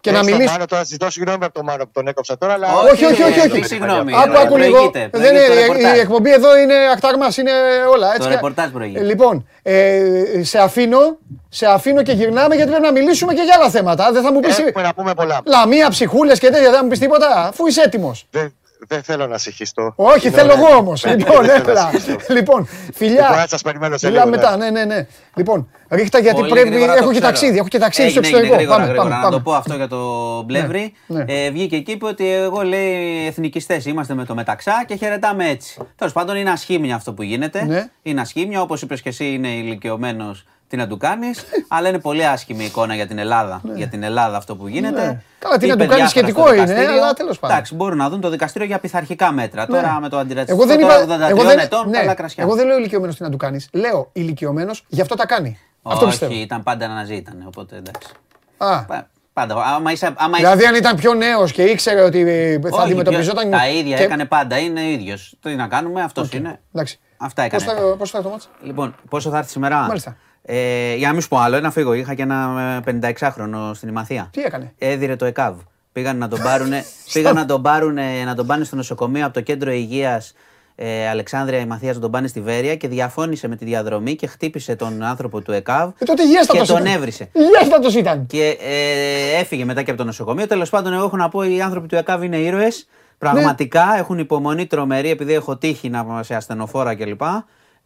και να Έχεις τον μιλήσω. Μάνο, τώρα ζητώ συγγνώμη από τον Μάνο που τον έκοψα τώρα, αλλά. Όχι, όχι, όχι, ε, όχι. τι Συγγνώμη. Άκου, ε, άκου λίγο. προηγείται, Δεν προηγείται το είναι, η ρεπορτάζ. εκπομπή εδώ είναι ακτάρμας, είναι όλα. Έτσι. ρεπορτάζ προηγείται. Λοιπόν, ε, σε αφήνω, σε αφήνω και γυρνάμε γιατί πρέπει να μιλήσουμε και για άλλα θέματα. Δεν θα μου πεις... Έχουμε να πούμε πολλά. Λαμία, ψυχούλες και τέτοια, δεν θα μου πεις τίποτα, αφού είσαι έτοιμος. Δεν, δεν θέλω να συγχυστώ. Όχι, Είναι θέλω ωραία. εγώ όμως. Ναι, Λοιπόν, δεν θέλω να έλα. συγχυστώ. Λοιπόν, φιλιά. Λοιπόν, να σας περιμένω σε Μιλάμε λίγο, μετά, ναι, ναι, ναι. Λοιπόν, ρίχτα γιατί Πολύ πρέπει. γρήγορα το Έχω και ξέρω. ταξίδι, έχω και ταξίδι στο Έγινε, έγινε εξωτερικό. γρήγορα, Πάμε, γρήγορα. πάμε. Να το πάμε. πω αυτό για το Μπλεύρι. ναι. Ε, βγήκε και είπε ότι εγώ λέει εθνικιστές είμαστε με το μεταξά και χαιρετάμε έτσι. Τέλος πάντων είναι ασχήμια αυτό που γίνεται. Ναι. Είναι ασχήμια, όπως είπες και εσύ, είναι ηλικιωμένος. Τι να του κάνεις, αλλά είναι πολύ άσχημη εικόνα για την Ελλάδα. Για την Ελλάδα αυτό που γίνεται. Ναι. Καλά, τι να Είπε του κάνεις, διάφορα σχετικό στο είναι, δικαστήριο. αλλά τέλος πάντων. Εντάξει, μπορούν να δουν το δικαστήριο για πειθαρχικά μέτρα. Τώρα με το αντιρατσιστικό Εγώ δεν τώρα είπα. 83 Εγώ δεν, ετών, ναι, καλά κρασιά. εγώ δεν λέω ηλικιωμένος τι να του κάνεις. Λέω ηλικιωμένος, γι' αυτό τα κάνει. Αυτό Όχι, πιστεύω. ήταν πάντα ναζί ήταν, οπότε εντάξει. Α, Πα- Πάντα. Άμα είσαι, άμα είσαι δηλαδή αν ήταν πιο νέος και ήξερε ότι θα Όχι, αντιμετωπιζόταν. ποιος- Τα ίδια και- έκανε πάντα, είναι ίδιος. Τι να κάνουμε, αυτός είναι. Εντάξει. Αυτά Πώς έκανε. θα, πώς θα έρθει το μάτς; Λοιπόν, πόσο θα έρθει σήμερα; Μάλιστα. Ε, για να μην σου πω άλλο, ένα φύγω. Είχα και ένα ε, 56χρονο στην Ημαθία. Τι έκανε; Έδιρε το ΕΚΑΒ. Πήγαν να τον πάρουν, πήγαν να τον πάρουν, να τον πάνε στο νοσοκομείο από το κέντρο υγείας ε, Αλεξάνδρεια Ημαθία να τον πάνε στη Βέρεια και διαφώνησε με τη διαδρομή και χτύπησε τον άνθρωπο του ΕΚΑΒ Ε, τότε και υγιέστατος τον ήταν. έβρισε. Υγιέστατος ήταν. Και ε, έφυγε μετά και από το νοσοκομείο. Τέλος πάντων, εγώ έχω να πω: οι άνθρωποι του ΕΚΑΒ είναι ήρωες. Πραγματικά Ναι. έχουν υπομονή τρομερή επειδή έχω τύχει να σε ασθενοφόρα κλπ.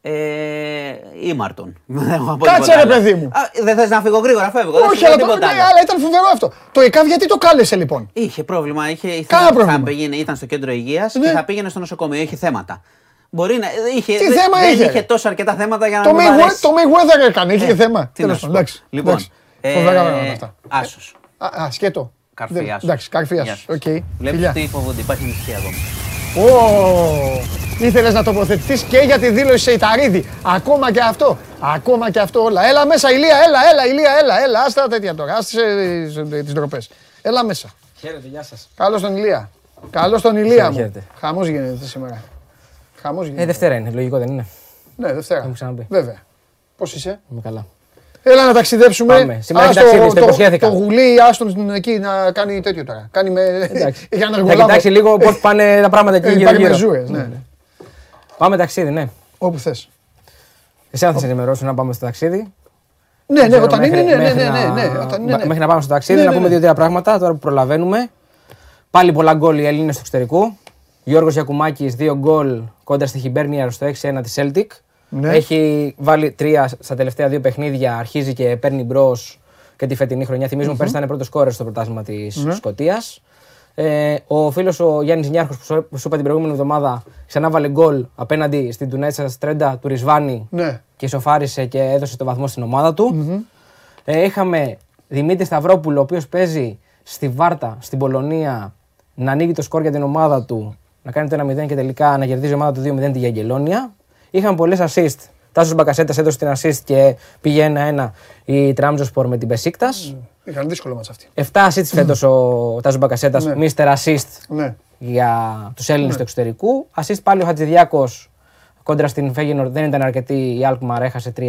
Ε, ήμαρτον. Δεν έχω να πω Κάτσε, τίποτα ρε, άλλο. παιδί μου. Α, δεν θες να φύγω γρήγορα, φεύγω. δεν Όχι, σου λέω αλλά, το, τίποτα ναι, άλλο. αλλά ήταν φοβερό αυτό. Το ΕΚΑΒ γιατί το κάλεσε λοιπόν; Είχε πρόβλημα. Είχε, ήθελε- Κάνα θα πρόβλημα. πήγαινε, ήταν στο κέντρο υγείας Ναι. και θα πήγαινε στο νοσοκομείο. Είχε θέματα. Μπορεί να. Είχε, Τι δεν- θέμα δεν είχε, είχε ρε; τόσο αρκετά θέματα για να Το μην μ' Mayweather, αρέσει. το Mayweather έκανε, είχε Ε, θέμα. τι να Τέλος σου πάντων, πω. εντάξει. Λοιπόν, εντάξει. Φοβερά ε, πράγματα αυτά. Άσος. Α, α, σκέτο. Καρφί, Δεν- άσος. Εντάξει, καρφί, Γεια άσος. σας. Οκ. Βλέπεις Φιλιά. τι φοβούνται, υπάρχει νησιά ακόμα. Ω, Ήθελες να τοποθετηθείς και για τη δήλωση Σεϊταρίδη. Ακόμα και αυτό. Ακόμα και αυτό όλα. Έλα μέσα, Ηλία, έλα, έλα, Ηλία, έλα, έλα. Άστα τα τέτοια τώρα. Άστα τις ντροπές. Έλα μέσα. Χαίρετε, γεια σας. Καλώς τον Ηλία. Καλώς τον Ηλία μου. Χαίρετε. Χαμός γίνεται σήμερα. Χαμός γίνεται. Ε, Δευτέρα είναι, λογικό δεν είναι. Ναι, Δευτέρα. Έχουμε ξαναπεί. Βέβαια. Πώς είσαι; Είμαι καλά. Έλα να ταξιδέψουμε. Πάμε. Σήμερα Ας έχει ταξίδι, το, το το, υποσχέθηκα. το γουλί, άστον εκεί να κάνει τέτοιο τώρα. Κάνει με. Εντάξει. για να Θα εργολάβω. κοιτάξει λίγο πώς πάνε τα πράγματα εκεί Ε, γύρω Υπάρχει γύρω. μεζούρες, ναι. Πάμε ταξίδι, ναι. Όπου θες. Εσένα θα σε ενημερώσω να πάμε στο ταξίδι. Ναι, ναι, Ξέρω, όταν είναι, μέχρι- ναι, ναι, μέχρι ναι, ναι, να- ναι, όταν είναι, ναι. Μέχρι να πάμε στο ταξίδι, Ναι, να ναι, πούμε ναι. δύο-τρία πράγματα τώρα που προλαβαίνουμε. Πάλι πολλά γκολ οι Έλληνες του εξωτερικού. Γιώργος Γιακουμάκης, δύο γκολ κόντρα στη Χιμπέρνια στο 6-1 της Celtic. Ναι. Έχει βάλει τρία στα τελευταία δύο παιχνίδια, αρχίζει και παίρνει μπρος και τη φετινή χρονιά. Θυμίζουμε πέρσι ήταν πρώτος κόρε στο πρωτάθλημα της Ναι. Σκωτίας. Ε, ο φίλος ο Γιάννης Νιάρχος που σου που σου είπα την προηγούμενη εβδομάδα ξανά βάλε γκολ απέναντι στην Τουνέτσα Στρέντα του Ρισβάνη Ναι. και ισοφάρισε και έδωσε το βαθμό στην ομάδα του. Ε, είχαμε Δημήτρη Σταυρόπουλο, ο οποίος παίζει στη Βάρτα, στην Πολωνία, να ανοίγει το σκορ για την ομάδα του, να κάνει το 1-0 και τελικά να κερδίζει η ομάδα του 2-0 τη Γιαγγελόνια. Είχαν πολλές assist. Τάσος Μπακασέτας έδωσε την assist και πήγε 1-1 η Τραμζοσπορ με την Πεσίκτας. Είχαν δύσκολο μάτς αυτή. 7 assist φέτος ο Τάσος Μπακασέτας, Ναι. Mr. Assist Ναι. για τους Έλληνες του εξωτερικού. Assist πάλι ο Χατζηδιάκος κόντρα στην Φέγενορ δεν ήταν αρκετή. Η Αλκμαρ έχασε 3-1.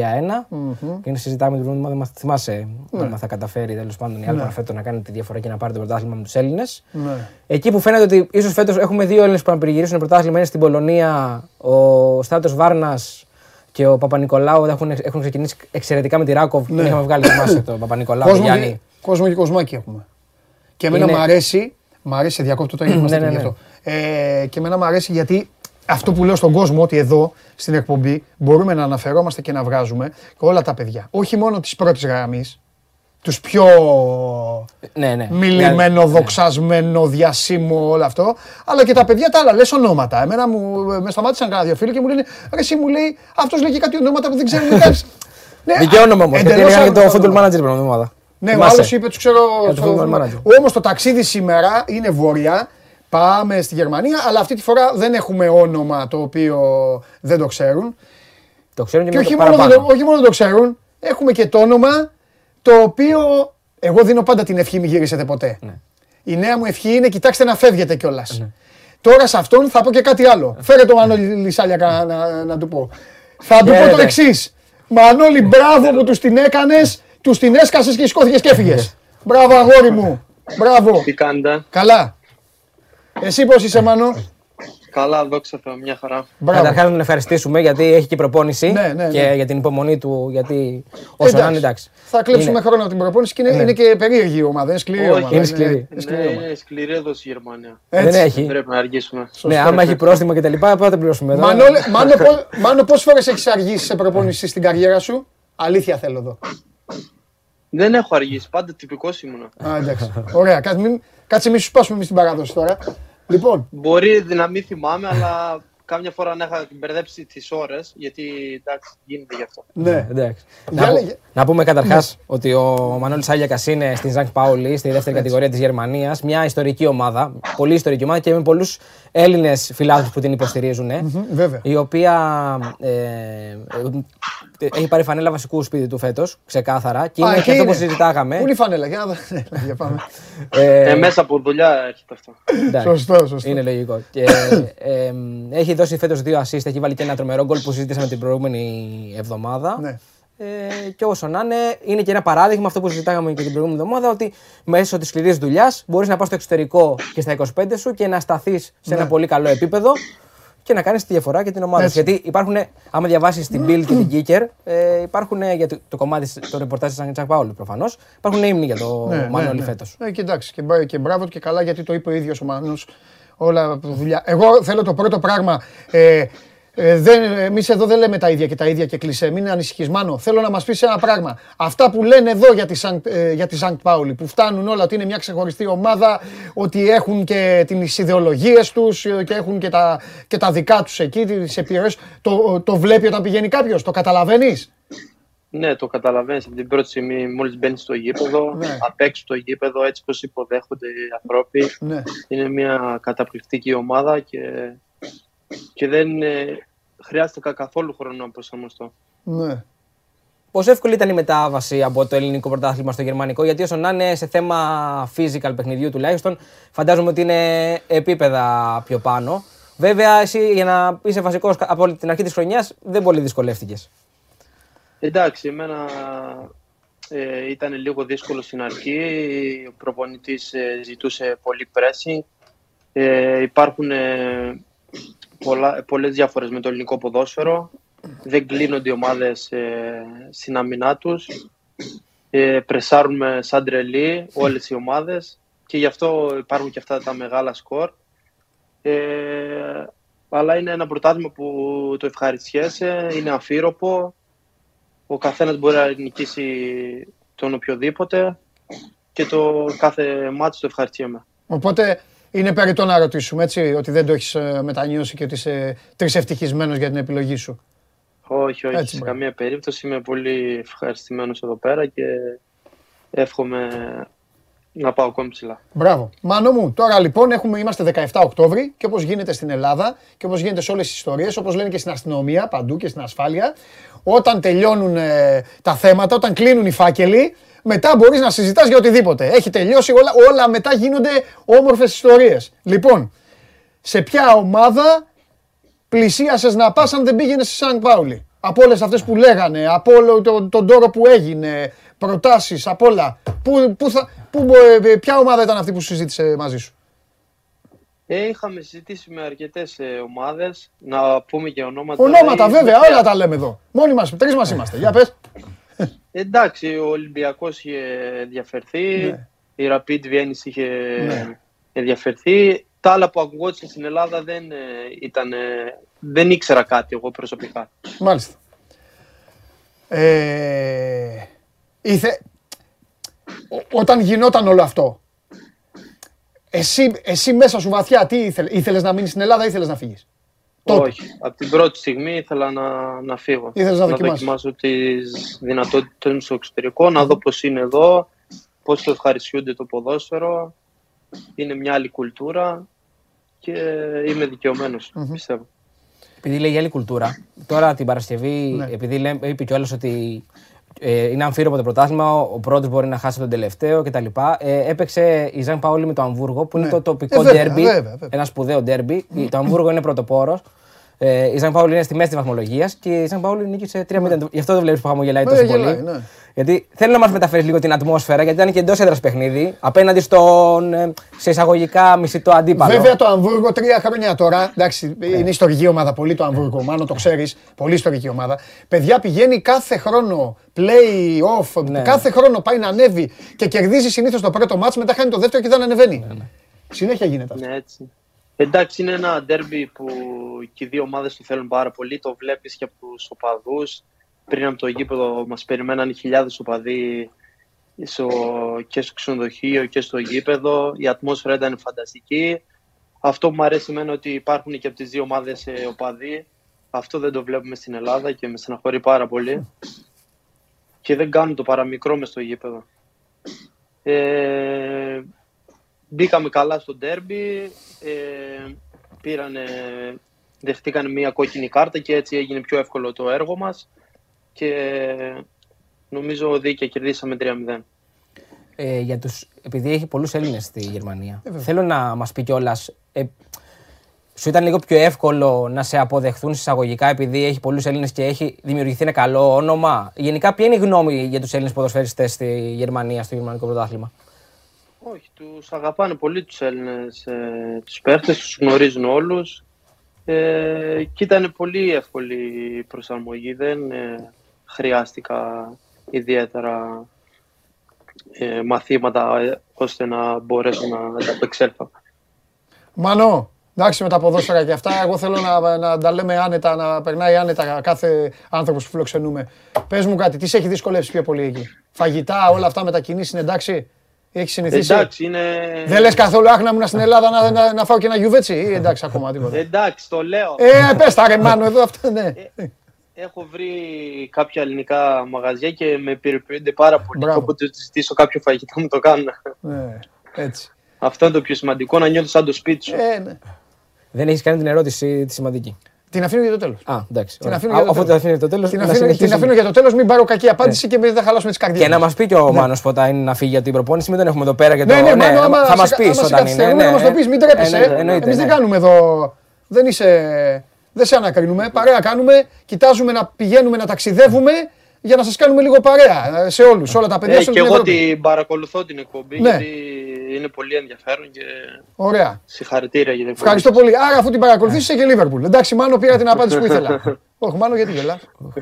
Και είναι συζητάμε την προηγούμενη εβδομάδα, θυμάσαι Ναι. αν θα καταφέρει τέλος πάντων η Αλκμαρ φέτος να κάνει τη διαφορά και να πάρει το πρωτάθλημα με τους Έλληνες. Ναι. Εκεί που φαίνεται ότι ίσως φέτος έχουμε δύο Έλληνες που να περιγυρίσουν πρωτάθλημα είναι στην Πολωνία. Ο Στάτος Βάρνας και ο Παπα-Νικολάου έχουν, έχουν ξεκινήσει εξαιρετικά με τη Ράκοβ. Ναι. Τον είχαμε βγάλει θυμάσαι τον Παπα-Νικολάου. Κόσμο, Γιάννη. και, κόσμο και κοσμάκι έχουμε. Και εμένα Είναι- μου αρέσει, μου αρέσει, σε διακόπτω τώρα γιατί Ναι, είμαστε ναι, γι' ναι. αυτό. Ε, και εμένα μου αρέσει γιατί αυτό που λέω στον κόσμο ότι εδώ στην εκπομπή μπορούμε να αναφερόμαστε και να βγάζουμε όλα τα παιδιά. Όχι μόνο τη πρώτης γραμμής, τους πιο Ναι, ναι. μιλημένο, δοξασμένο, διασύμο, όλο αυτό. Αλλά και τα παιδιά τα άλλα, λες ονόματα. Εμένα μου, με σταμάτησαν κανένα δύο φίλοι και μου λένε Ρε, εσύ μου λέει, αυτός λέει και κάτι ονόματα που δεν ξέρουμε καν. Ναι, Δικαίω όνομα όμω. Γιατί εντελώς έλεγαν και το άλλο football όνομα. manager πριν εβδομάδα. Ναι, ο Θυμάσαι. άλλος είπε, τους ξέρω. Για το football manager. Όμως το ταξίδι σήμερα είναι βόρεια. Πάμε στη Γερμανία, αλλά αυτή τη φορά δεν έχουμε όνομα το οποίο δεν το ξέρουν. Το ξέρουν και, Και με όχι το μόνο, δεν παραπάνω. το, όχι μόνο δεν το ξέρουν, έχουμε και το όνομα το οποίο εγώ δίνω πάντα την ευχή μη γυρίσετε ποτέ. Ναι. Η νέα μου ευχή είναι κοιτάξτε να φεύγετε κιόλας. Τώρα σε αυτόν θα πω και κάτι άλλο. Φέρε το Μανώλη Λισάλια να, να, να του πω. Θα του πω το Χαίρετε. εξής. Μανώλη, μπράβο που τους την έκανες, τους την έσκασες και σηκώθηκες και έφυγες. Μπράβο, αγόρι μου. Μπράβο. Τι κάνετε; Καλά. Εσύ πώς είσαι, Μανώ. Καλά, δόξα τω, μια χαρά. Μπράβο. Καταρχάς να τον ευχαριστήσουμε γιατί έχει και προπόνηση Ναι, ναι, και ναι. για την υπομονή του. Γιατί όσο να είναι εντάξει. Θα κλέψουμε Είναι- χρόνο από την προπόνηση και είναι, Ναι. είναι και περίεργη η ομάδα. Είναι σκληρή η Όχι, ομάδα. είναι σκληρή. είναι σκληρή Ναι, ομάδα. είναι σκληρή εδώ στη Γερμανία. Έτσι. Δεν έχει. Πρέπει να αργήσουμε. Ναι, άμα έχει πρόστιμο και τα λοιπά, πότε θα τα πληρώσουμε εδώ. Μανώλη, Μάνο, πώς- Μάνο, πόσες φορές έχεις αργήσει σε προπόνηση στην καριέρα σου; Αλήθεια θέλω εδώ. Δεν έχω αργήσει, πάντα τυπικός ήμουνα. Α, εντάξει. Ωραία. Κάτσε, μην, κάτσε μην σου σπάσουμε εμείς την παράδοση τώρα. Λοιπόν, Μπορεί να μην θυμάμαι, αλλά κάμια φορά να είχα μπερδέψει τις ώρες, γιατί εντάξει, γίνεται γι' αυτό. ναι. Εντάξει. Για Να, πω- λέγε. να πούμε καταρχάς ότι ο Μανώλης Άλιακα είναι στην Ζανκ Πάουλη, στη δεύτερη κατηγορία της Γερμανίας. Μια ιστορική ομάδα, πολύ ιστορική ομάδα και με πολλούς Έλληνες φιλάθλου που την υποστηρίζουν. ε, Μμ, Βέβαια. Η οποία ε, ε, έχει πάρει φανέλα βασικού σπίτι του φέτος, ξεκάθαρα. Και Α, είναι εκεί και αυτό που είναι. συζητάγαμε. Πού είναι η φανέλα, για να δω. Ναι, για πάμε. Ε, Ε, μέσα από δουλειά έρχεται αυτό. εντάξει. Σωστό, σωστό. Είναι λογικό. Και, ε, έχει δώσει φέτος δύο assist, έχει βάλει και ένα τρομερό γκολ που συζήτησαμε την προηγούμενη εβδομάδα. Ναι. Ε, και όσο να είναι, είναι και ένα παράδειγμα αυτό που συζητάγαμε και την προηγούμενη εβδομάδα ότι μέσω της σκληρής δουλειάς μπορείς να πας στο εξωτερικό και στα 25 σου και να σταθείς σε ένα πολύ καλό επίπεδο και να κάνεις τη διαφορά για την ομάδα σου. Έτσι. Γιατί υπάρχουν, άμα διαβάσεις την Bild και την Kicker, ε, υπάρχουν ε, για το, το κομμάτι, το ρεπορτάζ της Αγγλική Παόλου προφανώς, υπάρχουν ύμνοι για το Ναι, ναι, Μανώλη ναι. φέτος. Ε, και εντάξει, και, μπρα- και μπράβο του και καλά γιατί το είπε ο ίδιος ο Μάνος όλα από δουλειά. Εγώ θέλω το πρώτο πράγμα. Ε, ε, δεν, εμείς εδώ δεν λέμε τα ίδια και τα ίδια και κλισέ. Μην ανησυχείς Μάνο. Θέλω να μας πεις ένα πράγμα. Αυτά που λένε εδώ για τη, Σανκτ, ε, για τη Σανκτ Πάουλι, που φτάνουν όλα ότι είναι μια ξεχωριστή ομάδα, ότι έχουν και τις ιδεολογίες τους ε, και έχουν και τα, και τα δικά τους εκεί, τις επιρροές. Το, το βλέπει όταν πηγαίνει κάποιος, το καταλαβαίνεις; Ναι, το καταλαβαίνεις από την πρώτη στιγμή, μόλις μπαίνει στο γήπεδο, Ναι. απ' έξω το γήπεδο, έτσι πώ υποδέχονται οι άνθρωποι. Ναι. Είναι μια καταπληκτική ομάδα και, και δεν ε, χρειάζεται κα- καθόλου χρόνο να προσαρμοστώ. Ναι. Πόσο εύκολη ήταν η μετάβαση από το ελληνικό πρωτάθλημα στο γερμανικό, γιατί όσο να είναι σε θέμα physical παιχνιδιού τουλάχιστον, φαντάζομαι ότι είναι επίπεδα πιο πάνω. Βέβαια, εσύ για να είσαι βασικός από την αρχή της χρονιάς δεν πολύ δυσκολεύτηκες. Εντάξει, εμένα ε, ήταν λίγο δύσκολο στην αρχή. Ο προπονητής ε, ζητούσε πολύ pressing. Ε, υπάρχουν ε, πολλά, πολλές διάφορες με το ελληνικό ποδόσφαιρο. Δεν κλείνονται οι ομάδες ε, στην αμυνά τους. Ε, πρεσάρουμε σαν τρελοί όλες οι ομάδες και γι' αυτό υπάρχουν και αυτά τα μεγάλα σκορ. Ε, αλλά είναι ένα πρωτάθλημα που το ευχαριστιέσαι, είναι αφύροπο, ο καθένας μπορεί να νικήσει τον οποιοδήποτε και το κάθε μάτι το ευχαριστιέμαι. Οπότε είναι περιττό να ρωτήσουμε έτσι, ότι δεν το έχεις μετανιώσει και ότι είσαι τρισευτυχισμένος για την επιλογή σου. Όχι, όχι, Έτσι, σε μπράβο. καμία περίπτωση είμαι πολύ ευχαριστημένος εδώ πέρα και εύχομαι να πάω ακόμη ψηλά. Μπράβο. Μάνο μου, τώρα λοιπόν έχουμε, είμαστε 17 Οκτώβρη και όπως γίνεται στην Ελλάδα και όπως γίνεται σε όλες τις ιστορίες, όπως λένε και στην αστυνομία παντού και στην ασφάλεια, όταν τελειώνουν ε, τα θέματα, όταν κλείνουν οι φάκελοι, μετά μπορείς να συζητάς για οτιδήποτε. Έχει τελειώσει, όλα, όλα μετά γίνονται όμορφες ιστορίες. Λοιπόν, σε ποια ομάδα πλησίασες να πας αν δεν πήγαινες στη Σαν Πάουλη; Από όλες αυτές που λέγανε, από όλο τον, τον τόρο που έγινε, προτάσεις, από όλα. Πού, πού θα, πού, μπο- ε, ποια ομάδα ήταν αυτή που συζήτησε μαζί σου; Ε, είχαμε συζητήσει με αρκετές ε, ομάδες. Να πούμε και ονόματα. Ονόματα Ε, βέβαια, με- όλα τα λέμε εδώ. Μόνοι μας, τρεις μας είμαστε. Για πες. Εντάξει, ο Ολυμπιακός είχε ενδιαφερθεί. Ναι. Η Rapid Vienna είχε Ναι. ενδιαφερθεί. Τα άλλα που ακουγόντουσαν στην Ελλάδα δεν ε, ήταν. ε, δεν ήξερα κάτι εγώ προσωπικά. Μάλιστα. Ε, ήθε... Ό- όταν γινόταν όλο αυτό, εσύ, εσύ μέσα σου βαθιά τι ήθελες, ήθελες να μείνεις στην Ελλάδα ή ήθελες να φύγεις; Τότε. Όχι. Από την πρώτη στιγμή ήθελα να, να φύγω. Ήθελες να δοκιμάσεις. δοκιμάσω τις δυνατότητες μου στο εξωτερικό, να δω πώς είναι εδώ, πώς το ευχαριστούνται το ποδόσφαιρο. Είναι μια άλλη κουλτούρα και είμαι δικαιωμένος, πιστεύω. Επειδή λέει για άλλη κουλτούρα, τώρα την Παρασκευή, Ναι. επειδή λέει, είπε κιόλας ότι ε, είναι αμφίροπο το πρωτάθλημα, ο, ο πρώτος μπορεί να χάσει τον τελευταίο κτλ. Ε, έπαιξε η Ζαν Παόλη με το Αμβούργο, που είναι Ναι. το τοπικό Ε, βέβαια, ντέρμπι. βέβαια, βέβαια. Ένα σπουδαίο ντέρμπι. Το Αμβούργο είναι πρωτοπόρος. Ε, η Ζαν Παόλη είναι στη μέση της βαθμολογίας και η Ζαν Παόλη νίκησε 3-0. Γι' αυτό το βλέπεις που χαμογελάει Ναι, τόσο γελάει, πολύ. ναι. Γιατί θέλω να μας μεταφέρεις λίγο την ατμόσφαιρα, γιατί ήταν και εντός έδρας παιχνίδι, απέναντι στον ε, σε εισαγωγικά μισητό αντίπαλο. Βέβαια το Αμβούργο τρία χρόνια τώρα, εντάξει, είναι ιστορική ομάδα πολύ το Αμβούργο, μάλλον το ξέρεις, πολύ ιστορική ομάδα. Παιδιά πηγαίνει κάθε χρόνο play-off, Ναι. κάθε χρόνο πάει να ανέβει και κερδίζει συνήθως το πρώτο μάτς, μετά χάνει το δεύτερο και δεν ανεβαίνει. Συνέχεια γίνεται αυτό. Ναι, έτσι. Εντάξει, είναι ένα ντέρμπι που και οι δύο ομάδες το θέλουν πάρα πολύ. Το βλέπεις και από τους οπαδούς. Πριν από το γήπεδο μας περιμέναν χιλιάδες οπαδοί στο, και στο ξενοδοχείο και στο γήπεδο. Η ατμόσφαιρα ήταν φανταστική. Αυτό που μου αρέσει εμένα ότι υπάρχουν και από τις δύο ομάδες ε, οπαδοί. Αυτό δεν το βλέπουμε στην Ελλάδα και με στεναχωρεί πάρα πολύ. Και δεν κάνουν το παραμικρό μες στο γήπεδο. Ε, μπήκαμε καλά στο ντέρμπι, ε, πήρανε, δεχτήκαν μια κόκκινη κάρτα και έτσι έγινε πιο εύκολο το έργο μας και νομίζω δίκαια κερδίσαμε 3-0. ε, για τους, επειδή έχει πολλούς Έλληνες στη Γερμανία. Θέλω να μας πει κιόλας. Ε, σου ήταν λίγο πιο εύκολο να σε αποδεχθούν εισαγωγικά επειδή έχει πολλούς Έλληνες και έχει δημιουργηθεί ένα καλό όνομα; Γενικά, ποια είναι η γνώμη για τους Έλληνες ποδοσφαιριστές στη Γερμανία, στο γερμανικό πρωτάθλημα; Όχι, τους αγαπάνε πολύ τους Έλληνες, ε, τους παίχτες, τους γνωρίζουν όλους ε, και ήταν πολύ εύκολη η προσαρμογή, δεν ε, χρειάστηκα ιδιαίτερα ε, μαθήματα ε, ώστε να μπορέσω να ανταπεξέλθω. Μανώ, εντάξει με τα ποδόσφαιρα και αυτά, εγώ θέλω να, να τα λέμε άνετα, να περνάει άνετα κάθε άνθρωπος που φιλοξενούμε. Πες μου κάτι, τι σε έχει δυσκολεύσει πιο πολύ εκεί; Φαγητά, όλα αυτά μετακινήσεις είναι εντάξει; Έχεις συνηθίσει; Εντάξει, είναι... Δεν λες καθόλου άχ να ήμουν στην Ελλάδα να, να, να φάω και ένα γιουβέτσι ή εντάξει ακόμα τίποτα. Εντάξει, το λέω. Ε, πες τα ρε Μάνο εδώ αυτό, ναι. Έχω βρει κάποια ελληνικά μαγαζιά και με περιποιούνται πάρα πολύ. Μπράβο. Όποτε τους ζητήσω κάποιο φαγητό μου το κάνουν. ναι. Έτσι. Αυτό είναι το πιο σημαντικό, να νιώθω σαν το σπίτι σου. Ε, ναι. Δεν έχεις κάνει την ερώτηση τη σημαντική. Την αφήνω για το τέλος. Α, εντάξει. Την ωραία. αφήνω Α, για το Αφού τέλος. την αφήνει το τέλος. Την αφήνω, την αφήνω για το τέλος, μην πάρω κακή απάντηση και μετά θα χαλάσουμε τις καρδιές Και να μας. μας πει και ο Μάνος πότε είναι να φύγει για την προπόνηση. Μην τον έχουμε εδώ πέρα και το. Ναι, ναι, Μάνο, άμα θα μας σε- πεις άμα σε όταν είναι. καθυστερούμε, ναι, να μας το ναι. πεις, μην τρέπεσαι. Εννοείται, εννοείται, Εμείς δεν ναι. κάνουμε εδώ, δεν είσαι, δεν σε ανακρίνουμε, παρέα κάνουμε, κοιτάζουμε να πηγαίνουμε να ταξιδεύουμε για να σας κάνουμε λίγο παρέα ε, σε όλους, όλα τα παιδιά Ε, σε όλη και την εγώ Ευρώπη. την παρακολουθώ την εκπομπή Ναι. γιατί είναι πολύ ενδιαφέρον και Ωραία. συγχαρητήρια για την εκπομπή. Ευχαριστώ πολύ. Άρα, αφού την παρακολουθείς, είσαι και Λίβερπουλ. Εντάξει, Μάνο, πήρα την απάντηση που ήθελα. Όχι, Μάνο, γιατί γελάς;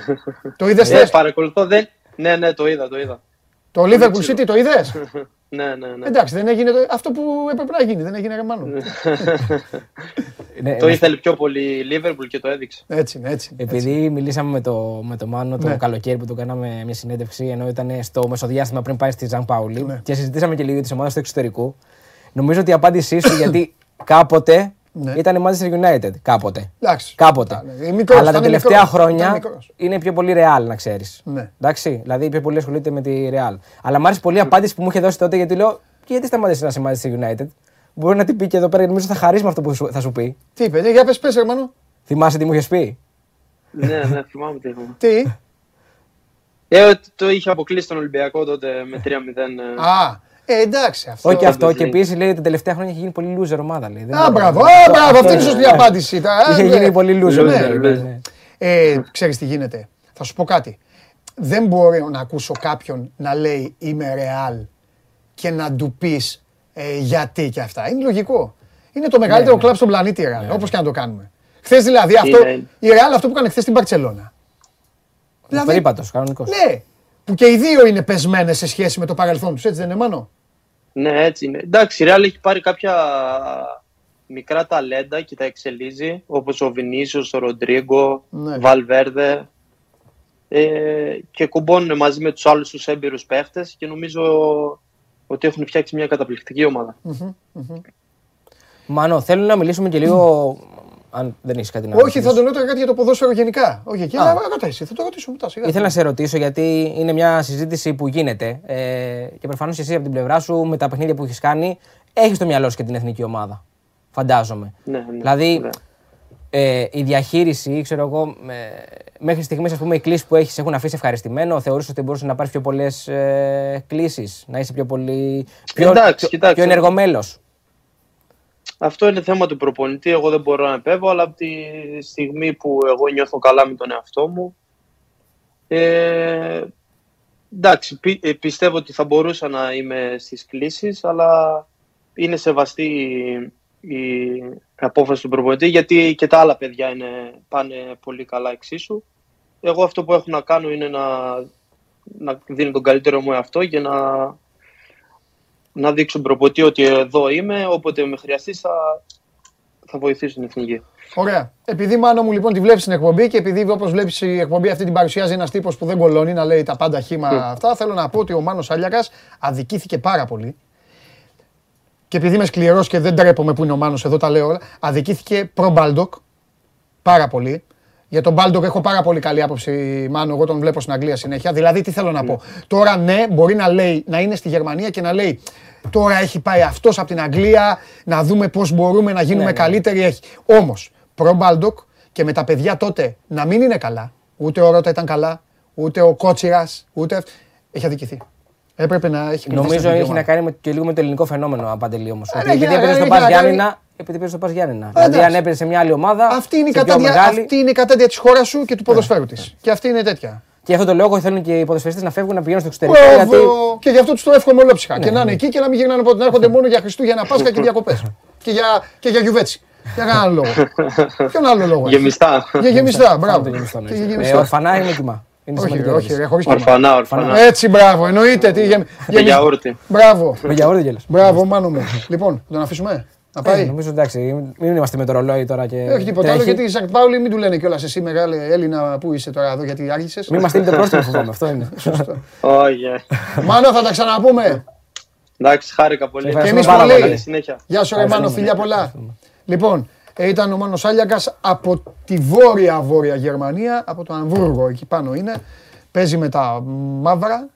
Το είδες Ε, θες; παρακολουθώ, δεν... Ναι, ναι, το είδα, το είδα. Το Liverpool City το είδες; Ναι, ναι, ναι. Εντάξει, δεν έγινε το- αυτό που έπρεπε να γίνει. Δεν έγινε ρε Μάνο. Ναι, Το ναι. ήθελε πιο πολύ η Liverpool και το έδειξε. Έτσι είναι, έτσι. είναι, έτσι. Επειδή μιλήσαμε με το, με το Μάνο το Ναι. καλοκαίρι που του κάναμε μια συνέντευξη, ενώ ήταν στο μεσοδιάστημα πριν πάει στη Ζαν Πάουλη Ναι. και συζητήσαμε και λίγο τη ομάδα του εξωτερικού. Νομίζω ότι η απάντησή σου, γιατί κάποτε Ναι. ήταν η Manchester United. Κάποτε. Εντάξει. Κάποτε. Ήταν, ε, μικρός, Αλλά τα ήταν τελευταία μικρός, ήταν χρόνια μικρός. είναι πιο πολύ Real, να ξέρεις. Ναι. Εντάξει, δηλαδή πιο πολύ ασχολείται με τη Real. Αλλά μου άρεσε πολύ η απάντηση που μου είχε δώσει τότε γιατί λέω Και γιατί σταμάτησε να είσαι μαζί στη United; Μπορεί να την πει και εδώ πέρα, νομίζω θα χαρίσει με αυτό που σου- θα σου πει. Τι είπε, ναι, για πες, πες, Ερμανό. Θυμάσαι τι μου είχες πει; ναι, ναι, θυμάμαι τι είπαμε. Τι; Ε, ότι το είχε αποκλείσει τον Ολυμπιακό τότε με 3-0. ε. Α, ε, εντάξει αυτό. Όχι αυτό. Champions Και League. επίση λέει ότι τα τελευταία χρόνια έχει γίνει πολύ loser ομάδα. Λέει. Δεν Α, μπορώ. μπράβο, α, μπράβο, αυτή είναι η σωστή απάντηση. Τα- α, Είχε ναι. γίνει πολύ loser. Ναι, λέει, ναι. ναι. Ε, ξέρεις τι γίνεται. Θα σου πω κάτι. Δεν μπορώ να ακούσω κάποιον να λέει είμαι ρεάλ και να του πεις ε, γιατί και αυτά. Είναι λογικό. Είναι το μεγαλύτερο ναι. κλαμπ στον πλανήτη η Ρεάλ, όπως και να το κάνουμε. Χθες δηλαδή αυτό, Είναι. η Ρεάλ αυτό που έκανε χθες στην Παρσελώνα. Δηλαδή, Περίπατο, κανονικός. ναι, που και οι δύο είναι πεσμένες σε σχέση με το παρελθόν τους, έτσι δεν είναι μάνο; Ναι, έτσι είναι. Εντάξει, η Real έχει πάρει κάποια μικρά ταλέντα και τα εξελίζει, όπως ο Βινίσιος, ο Ροντρίγκο, Ναι. Βαλβέρδε ε, και κουμπώνουν μαζί με τους άλλους τους έμπειρους παίχτες και νομίζω ότι έχουν φτιάξει μια καταπληκτική ομάδα. Μάνο, θέλω να μιλήσουμε και λίγο. Αν δεν έχεις κάτι να Όχι, ρωτήσεις. θα τον ρωτήσω κάτι για το ποδόσφαιρο γενικά. Όχι εκεί, Α. αλλά ρωτά εσύ, θα το ρωτήσω μετά. Σιγά. Ήθελα να σε ρωτήσω γιατί είναι μια συζήτηση που γίνεται ε, και προφανώς εσύ από την πλευρά σου με τα παιχνίδια που έχεις κάνει έχεις στο μυαλό σου και την εθνική ομάδα. Φαντάζομαι. Ναι, ναι, δηλαδή ναι. ε, η διαχείριση, ξέρω εγώ, ε, μέχρι στιγμής ας πούμε οι κλήσει που έχεις έχουν αφήσει ευχαριστημένο. Θεωρούσε ότι μπορούσε να πάρεις πιο πολλές ε, κλήσει, να είσαι πιο πολύ. Πιο, Εντάξει, πιο, κοιτάξτε. πιο ενεργό μέλος. Αυτό είναι θέμα του προπονητή. Εγώ δεν μπορώ να επέβω, αλλά από τη στιγμή που εγώ νιώθω καλά με τον εαυτό μου. Ε, εντάξει, πι- ε, πιστεύω ότι θα μπορούσα να είμαι στις κλήσεις, αλλά είναι σεβαστή η, η απόφαση του προπονητή, γιατί και τα άλλα παιδιά είναι, πάνε πολύ καλά εξίσου. Εγώ αυτό που έχω να κάνω είναι να, να δίνω τον καλύτερο μου εαυτό για να, να δείξω στον προπονητή ότι εδώ είμαι, όποτε με χρειαστεί θα, θα βοηθήσω την εθνική. Ωραία. Επειδή Μάνο μου λοιπόν τη βλέπεις στην εκπομπή και επειδή όπως βλέπεις η εκπομπή αυτή την παρουσιάζει ένας τύπος που δεν κολώνει να λέει τα πάντα χύμα αυτά, θέλω να πω ότι ο Μάνος Σάλιακας αδικήθηκε πάρα πολύ. Και επειδή είμαι σκληρός και δεν ντρέπομαι που είναι ο Μάνος εδώ, τα λέω όλα, αδικήθηκε προ Μπάλντοκ πάρα πολύ. Για τον Μπάλντοκ έχω πάρα πολύ καλή άποψη, Μάνο. Εγώ τον βλέπω στην Αγγλία συνέχεια. Δηλαδή, τι θέλω να πω; Τώρα, ναι, μπορεί να λέει να είναι στη Γερμανία και να λέει Τώρα έχει πάει αυτός από την Αγγλία, να δούμε πώς μπορούμε να γίνουμε Ναι, ναι. καλύτεροι. Έχει. Όμως, προ Μπάλντοκ και με τα παιδιά τότε να μην είναι καλά. Ούτε ο Ρότα ήταν καλά, ούτε ο Κότσιρας, ούτε. Έχει αδικηθεί. Έπρεπε να έχει κληθεί Νομίζω στην έχει ομάδα. να κάνει με, και λίγο με το ελληνικό φαινόμενο, ρε Παντελή όμως. Ε, ναι, Επειδή έχει να- έπαιζε στο έχει Πα να κάνει- Γιάννηνα, επειδή παίζει στο Πας Γιάννηνα. Δηλαδή, εντάξει. αν έπαιζε σε μια άλλη ομάδα. Αυτή είναι, η σε πιο κατάντια, μεγάλη- αυτή είναι η κατάντια της χώρας σου και του ποδοσφαίρου της. Και αυτή είναι τέτοια. Και γι' αυτό το λόγο θέλουν και οι ποδοσφαιριστές να φεύγουν να πηγαίνουν στο εξωτερικό. Μπράβο. Γιατί Και γι' αυτό τους το εύχομαι ολόψυχα. και να είναι εκεί και να μην γυρνάνε από να έρχονται μόνο για Χριστούγεννα, Πάσχα και διακοπές. και για, και για γιουβέτσι. Για κανένα άλλο λόγο. Ποιον άλλο λόγο. έχει; Γεμιστά. Για γεμιστά, μπράβο. το γεμιστό, Και ναι. για Ε, γεμιστά. Ορφανά είναι κοιμά. Είναι Όχι, σημαντική ρε, όχι, ερώτηση. ρε, χωρίς κοιμά. Ορφανά, ορφανά. Έτσι, μπράβο, εννοείται. Τι, γεμ... Με γεμι- γιαούρτι. Μπράβο. Με γιαούρτι γέλας. Μπράβο, μάνο μου. Λοιπόν, τον αφήσουμε. Να Ε, πάει. Νομίζω εντάξει, μην είμαστε με το ρολόι τώρα και. Ε, Όχι τίποτα άλλο, τρέχει. γιατί η Σακτ Πάουλη μην του λένε κιόλας εσύ μεγάλη Έλληνα που είσαι τώρα εδώ, γιατί άργησε. Μην μας στείλετε πρόστιμο, φοβάμαι. Αυτό είναι. Όχι. ε. Μάνο, θα τα ξαναπούμε. Εντάξει, χάρηκα πολύ. Και εμείς πάρα πολύ. Καλή συνέχεια. Γεια σου, ρε Μάνο, φιλιά πολλά. Λοιπόν, ε, ήταν ο Μάνος Άλιακας από τη βόρεια-βόρεια Γερμανία, από το Αμβούργο, εκεί πάνω είναι. Παίζει με τα μαύρα.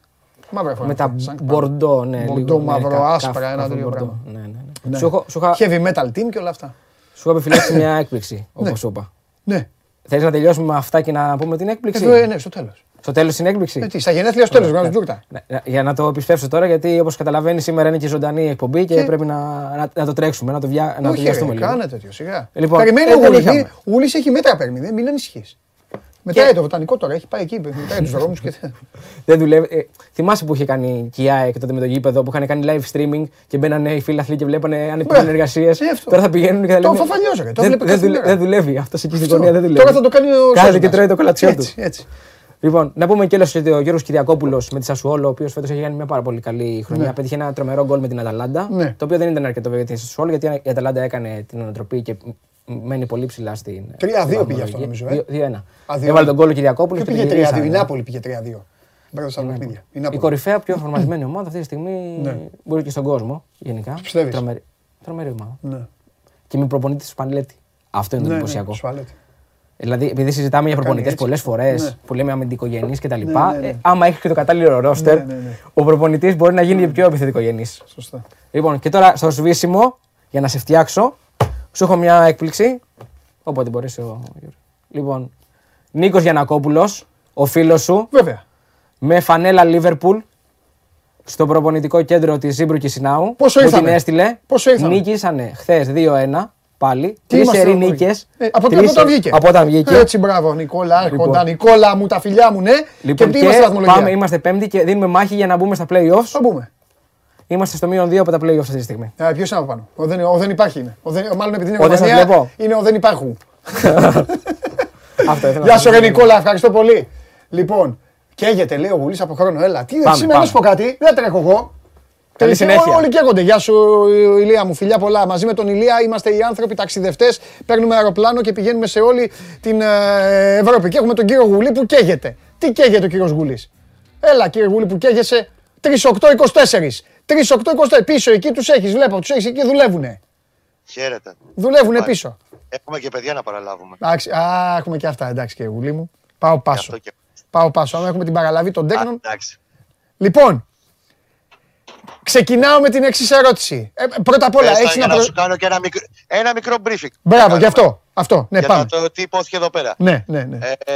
Μαύρα φορά. Με τα Σαν- μπορντό, ναι. Μπορντό, λίγο, ναι, μαύρο, κα- άσπρα, κάφ- ένα κάφ- τέτοιο μπορντό. πράγμα. Ναι, ναι, ναι. Ναι. Σου έχω- Σου είχα- Heavy metal team και όλα αυτά. σου είχα επιφυλάξει μια έκπληξη, όπως σου είπα. Ναι, Θέλεις να τελειώσουμε με αυτά και να πούμε την έκπληξη; εδώ, ε, ναι, στο τέλος. Στο τέλος την έκπληξη; Ε, τι, στα γενέθλια στο τέλος, βγάζουν τούρτα. Ναι, ναι, Για να το επισπεύσω τώρα, γιατί όπως καταλαβαίνεις, σήμερα είναι και ζωντανή η εκπομπή και Και- πρέπει να, να, να το τρέξουμε, να το, βια, να το Όχι, βιαστούμε ρε, λίγο. κάνε τέτοιο, σιγά. Λοιπόν, Περιμένει ε, ο δεν Γούλης, είχαμε. μη- ο Γούλης έχει μέτρα παίρνει, μην ανησυχείς. Μετράει το βοτανικό τώρα, έχει πάει εκεί, μετράει τους δρόμους και... Δεν δουλεύει. Ε, θυμάσαι που είχε κάνει και η ΑΕΚ τότε με το γήπεδο που είχαν κάνει live streaming και μπαίνανε οι φίλοι αθλοί και βλέπανε αν υπήρχαν Ναι, εργασίες. ε, αυτό. Τώρα θα πηγαίνουν και θα Το λένε. φαφαλιός, ρε, το δεν, βλέπω δεν, κάθε δουλε- μέρα. δεν δουλεύει. Αυτός εκεί στην Αυτό. γωνία δεν δουλεύει. Τώρα θα το κάνει ο Κάθεται Σόζοντας. και τρώει το κολατσιό του. Έτσι, έτσι. Λοιπόν, να πούμε και ότι ο Γιώργος Κυριακόπουλος με τη Σασουόλο, ο οποίος φέτος έχει κάνει μια πάρα πολύ καλή χρονιά. Ναι. Πέτυχε ένα τρομερό γκολ με την Αταλάντα. Ναι. Το οποίο δεν ήταν αρκετό για την Σασουόλο, γιατί η Αταλάντα έκανε την ανατροπή και μένει πολύ ψηλά στην. 3-2 πήγε αυτό, νομίζω, ε. 2-1. Α, 2-1. Έβαλε τον γκολ ο Κυριακόπουλο. Ποιο πήγε 3-2, η Νάπολη πήγε 3-2. Μπράβο στα παιχνίδια. Η Η Νάπολη. κορυφαία πιο φορμασμένη ομάδα αυτή τη στιγμή Ναι. μπορεί και στον κόσμο γενικά. Πιστεύεις; Τρομερή, τρομερή ομάδα. Ναι. Και με προπονητής του Σπανλέτη. Αυτό είναι το Ναι, ναι, εντυπωσιακό. ασφαλέτη. Δηλαδή, επειδή συζητάμε για προπονητές έτσι. πολλές φορές Ναι. που λέμε αμυντικογενείς κτλ. Ναι, ναι, ναι. ε, άμα έχεις και το κατάλληλο ρόστερ, Ναι, ναι, ναι. ο προπονητής μπορεί να γίνει πιο επιθετικογενής. Σωστά. Λοιπόν, και τώρα στο σβήσιμο, για να σε φτιάξω, σου έχω μια έκπληξη. Όποτε μπορείς ο Γιώργος. Λοιπόν, Νίκος Γιανακόπουλος, ο φίλος σου, Βέβαια. με φανέλα Λίβερπουλ στο προπονητικό κέντρο της Ζήμπρου Κισινάου. Πόσο μου ήρθαμε; την έστειλε. Πόσο ήρθαμε; Νίκησανε χθες 2-1 πάλι. Τι Τρεις είμαστε σερή εδώ, νίκες. Ε, από, από όταν βγήκε. Από όταν βγήκε. Έτσι, μπράβο, Νικόλα, έρχοντα. Λοιπόν. Νικόλα μου, τα φιλιά μου, ναι. Λοιπόν, και και, τι είμαστε βαθμολογία; πάμε, είμαστε πέμπτη και δίνουμε μάχη για να μπούμε στα playoffs. Θα μπούμε. Είμαστε στο μείον 2 από τα playoffs αυτή τη στιγμή. Ποιος είναι από πάνω; Ο δεν, ο δεν υπάρχει είναι. Ο δεν, μάλλον επειδή είναι Ο δεν σας Γερμανία, βλέπω. είναι ο δεν υπάρχουν. Αυτό ήθελα Γεια να σου, πω. ρε Νικόλα, ευχαριστώ πολύ. Λοιπόν, καίγεται, λέει ο Γουλής από χρόνο. Έλα, τι Πάμε, σήμερα να πάμε. σου πω κάτι, δεν τρέχω εγώ. Καλή Ε, συνέχεια. Όλοι καίγονται. Γεια σου, Ηλία μου, φιλιά πολλά. Μαζί με τον Ηλία είμαστε οι άνθρωποι ταξιδευτές. Παίρνουμε αεροπλάνο και πηγαίνουμε σε όλη την ε, Ευρώπη. Και έχουμε τον κύριο Γουλή που καίγεται. Τι καίγεται ο κύριος Γουλής; Έλα, κύριε Γουλή που καίγεσαι 3-8-24. 3-8-24. Πίσω εκεί τους έχεις, βλέπω, τους έχεις εκεί δουλεύουνε. Χαίρετε. Δουλεύουνε Πάει. πίσω. Έχουμε και παιδιά να παραλάβουμε. Εντάξει, α, έχουμε και αυτά, εντάξει κύριε Γουλή μου. Πάω πάσο. αυτό και- Πάω πάσο. Αν έχουμε την παραλαβή των Α, τέκνων. εντάξει. Λοιπόν, ξεκινάω με την εξής ερώτηση. Ε, πρώτα απ' όλα, Πες τα έχεις για να να προ... σου κάνω και ένα μικρό, ένα μικρό briefing. Μπράβο, Να γι' αυτό. κάνουμε. Αυτό, ναι, Για πάμε. το τι υπόθηκε εδώ πέρα. Ναι, ναι, ναι. Ε,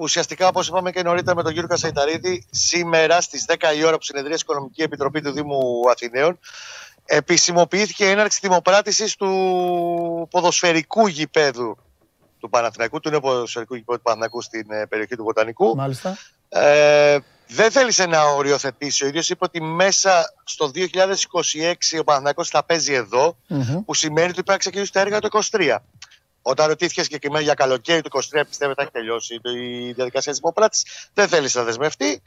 ουσιαστικά, όπως είπαμε και νωρίτερα με τον κύριο Κασαϊταρίδη, σήμερα στις 10 η ώρα που συνεδρία η Οικονομική Επιτροπή του Δήμου Αθηναίων, επισημοποιήθηκε η έναρξη δημοπράτησης του ποδοσφαιρικού γηπέδου του Παναθηναϊκού, του νέου ποδοσφαιρικού γηπέδου του Παναθηναϊκού στην ε, περιοχή του Βοτανικού. Μάλιστα. Ε, δεν θέλησε να οριοθετήσει. Ο ίδιος είπε ότι μέσα στο 2026 ο Παναθηναϊκός θα παίζει εδώ, Μμμ. που σημαίνει ότι πρέπει να ξεκινήσει τα έργα το 23. Όταν ρωτήθηκε συγκεκριμένα για καλοκαίρι του 23, πιστεύετε έχει τελειώσει η διαδικασία τη δημοπράτηση, δεν θέλησε να δεσμευτεί.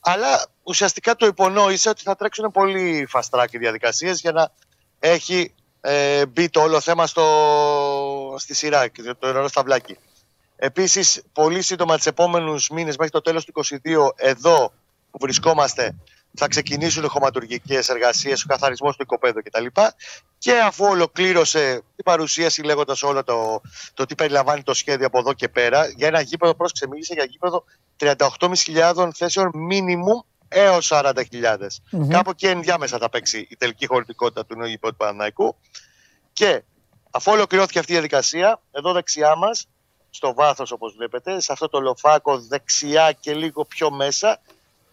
Αλλά ουσιαστικά το υπονόησε ότι θα τρέξουν πολύ fast track οι διαδικασίε για να έχει ε, μπει το όλο θέμα στο, στη σειρά και το νερό στα βλάκι. Επίσης, πολύ σύντομα του επόμενους μήνες, μέχρι το τέλος του 2022, εδώ που βρισκόμαστε, θα ξεκινήσουν οι χωματουργικές εργασίες, ο καθαρισμός του οικοπαίδου κτλ. Και αφού ολοκλήρωσε την παρουσίαση λέγοντας όλο το, το τι περιλαμβάνει το σχέδιο από εδώ και πέρα, για ένα γήπεδο, πρόσεξε, μίλησε για γήπεδο 38.500 θέσεων minimum έως 40.000. Μμμ. Κάπου εκεί ενδιάμεσα θα παίξει η τελική χωρητικότητα του νέου γήπεδου του Παναναϊκού. Και αφού ολοκληρώθηκε αυτή η διαδικασία, εδώ δεξιά μας, στο βάθος όπως βλέπετε, σε αυτό το λοφάκο δεξιά και λίγο πιο μέσα,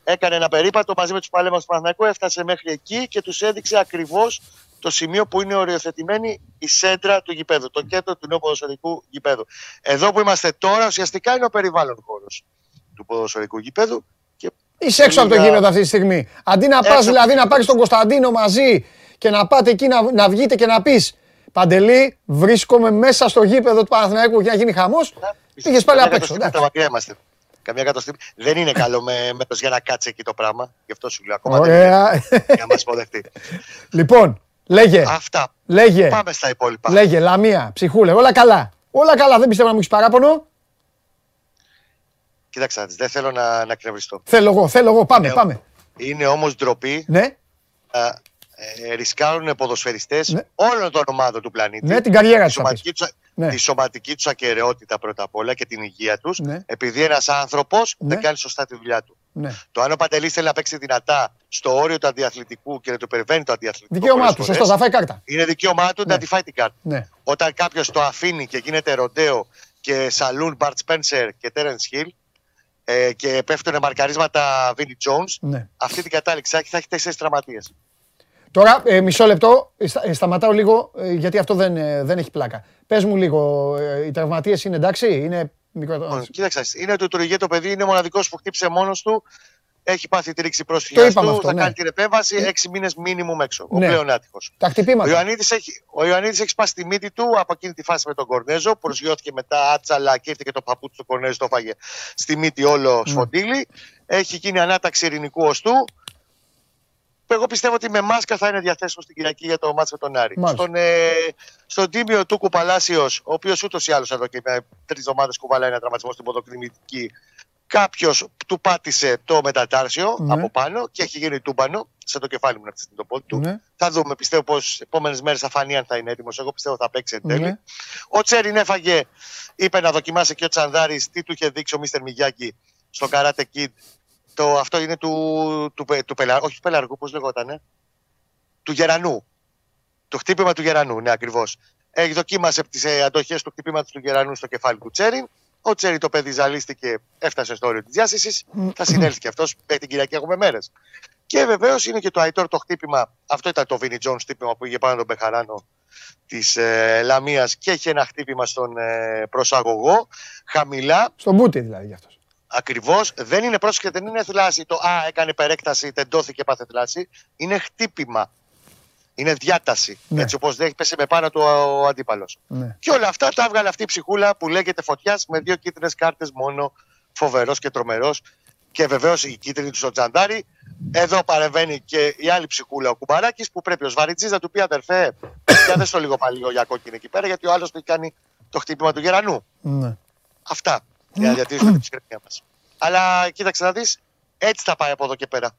έκανε ένα περίπατο μαζί με τους παλέμαχου του Παναθηναϊκού, έφτασε μέχρι εκεί και τους έδειξε ακριβώς το σημείο που είναι οριοθετημένη η σέντρα του γηπέδου, το κέντρο του νέου ποδοσφαιρικού γηπέδου. Εδώ που είμαστε τώρα, ουσιαστικά είναι ο περιβάλλον χώρος του ποδοσφαιρικού γηπέδου. Και Είσαι έξω από το λίγα- γήπεδο αυτή τη στιγμή. Αντί να πας Έξω. δηλαδή να πάρεις τον Κωνσταντίνο μαζί και να πάτε εκεί να, να βγείτε και να πεις Παντελή, βρίσκομαι μέσα στο γήπεδο του Παναθηναϊκού για να γίνει χαμός. Πήγες πάλι απ' Καμιά έξω. εκατοστή εντάξει. Τα μακριά είμαστε. Καμιά εκατοστή. Δεν είναι καλό με μέρος για να κάτσει εκεί το πράγμα. Γι' αυτό σου λέω ακόμα. δεν είναι Ωραία. Για να μας υποδεχτεί. λοιπόν, λέγε. Αυτά. Λέγε. Πάμε στα υπόλοιπα. Λέγε, Λαμία, ψυχούλε, όλα καλά. Όλα καλά, δεν πιστεύω να μου έχεις παράπονο. Κοίταξε, να δεις, δεν θέλω να, να εκνευριστώ. Θέλω εγώ, θέλω εγώ, πάμε, Ναι, πάμε. Είναι όμως ντροπή Ναι, να ε, ρισκάρουν ποδοσφαιριστές Ναι. όλων των ομάδων του πλανήτη. ναι, την καριέρα τη τους. θα πεις. σωματική, τους, Ναι. τη σωματική τους ακαιρεότητα πρώτα απ' όλα και την υγεία τους, Ναι. επειδή ένας άνθρωπος Ναι. δεν κάνει σωστά τη δουλειά του. Ναι. Το αν ο Παντελής θέλει να παίξει δυνατά στο όριο του αντιαθλητικού και να του υπερβαίνει το αντιαθλητικό. Δικαίωμά πολλές του, φορές, σωστό, θα φάει κάρτα. Είναι δικαίωμά του Ναι. να τη φάει την κάρτα. Ναι. Όταν κάποιος το αφήνει και γίνεται ροντέο και σαλούν Μπαρτ Σπένσερ και Τέρενς Χιλ ε, και πέφτουν μαρκαρίσματα Βίνι Jones, ναι. αυτή την κατάληξη θα έχει, θα έχει τέσσερις τραυματίες. Τώρα, ε, μισό λεπτό, ε, στα- ε, σταματάω λίγο, ε, γιατί αυτό δεν, ε, δεν έχει πλάκα. Πες μου λίγο, ε, οι τραυματίες είναι εντάξει, είναι μικρό... Κοίταξε, είναι του Τουριγέ το παιδί, είναι μοναδικός που χτύπησε μόνος του. Έχει πάθει τη ρήξη πρόσφυγα του. είπαμε αυτό, θα ναι. κάνει την επέμβαση έξι μήνες μήνυμου έξω. Ο Ναι. πλέον άτυχο. Τα Ο χτυπήματα. Ιωαννίδης έχει, ο Ιωαννίδης έχει σπάσει τη μύτη του από εκείνη τη φάση με τον Κορνέζο. Προσγειώθηκε μετά άτσαλα και ήρθε και το παπούτσι του Κορνέζο, το φάγε στη μύτη όλο Ναι. σφοντήλι. Έχει γίνει ανάταξη ειρηνικού οστού. Εγώ πιστεύω ότι με μάσκα θα είναι διαθέσιμο στην Κυριακή για το μάτς με τον Άρη. Μάλιστα. Στον, ε, στον τίμιο του Κουπαλάσιος, ο οποίος ούτως ή άλλως εδώ και τρεις εβδομάδες κουβαλάει ένα τραυματισμό στην ποδοκριμητική, Κάποιος του πάτησε το μετατάρσιο Ναι. από πάνω και έχει γίνει τούμπανο. Σε το κεφάλι μου να χτίσει το πόδι του. Ναι. Θα δούμε. Πιστεύω πως επόμενες μέρες θα φανεί αν θα είναι έτοιμος. Εγώ πιστεύω θα παίξει εν τέλει. Ναι. Ο Τσέριν έφαγε, είπε να δοκιμάσει και ο Τσανδάρης τι του είχε δείξει ο Μίστερ Μιγιάκη στο Karate Kid. Το, αυτό είναι του, του, του, του Πελα- όχι του Πελαργού, πώς λεγότανε. Του Γερανού. Το χτύπημα του Γερανού, ναι, ακριβώς. Έχει δοκίμασε τις ε, αντοχές του χτυπήματος του Γερανού στο κεφάλι του Τσέριν. Ο Τσέριν το παιδί ζαλίστηκε, έφτασε στο όριο της διάσεισης. Θα συνέλθει και αυτός. Μέχρι την Κυριακή έχουμε μέρες. Και βεβαίως είναι και το Αϊτόρ το χτύπημα. Αυτό ήταν το Βίνι Τζόουνς χτύπημα που είχε πάνω τον Μπεχαράνο της ε, Λαμίας και είχε ένα χτύπημα στον ε, προσαγωγό. Χαμηλά, Στον μπούτι δηλαδή γι' αυτός. Ακριβώς. Δεν είναι πρόσεχε, δεν είναι θλάση. Το Α, έκανε περέκταση, τεντώθηκε, πάθε θλάση. Είναι χτύπημα. Είναι διάταση. Ναι. Έτσι όπως δεν πέσε με πάνω του ο, ο αντίπαλος. Ναι. Και όλα αυτά τα έβγαλε αυτή η ψυχούλα που λέγεται φωτιάς με δύο κίτρινες κάρτες μόνο. Φοβερός και τρομερός. Και βεβαίως η κίτρινη του στο τζαντάρι. Εδώ παρεμβαίνει και η άλλη ψυχούλα, ο Κουμπαράκης, που πρέπει ο Σβαριτζής να του πει αδερφέ, πιάθε το λίγο πάλι για κόκκινη εκεί πέρα, γιατί ο άλλος του έχει κάνει το χτύπημα του γερανού. Ναι. Αυτά για να διατηρήσουμε την ψυχραιμία μας. Αλλά κοίταξε να δεις, έτσι θα πάει από εδώ και πέρα.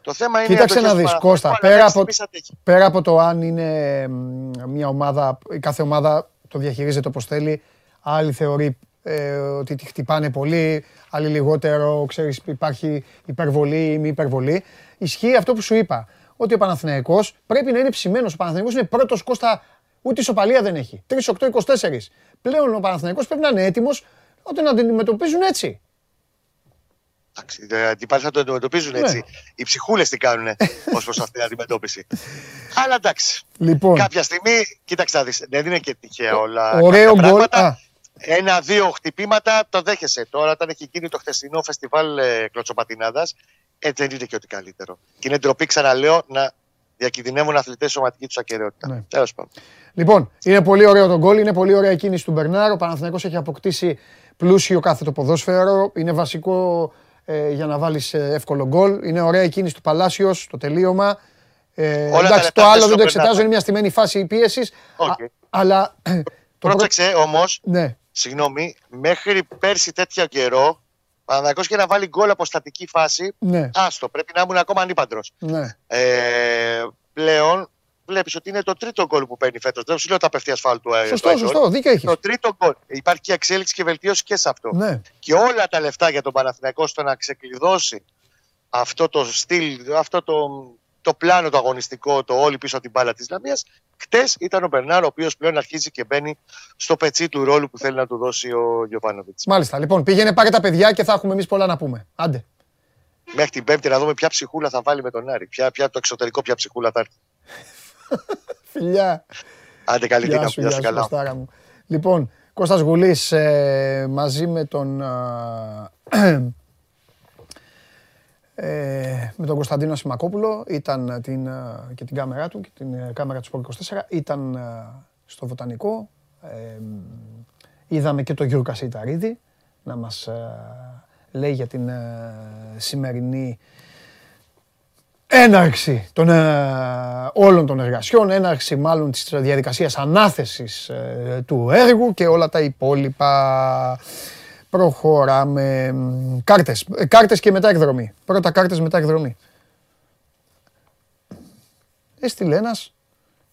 Το θέμα είναι. οι Κοίταξε αντοχές να του δεις, Παναθηναϊκού, Κώστα, αλλά πέρα μέχρι από- στιγμής αντέχει. Πέρα από το αν είναι μ, μια ομάδα, η κάθε ομάδα το διαχειρίζεται όπως θέλει, άλλη θεωρεί ε, ότι τη χτυπάνε πολύ, άλλη λιγότερο, ξέρεις υπάρχει υπερβολή ή μη υπερβολή. Ισχύει αυτό που σου είπα, ότι ο Παναθηναϊκός πρέπει να είναι ψημένος. Ο Παναθηναϊκός είναι πρώτος Κώστα, ούτε ισοπαλία δεν έχει. 3-8-24. Πλέον ο Παναθηναϊκός πρέπει να είναι έτοιμος όταν να την αντιμετωπίζουν έτσι. Εντάξει, οι αντιπάλοι θα το αντιμετωπίζουν Ναι. έτσι. Οι ψυχούλες τι κάνουν ως προς αυτή την αντιμετώπιση. Αλλά εντάξει. Λοιπόν, Κάποια στιγμή, κοίταξε να δεις, δεν είναι και τυχαία όλα. ωραίο κάποια γκολ. πράγματα. Α, Ένα-δύο χτυπήματα το δέχεσαι. Τώρα, όταν έχει γίνει το χθεσινό φεστιβάλ ε, κλωτσοπατινάδας, ε, δεν είναι και ότι καλύτερο. Και είναι ντροπή, ξαναλέω, να διακινδυνεύουν αθλητές σωματική τους ακεραιότητα. Ναι. Τέλος πάντων. Λοιπόν, είναι πολύ ωραίο το γκολ, είναι πολύ ωραία η κίνηση του Μπερνάρ. Ο Παναθηναϊκός έχει αποκτήσει πλούσιο κάθετο ποδόσφαιρο. Είναι βασικό ε, για να βάλεις ε, εύκολο γκολ. Είναι ωραία η κίνηση του Παλάσιος, το τελείωμα. Ε, τα εντάξει, λεφτά το άλλο πέσουν δεν το στον εξετάζω, Μπερνάρ. είναι μια στημένη φάση πίεσης. Οκ. Α- Αλλά το πρώτο... Πρόσεξε όμως, Ναι, συγγνώμη, μέχρι πέρσι τέτοιο καιρό, Παναγιώ και να βάλει γκολ από στατική φάση, ναι, άστο, πρέπει να ήμουν ακόμα ανύπαντρος. ναι. Ε, πλέον βλέπεις ότι είναι το τρίτο γκολ που παίρνει φέτος. Δεν σου λέω τα απευθεία φάλ του ε, Σωστό, του Αϊτόρ. σωστό, δίκιο έχεις. Το τρίτο γκολ. Υπάρχει και εξέλιξη και βελτίωση και σε αυτό. Ναι, Και όλα τα λεφτά για τον Παναθηναϊκό στο να ξεκλειδώσει αυτό το στυλ, αυτό το, το πλάνο το αγωνιστικό, το όλη πίσω από την μπάλα της Λαμίας. Χτες ήταν ο Μπερνάρ, ο οποίος πλέον αρχίζει και μπαίνει στο πετσί του ρόλου που θέλει να του δώσει ο Γιωβάνοβιτς. μάλιστα. Λοιπόν, πήγαινε πάρε τα παιδιά και θα έχουμε εμείς πολλά να πούμε. Άντε. Μέχρι την Πέμπτη να δούμε ποια ψυχούλα θα βάλει με τον Άρη. Ποια, ποια, το εξωτερικό, ποια ψυχούλα θα έρθει. Φιλιά. Άντε, καλή Γεια δύναμη. σου, Γεια γεια σου, σου, καλά. Κωστάρα μου. Λοιπόν, Κώστας Γουλής ε, μαζί με τον, α, ε, με τον Κωνσταντίνο Ασημακόπουλο ήταν την, α, και την κάμερά του και την ε, κάμερα του Sport 24 ήταν α, στο Βοτανικό ε, είδαμε και τον Γιώργο Κασιταρίδη να μας α, λέει για την α, σημερινή έναρξη των, ε, όλων των εργασιών, έναρξη μάλλον της διαδικασίας ανάθεσης ε, του έργου και όλα τα υπόλοιπα. Προχωράμε. Μ, Κάρτες. Ε, κάρτες και μετά εκδρομή. Πρώτα κάρτες μετά εκδρομή. Έστειλε ένας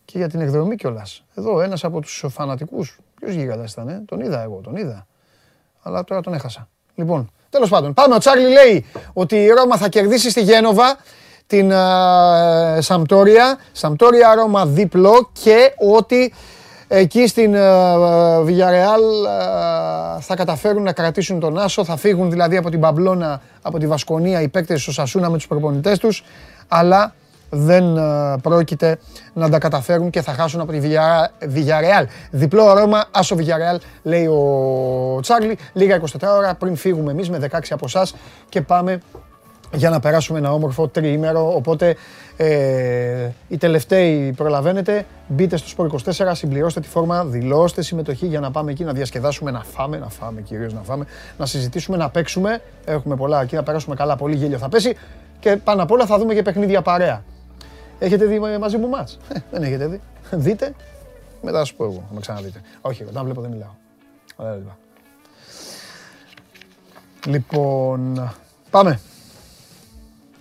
και για την εκδρομή κιόλας. Εδώ ένας από τους φανατικούς. Ποιος γίγαντας ήταν, ε; τον είδα εγώ, τον είδα. Αλλά τώρα τον έχασα. Λοιπόν, τέλος πάντων, πάμε. Ο Τσάρλι λέει ότι η Ρώμα θα κερδίσει στη Γένοβα την ε, Σαμπτόρια. Σαμπτόρια Ρώμα διπλό και ότι εκεί στην Villarreal θα καταφέρουν να κρατήσουν τον Άσο. Θα φύγουν δηλαδή από την Παμπλώνα, από τη Βασκονία οι παίκτες του Σασούνα με τους προπονητές τους. Αλλά δεν ε, πρόκειται να τα καταφέρουν και θα χάσουν από τη Villarreal. Villarreal. Διπλό Ρώμα, Άσο Villarreal, λέει ο Τσάρλι. Λίγα 24 ώρα πριν φύγουμε εμείς με 16 από εσάς και πάμε για να περάσουμε ένα όμορφο τριήμερο. Οπότε ε, οι τελευταίοι προλαβαίνετε, μπείτε στο Sport 24, συμπληρώστε τη φόρμα, δηλώστε συμμετοχή για να πάμε εκεί να διασκεδάσουμε, να φάμε, να φάμε κυρίως να φάμε, να συζητήσουμε, να παίξουμε. Έχουμε πολλά εκεί, να περάσουμε καλά, πολύ γέλιο θα πέσει και πάνω απ' όλα θα δούμε και παιχνίδια παρέα. Έχετε δει μαζί μου μάτς; Ε, δεν έχετε δει. Δείτε, μετά θα σου πω εγώ, θα με ξαναδείτε. Όχι, όταν βλέπω δεν μιλάω. Ωραία, λοιπόν. Λοιπόν, πάμε.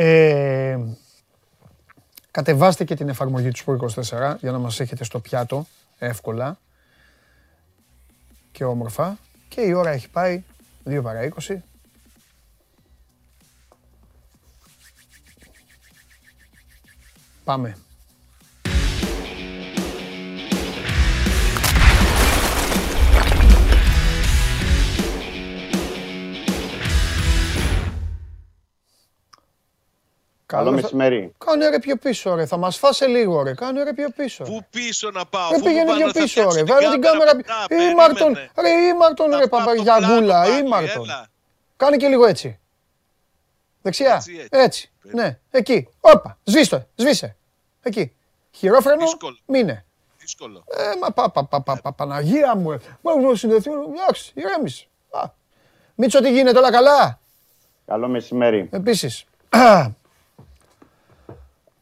ε, κατεβάστε και την εφαρμογή του Sport24 για να μας έχετε στο πιάτο εύκολα και όμορφα. Και η ώρα έχει πάει 2 παρά 20. Πάμε. Καλό μεσημέρι. Κάνε ρε πιο πίσω ρε, θα μας φάσε λίγο ρε, κάνε ρε πιο πίσω. Πού πίσω να πάω, Ρε αφού πήγαινε μου πιο πάνε να πίσω ρε, φτιάξω βάλε την κάμερα. μετά, Ήμαρτον, περίμενε. ρε ήμαρτον Θα ρε πάω από το παπαγιαγούλα, πλάνο πάλι, ήμαρτον. έλα. Κάνε και λίγο έτσι. Δεξιά, Έτσι, έτσι. έτσι, ναι, εκεί. Όπα, σβήστο, σβήσε. Εκεί. Χειρόφρενο, Δύσκολο. μείνε. Δύσκολο. Ε, μα πα, πα, πα, πα, πα, Παναγία μου, ε. Μα μου συνδεθεί, εντάξει, ηρέμησε. Α. Μίτσο, τι γίνεται, όλα καλά; Καλό μεσημέρι. Επίσης,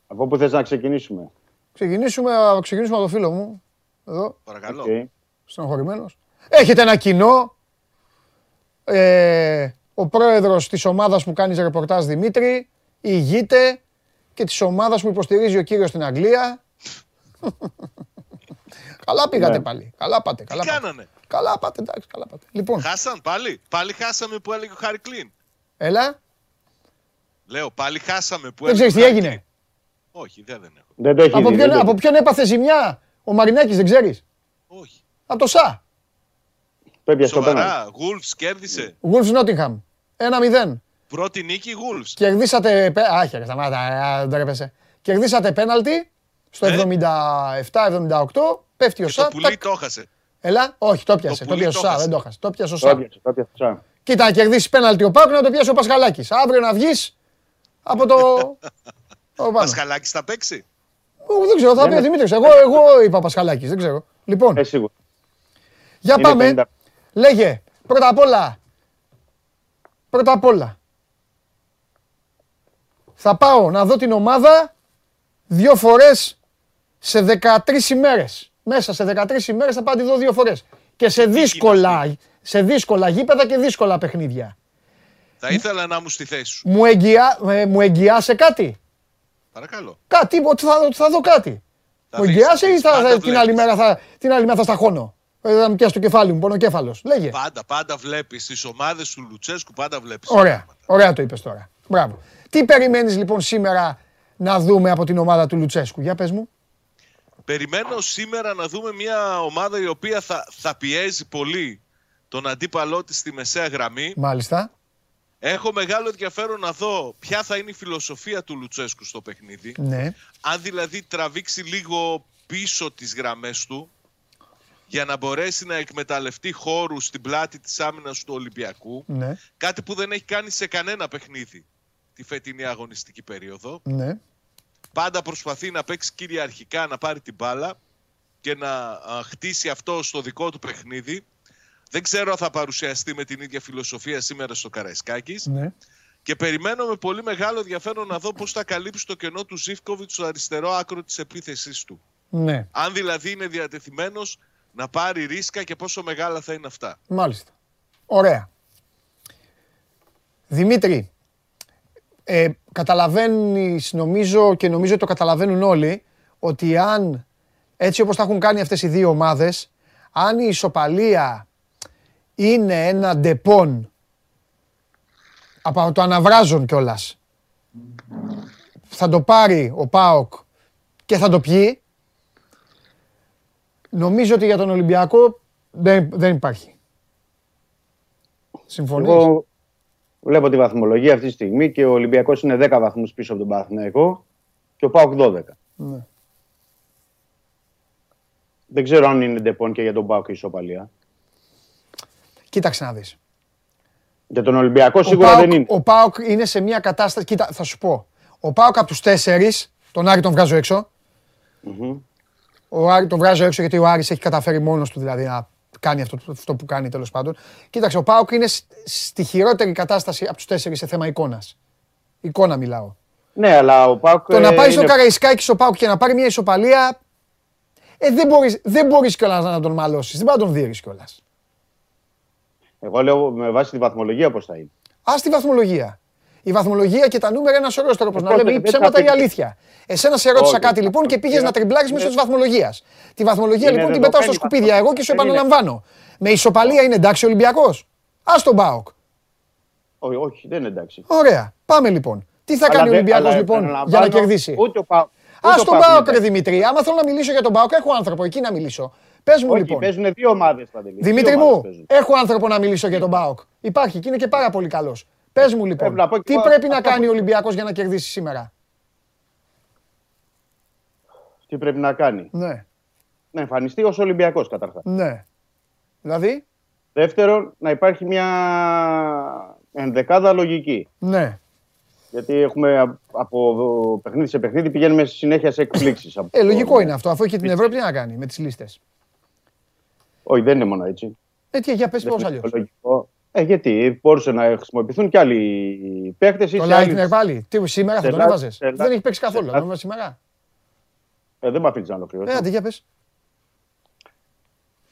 Από πού θες να ξεκινήσουμε; ξεκινήσουμε, α, ξεκινήσουμε από το φίλο μου, εδώ. Παρακαλώ. Οκ. στενοχωρημένος. Έχετε ένα κοινό. Ε, ο πρόεδρος της ομάδας που κάνεις ρεπορτάζ Δημήτρη ηγείται και της ομάδας που υποστηρίζει ο κύριος στην Αγγλία. καλά πήγατε Ναι. πάλι. Καλά πάτε. Τι Καλά πάτε. κάνανε; Καλά πάτε, εντάξει, καλά πάτε. Λοιπόν, Χάσαν πάλι; Πάλι χάσαμε που έλεγε ο Χάρρυ Κλυνν. έλα. Λέω, πάλι χάσαμε που Δεν έλεγε ξέρεις τι ο Χάρρυ έγινε. Κλίν. Όχι, δεν, δεν έχω. Δεν το έχει Από δει, ποιον, δεν το από έχει. ποιον έπαθε ζημιά; Ο Μαρινάκης, δεν ξέρεις; Όχι. Από το ΣΑ. Το έπιασε το πέναλτι. Σοβαρά, Wolves κέρδισε. Wolves Nottingham. 1-0. Πρώτη νίκη Wolves. Κερδίσατε. πε- Α, χαίρε, σταμάτα, α, δεν τρέπεσαι. Κερδίσατε πέναλτι στο Ε; 77-78. Πέφτει ο Και Σα. το πουλί το έχασε. Έλα, όχι, το πιάσε. Το πουλί πιάσε ο το Σα, έχασε. δεν το έχασε. Το πιάσε ο Το Σα. έπιασε, το έπιασε. Σαν. Κοίτα, να κερδίσεις πέναλτι ο Πάκου να το πιάσει ο Πασχαλάκης. Αύριο να βγεις από το. από πάνω. Πασχαλάκης θα παίξει; Ω, Δεν ξέρω, θα Δεν πει ο είναι- Δημήτρης. Εγώ, εγώ είπα Πασχαλάκης, δεν ξέρω. Λοιπόν, Ε, σίγουρα. για είναι πάμε. 50. Λέγε, πρώτα απ' όλα. Πρώτα απ' όλα. Θα πάω να δω την ομάδα δύο φορές σε 13 ημέρες. Μέσα σε 13 ημέρες θα πάω να τη δω δύο φορές. Και σε δύσκολα, σε δύσκολα γήπεδα και δύσκολα παιχνίδια. Θα ήθελα να μου στη θέση σου. Μου, εγγυά, ε, μου εγγυάσαι κάτι; Παρακαλώ. Κάτι, ότι θα, ότι θα δω κάτι. Θα Μου δεις, εγγυάσαι θα ή δεις. θα, Πάντα την, βλέπεις. άλλη μέρα θα, την άλλη μέρα θα σταχώνω. Ε, Θα μου πιάσει το κεφάλι μου, πονοκέφαλος. Λέγε. Πάντα, πάντα βλέπεις τις ομάδες του Λουτσέσκου, πάντα βλέπεις. Ωραία. Ωραία το είπες τώρα. Μπράβο. Τι περιμένεις λοιπόν σήμερα να δούμε από την ομάδα του Λουτσέσκου; Για πες μου. Περιμένω σήμερα να δούμε μια ομάδα η οποία θα, θα πιέζει πολύ τον αντίπαλό της στη μεσαία γραμμή. Μάλιστα. Έχω μεγάλο ενδιαφέρον να δω ποια θα είναι η φιλοσοφία του Λουτσέσκου στο παιχνίδι. Ναι. Αν δηλαδή τραβήξει λίγο πίσω τις γραμμές του για να μπορέσει να εκμεταλλευτεί χώρους στην πλάτη της άμυνας του Ολυμπιακού. Ναι. Κάτι που δεν έχει κάνει σε κανένα παιχνίδι τη φετινή αγωνιστική περίοδο. Ναι. Πάντα προσπαθεί να παίξει κυριαρχικά, να πάρει την μπάλα και να α, χτίσει αυτό στο δικό του παιχνίδι. Δεν ξέρω αν θα παρουσιαστεί με την ίδια φιλοσοφία σήμερα στο Καραϊσκάκης. Ναι. Και περιμένω με πολύ μεγάλο ενδιαφέρον να δω πώς θα καλύψει το κενό του Ζήφκοβιτς στο αριστερό άκρο της επίθεσής του. Ναι. Αν δηλαδή είναι διατεθειμένος να πάρει ρίσκα και πόσο μεγάλα θα είναι αυτά. Μάλιστα. Ωραία. Δημήτρη, ε, καταλαβαίνεις νομίζω και νομίζω ότι το καταλαβαίνουν όλοι ότι αν έτσι όπως τα έχουν κάνει αυτές οι δύο ομάδες αν η ισοπαλία είναι ένα Depon από τα αναβράζοντα κιόλας. θα το πάρει ο ΠΑΟΚ και θα το πιει νομίζω ότι για τον Ολυμπιακό δεν, δεν υπάρχει. Συμφωνείς; Εγώ βλέπω τη βαθμολογία αυτή τη στιγμή και ο Ολυμπιακός είναι 10 βαθμούς πίσω από τον Παναθηναϊκό και ο ΠΑΟΚ 12. Ναι. Δεν ξέρω αν είναι Depon και για τον ΠΑΟΚ η ισοπαλία. Κοίταξε να δεις. Για τον Ολυμπιακό Ο σίγουρα ΠΑΟΚ, δεν είναι. ο ΠΑΟΚ είναι σε μια κατάσταση. Κοίτα, θα σου πω. Ο ΠΑΟΚ από τους τέσσερις, τον Άρη τον βγάζω έξω. Τον Άρη τον βγάζω έξω γιατί ο Άρης έχει καταφέρει μόνος του δηλαδή να κάνει αυτό, αυτό που κάνει τέλος πάντων. Κοίταξε, ο ΠΑΟΚ είναι σ- στη χειρότερη κατάσταση από τους τέσσερις σε θέμα εικόνας. Εικόνα μιλάω. Ναι, αλλά ο Πάουκ. Το να ε, πάει στο είναι- Καραϊσκάκι στο Πάοκ και να πάρει μια ισοπαλία. Ε, δεν μπορεί δεν μπορείς κιόλας να τον μαλώσεις. Δεν μπορεί να τον δει κιόλας. Εγώ λέω με βάση τη βαθμολογία πώς θα είναι. Α τη βαθμολογία. Η βαθμολογία και τα νούμερα είναι ένας σωρό τρόπος να Ε, λέμε ή δεν ψέματα θα ή πει- αλήθεια. Εσένα σε ρώτησα Όχι. κάτι λοιπόν και πήγες να τριμπλάρει μέσω Είναι- της βαθμολογίας. Τη βαθμολογία Είναι λοιπόν την πετάω στα δεδομένη σκουπίδια εγώ και σου Δεν είναι. επαναλαμβάνω. Με ισοπαλία είναι εντάξει ο Ολυμπιακός. Α τον Πάοκ. Όχι, όχι, δεν είναι εντάξει. Ωραία. Πάμε λοιπόν. Τι θα Αλλά κάνει ο δεν- Ολυμπιακός αλλά λοιπόν για να επαναλαμβάνω, κερδίσει; Ούτε ο Πάουκ. Α ούτε ο τον Πάουκ Πάοκ, είναι ρε Δημήτρη. Άμα θέλω να μιλήσω για τον Πάοκ, έχω άνθρωπο εκεί να μιλήσω. Πες μου Όχι, λοιπόν. παίζουν δύο ομάδες παντελή. Δημήτρη Δύο μου, ομάδες παίζουν. έχω άνθρωπο να μιλήσω για τον Πάοκ. Υπάρχει και είναι και πάρα πολύ καλός. Πες μου λοιπόν, Πρέπει να πω και τι εγώ- πρέπει να αυτό κάνει που- ο Ολυμπιακός για να κερδίσει σήμερα; Τι πρέπει να κάνει; Ναι, Να εμφανιστεί ως Ολυμπιακός καταρχάς. ναι. Δηλαδή, Δεύτερον, να υπάρχει μια ενδεκάδα λογική. ναι. Γιατί έχουμε α- από παιχνίδι σε παιχνίδι πηγαίνουμε συνέχεια σε εκπλήξεις. Ε, λογικό είναι αυτό, αφού έχει την Ευρώπη τι να κάνει με τις λίστες; Όχι, δεν είναι μόνο έτσι. Ε, τι, για πες Δεν πώς είναι αλλιώς. λογικό. Ε, γιατί μπορούσε να χρησιμοποιηθούν και άλλοι παίχτε. Το Λάιτνερ πάλι. Τι, σήμερα θα τον Σε έβαζες; λα- σε λα- Δεν έχει παίξει σε καθόλου. λα- Θα τον έβαζε σήμερα; Ε, δεν με αφήνεις να ολοκληρώσω. Ε, άντε, για πες.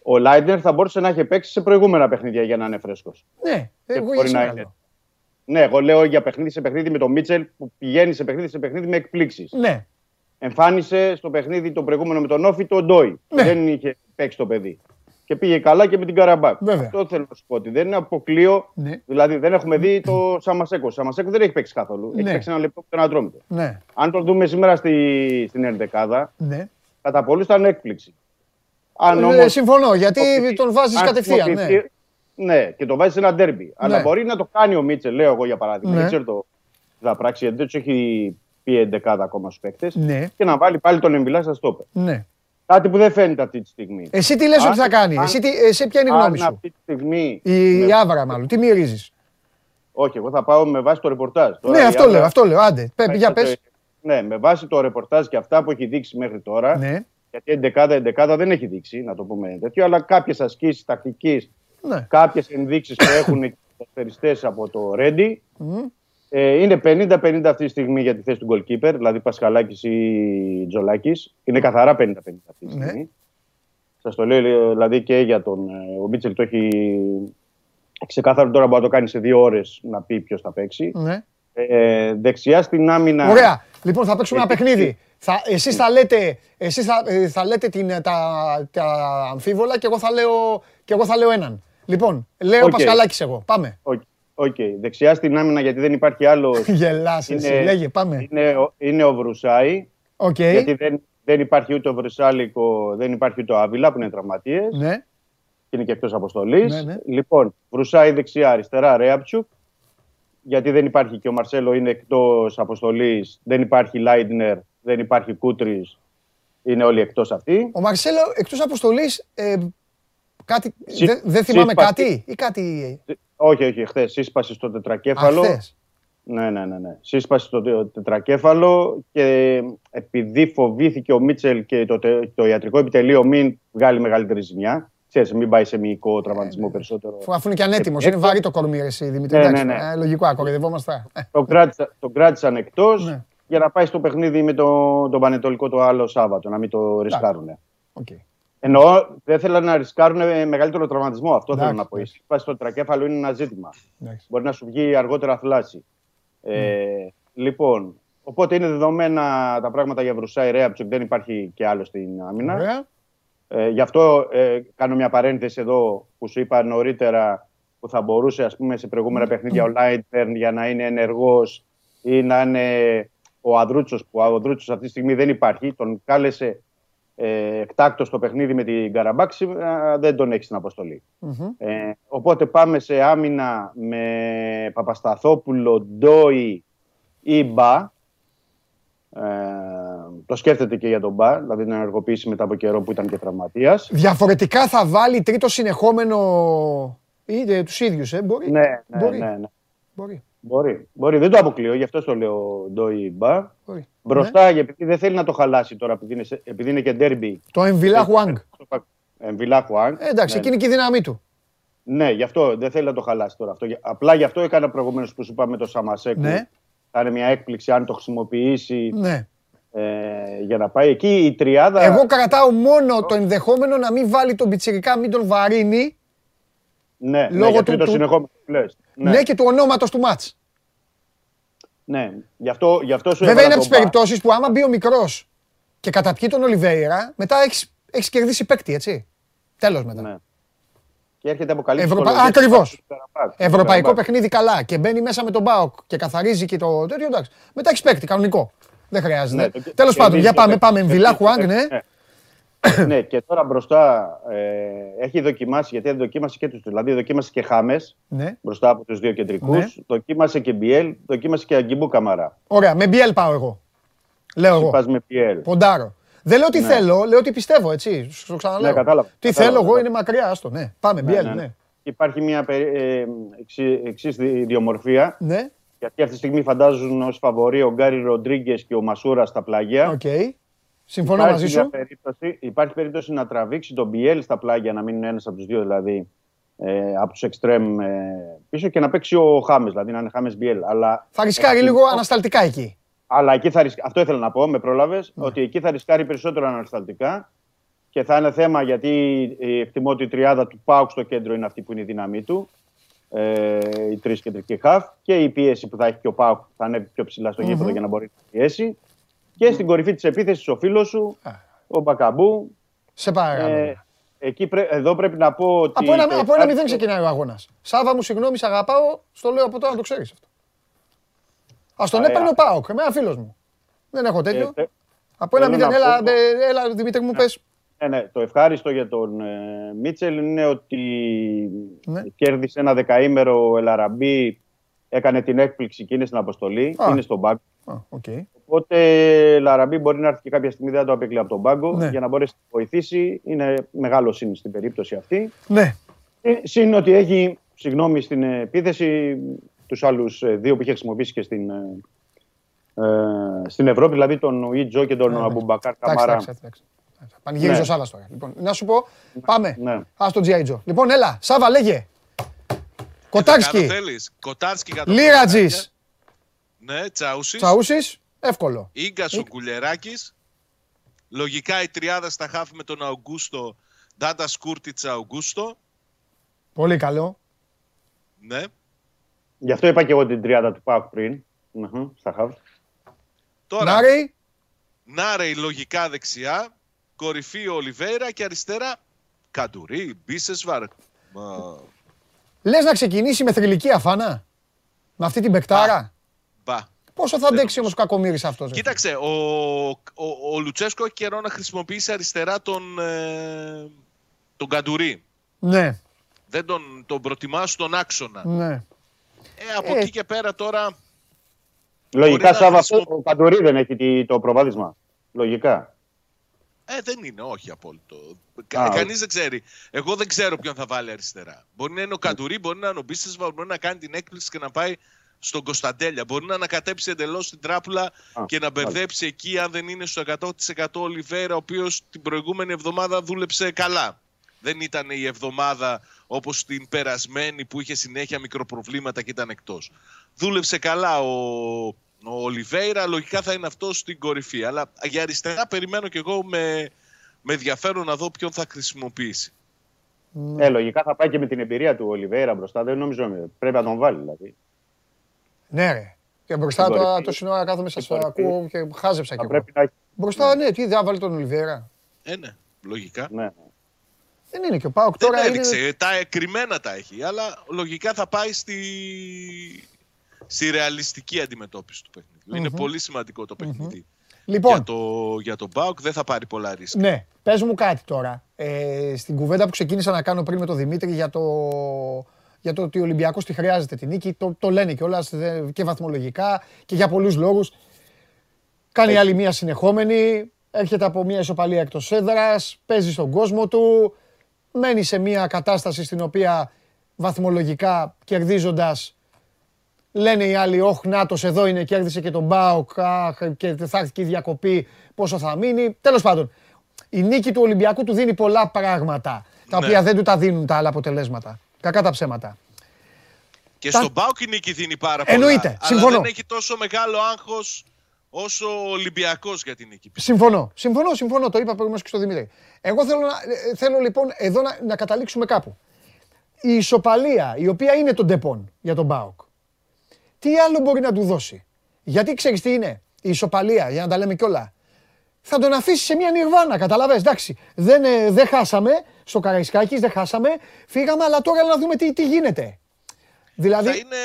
Ο Λάιντνερ θα μπορούσε να έχει παίξει σε προηγούμενα παιχνίδια για να είναι φρέσκος. Ναι, εγώ για μπορεί να σήμερα είναι. λέω. Ναι, εγώ λέω για παιχνίδι σε παιχνίδι με τον Μίτσελ που πηγαίνει σε παιχνίδι σε παιχνίδι με εκπλήξεις. Ναι, Εμφάνισε στο παιχνίδι το προηγούμενο με τον Όφη τον Ντόι. Ναι. Δεν είχε παίξει το παιδί. Και πήγε καλά και με την Καραμπάκ. Βέβαια. Αυτό θέλω να σου πω ότι δεν είναι αποκλείω. ναι, Δηλαδή δεν έχουμε δει το Σαμασέκο. Ο Σαμασέκο δεν έχει παίξει καθόλου. Έχει Ναι. παίξει ένα λεπτό με τον Ατρόμητο. ναι, Αν τον δούμε σήμερα στη, στην Ενδεκάδα, ναι. κατά πολλούς ήταν έκπληξη. Αν Ε, όμως συμφωνώ, γιατί χρησιμοποιηθεί- τον βάζεις αν κατευθείαν. Ναι. χρησιμοποιηθεί- Ναι, και το βάζεις σε ένα ντέρμπι. Αλλά Ναι. μπορεί να το κάνει ο Μίτσελ, λέω εγώ για παράδειγμα. Ναι. Δεν ξέρω το τι θα πράξει, γιατί δεν τους έχει πει εντεκάδα ακόμα στους παίκτες. Ναι, Και να βάλει πάλι τον Εμβιλά στα στόπερ. ναι. Κάτι που δεν φαίνεται αυτή τη στιγμή. Εσύ τι λες Αν- ότι θα κάνεις, αν- εσύ, τι, εσύ ποια είναι η γνώμη Αν σου; αυτή τη στιγμή. Η, με- η Άβρα μάλλον, τι μυρίζεις; Όχι, εγώ θα πάω με βάση το ρεπορτάζ. Τώρα Ναι, η αυτό Άβρα- λέω, αυτό λέω, άντε, πέ, για το- πες. Ναι, με βάση το ρεπορτάζ και αυτά που έχει δείξει μέχρι τώρα. Ναι, Γιατί εντεκάδα, εντεκάδα δεν έχει δείξει, να το πούμε τέτοιο, αλλά κάποιες ασκήσεις τακτικής, ναι. κάποιες ενδείξεις που έχουν οι ποδοσφαιριστές από το Ρέντι. Μμ. Ε, είναι 50-50 αυτή τη στιγμή για τη θέση του goalkeeper, δηλαδή Πασχαλάκης ή Τζολάκης. Είναι καθαρά 50-50 αυτή τη Ναι. στιγμή. Σας το λέω δηλαδή και για τον. ε, Ο Μίτσελ το έχει ξεκάθαρο τώρα μπορεί να το κάνει σε δύο ώρες να πει ποιος θα παίξει. ναι. Ε, δεξιά στην άμυνα. Ωραία. Λοιπόν, θα παίξουμε ένα Ε, παιχνίδι. Θα, εσείς θα λέτε, εσείς θα, ε, θα λέτε την, τα, τα αμφίβολα και εγώ θα λέω, και εγώ θα λέω έναν. Λοιπόν, λέω Οκ. Πασχαλάκης εγώ. Πάμε. OK. OK. Δεξιά στην άμυνα γιατί δεν υπάρχει άλλο. Γελάς εσύ. Λέγε, πάμε. Είναι, ο- είναι ο Βρουσάη. Οκ. Γιατί δεν, δεν υπάρχει ούτε ο Βρσάλικο, δεν υπάρχει ούτε ο Άβιλα που είναι τραυματίες. Ναι. και είναι και εκτός αποστολής. Ναι, ναι. Λοιπόν, Βρουσάη δεξιά, αριστερά, Ρέαπτσουκ. Γιατί δεν υπάρχει και ο Μαρσέλο είναι εκτός αποστολής. Δεν υπάρχει Λάιντνερ, δεν υπάρχει Κούτρις. Είναι όλοι εκτός αυτοί. Ο Μαρσέλο εκτός αποστολής, ε, κάτι, Συ- δεν δεν θυμάμαι σύσπαση. κάτι ή κάτι... Όχι, όχι, χθες. Σύσπαση στο τετρακέφαλο. Αχθές. Ναι, ναι, ναι, ναι. Σύσπαση στο τε- τετρακέφαλο και επειδή φοβήθηκε ο Μίτσελ και το, τε- το ιατρικό επιτελείο μην βγάλει μεγαλύτερη ζημιά. Ξέρεις, μην πάει σε μυϊκό τραυματισμό περισσότερο. Αφού είναι και ανέτοιμος, είναι βαρύ το κορμί ρε εσύ Δημήτρη. Ναι, εντάξει, ναι, ναι. ε, λογικό, μην κοροϊδευόμαστε. Ε, τον, κράτησα, τον κράτησαν εκτός Ναι. για να πάει στο παιχνίδι με το, τον Παναιτωλικό το άλλο Σάββατο, να μην το ρισκάρουν. οκ. Εννοώ, δεν θέλουν να ρισκάρουν μεγαλύτερο τραυματισμό. Αυτό θέλω Εντάξει, να πω. Η εντάξει. σύσπαση στο τετρακέφαλο είναι ένα ζήτημα. Εντάξει. Μπορεί να σου βγει αργότερα θλάση. Ε, λοιπόν, οπότε είναι δεδομένα τα πράγματα για Βρουσάι Ρέαμπτσουκ, δεν υπάρχει και άλλο στην άμυνα. Ωραία. Ε, γι' αυτό ε, κάνω μια παρένθεση εδώ που σου είπα νωρίτερα που θα μπορούσε ας πούμε, σε προηγούμενα παιχνίδια ο Λάιντέρν για να είναι ενεργός ή να είναι ο Αδρούτσος που ο Αδρούτσος αυτή τη στιγμή δεν υπάρχει. Τον κάλεσε ε, εκτάκτος στο παιχνίδι με την Καραμπάκ, σήμερα δεν τον έχεις στην αποστολή. Μμμ. Ε, οπότε πάμε σε άμυνα με Παπασταθόπουλο, Ντόι ή Μπα. Ε, το σκέφτεται και για τον Μπα, δηλαδή να ενεργοποιήσει μετά από καιρό που ήταν και τραυματίας. Διαφορετικά θα βάλει τρίτο συνεχόμενο Είτε τους ίδιους, ε, μπορεί. Ναι, ναι, μπορεί. ναι, ναι. Μπορεί. Μπορεί. Μπορεί. Δεν το αποκλείω, γι' αυτό το λέω Ντόι Μπα. μπορεί. Μπροστά, γιατί δεν θέλει να το χαλάσει τώρα, επειδή είναι, σε- επειδή είναι και ντέρμπι. Το Εμβιλά Χουάνγκ. Εμβιλά Χουάνγκ. Ε, εντάξει, Ναι, εκείνη και η δύναμή του. Ναι, γι' αυτό δεν θέλει να το χαλάσει τώρα αυτό. Απλά γι' αυτό έκανα προηγουμένως που σου είπα με το Σαμασέκου. Ναι. Θα είναι μια έκπληξη αν το χρησιμοποιήσει Ναι. ε, για να πάει εκεί. Η τριάδα. Εγώ κρατάω μόνο το ενδεχόμενο να μην βάλει τον Πιτσιρικά, μην τον βαρύνει. Ναι, λόγω ναι, για του- τρίτο του- συνεχόμενο που λες. Ναι. Ναι, και του ονόματος του μάτς. ναι. Γι' αυτό, γι αυτό σου Βέβαια έβαλα είναι από τον τις Μπα. περιπτώσεις που άμα μπει ο μικρός και καταπιεί τον Ολιβέηρα, μετά έχεις, έχεις κερδίσει παίκτη, έτσι. Τέλος μετά. Ναι. Και έρχεται από καλή Ευρωπα- ψυχολογία. Ακριβώς. Καραμπάκ. Ευρωπαϊκό Καραμπάκ. παιχνίδι καλά και μπαίνει μέσα με τον Μπάουκ και καθαρίζει και το τέτοιο, εντάξει. Μετά έχεις παίκτη, κανονικό. Δεν χρειάζεται. Ναι, το- Τέλος πάντων, κερδίζει για το πάμε, παίκτη. πάμε. Εμβιλά Κερδίζει το Χουάνγκ, ναι. Παίκτη, ναι. ναι, και τώρα μπροστά ε, έχει δοκιμάσει, γιατί δοκίμασε και τους, δηλαδή δοκίμασε και Χάμες ναι. μπροστά από τους δύο κεντρικούς, Ναι. δοκίμασε και Μπιέλ, δοκίμασε και Αγκιμπού Καμαρά. Ωραία, με Μπιέλ πάω εγώ. Λέω εγώ. Πας με Μπιέλ. Ποντάρω. Δεν λέω τι Ναι. θέλω, λέω τι πιστεύω, έτσι. Σου το ξαναλέω. Ναι, κατάλαβα. Τι Κατάλαβα, θέλω εγώ κατάλαβα. είναι μακριά, άστο, ναι. Πάμε, Μπιέλ, ναι, ναι. ναι. Υπάρχει μια περί- ε, εξή- εξής δι- ιδιομορφία. Ναι, Γιατί αυτή τη στιγμή φαντάζουν ως φαβορί ο Γκάρι Ροντρίγκες και ο Μασούρας στα πλάγια. οκ. Συμφωνώ Υπάρχει μαζί μια σου. Περίπτωση, υπάρχει περίπτωση να τραβήξει τον Μπιέλ στα πλάγια, να μείνει ένας από τους δύο δηλαδή ε, από τους εξτρέμ ε, πίσω και να παίξει ο Χάμες, δηλαδή να είναι Χάμες Μπιέλ. Αλλά, Θα ρισκάρει λίγο ανασταλτικά εκεί. αλλά εκεί θα ρισκ... αυτό ήθελα να πω, με πρόλαβες, ότι εκεί θα ρισκάρει περισσότερο ανασταλτικά και θα είναι θέμα γιατί ε, εκτιμώ ότι η τριάδα του Πάουκ στο κέντρο είναι αυτή που είναι η δύναμή του. Ε, οι τρεις κεντρικοί χαφ και η πίεση που θα έχει και ο Πάουκ θα ανέβει πιο ψηλά στο γήπεδο για να μπορεί να πιέσει. Και στην κορυφή της επίθεσης ο φίλος σου, ο Μπακαμπού. Σε παρακαλώ. Ε, εκεί πρέ- εδώ πρέπει να πω ότι. από ένα, το από ένα μηδέν ευχάριστο- ξεκινάει ο αγώνας. Σάβα μου, συγγνώμη, σε αγαπάω. Στο λέω από τώρα να το ξέρεις αυτό. Α τον Α, ε, έπαιρνε α. ο Πάοκ, εμένα φίλος μου. Δεν έχω τέτοιο. Ε, θε- από ένα θέλω μηδέν, να έλα, πω- ε, έλα, Δημήτρη μου, πες. Ναι, ναι, το ευχάριστο για τον ε, Μίτσελ είναι ότι Ναι. κέρδισε ένα δεκαήμερο ο Ελ Αραμπί, έκανε την έκπληξη και είναι στην αποστολή, Α. είναι στον πάγκο. Οκ. Οπότε Ελ Αραμπί μπορεί να έρθει και κάποια στιγμή δεν θα το απέκλεια από τον πάγκο Ναι. για να μπορέσει να βοηθήσει. Είναι μεγάλο σύν στην περίπτωση αυτή. Ναι, Ε, Συν ότι έχει, συγγνώμη, στην επίθεση τους άλλους δύο που είχε χρησιμοποιήσει και στην, ε, ε, στην Ευρώπη, δηλαδή τον Ιτζο και τον Ναι, ναι. Αμπουμπακάρ εντάξει, Καμαρά. εντάξει, εντάξει. Πανηγύριζε ο Ναι. Σάβα τώρα. Λοιπόν, να σου πω, πάμε. Ναι. Άσ' τον G.I. Joe. Λοιπόν, έλα, Σάβα, λέγε. Κοτάρσκι, θέλεις. Κοτάρσκι κατά Λύρατζης, Ναι, Τσαούσης. Τσαούσης, εύκολο. Ίνγκασον Κουλιεράκης. Λογικά η τριάδα στα χαφ με τον Αουγκούστο. Ντάντας Κούρτιτς Αουγκούστο. Πολύ καλό. Ναι. Γι' αυτό είπα και εγώ την τριάδα του Πάουκ πριν. Μμμ, Στα χαβ. Τώρα, Νάρη, Νάρεϊ λογικά δεξιά. Κορυφή ο Ολιβέρα και αριστερά Καντουρί, Μπίσεσβαρ. Μα, λες να ξεκινήσει με θρηλυκή αφάνα; Με αυτή την πεκτάρα. Μπα. Πόσο θα αντέξει όμως ο κακομοίρης αυτός. Κοίταξε, ο, ο, ο Λουτσέσκο έχει καιρό να χρησιμοποιήσει αριστερά τον, ε, τον Καντουρί. Ναι, Δεν τον, τον προτιμάς στον άξονα. ναι. Ε, από Ε. εκεί και πέρα τώρα Λογικά, να Σάβα, χρησιμο- ο Καντουρί δεν έχει τι- το προβάδισμα. Λογικά. Ε, δεν είναι, όχι απόλυτο. Α, Κα, όχι. κανείς δεν ξέρει. Εγώ δεν ξέρω ποιον θα βάλει αριστερά. Μπορεί να είναι ο Καντουρί, μπορεί να είναι ο Μπίσεσβα, μπορεί να κάνει την έκπληξη και να πάει στον Κωνσταντέλια. Μπορεί να ανακατέψει εντελώς την τράπουλα Α, και να μπερδέψει εκεί, αν δεν είναι στο 100% ο Λιβέρα, ο οποίος την προηγούμενη εβδομάδα δούλεψε καλά. Δεν ήταν η εβδομάδα όπως την περασμένη που είχε συνέχεια μικροπροβλήματα και ήταν εκτός. Δούλεψε καλά ο, ο Ολιβέηρα, λογικά θα είναι αυτός στην κορυφή. Αλλά για αριστερά περιμένω κι εγώ με, με ενδιαφέρον να δω ποιον θα χρησιμοποιήσει. Ε, λογικά θα πάει και με την εμπειρία του Ολιβέρα μπροστά. Δεν νομίζω. Πρέπει να τον βάλει δηλαδή. Ναι, ρε. Και μπροστά Στην τώρα κορυφή. τόση ώρα κάθομαι σας Στην κορυφή. ακούω και χάζεψα κι Θα εγώ. πρέπει να έχει. Μπροστά, ναι, τι δεν βάλει τον Ολιβέρα. Ε, ναι, λογικά. Ναι. Δεν είναι και ο Πάοκ Δεν τώρα. έδειξε, Είναι... τα κρυμμένα τα έχει, αλλά λογικά θα πάει στη, στη ρεαλιστική αντιμετώπιση του παιχνιδιου Είναι πολύ σημαντικό το παιχνίδι. Λοιπόν, Για, το, για τον Μπάουκ δεν θα πάρει πολλά ρίσκα. ναι, πες μου κάτι τώρα. Ε, στην κουβέντα που ξεκίνησα να κάνω πριν με τον Δημήτρη για το, για το ότι ο Ολυμπιακός τη χρειάζεται την νίκη, το, το λένε κιόλας και βαθμολογικά και για πολλούς λόγους. Κάνει άλλη μία συνεχόμενη, έρχεται από μία ισοπαλία εκτός έδρας, παίζει στον κόσμο του, μένει σε μία κατάσταση στην οποία βαθμολογικά κερδίζοντας. Λένε οι άλλοι, Όχι, Νάτος εδώ είναι, κέρδισε και τον Μπάουκ. Αχ, και θα έρθει και η διακοπή, πόσο θα μείνει. Τέλος πάντων, η νίκη του Ολυμπιακού του δίνει πολλά πράγματα. Τα Ναι. οποία δεν του τα δίνουν τα άλλα αποτελέσματα. Κακά τα ψέματα. Και Τα- στον Μπάουκ η νίκη δίνει πάρα πολλά. Εννοείται, Αλλά συμφωνώ. δεν έχει τόσο μεγάλο άγχος όσο ο Ολυμπιακός για την νίκη. Συμφωνώ, συμφωνώ, συμφωνώ. Το είπα προηγουμένως και στο Δημήτρη. Εγώ θέλω, να, ε, θέλω λοιπόν εδώ να, να καταλήξουμε κάπου. Η ισοπαλία, η οποία είναι τον Ντεπών για τον Μπάουκ, τι άλλο μπορεί να του δώσει; Γιατί ξέρεις τι είναι, η ισοπαλία, για να τα λέμε κιόλα; Θα τον αφήσεις σε μια νιρβάνα, καταλαβες, εντάξει. Δεν, ε, δεν χάσαμε στο Καραϊσκάκης, δεν χάσαμε. Φύγαμε, αλλά τώρα να δούμε τι, τι γίνεται. Δηλαδή, Θα είναι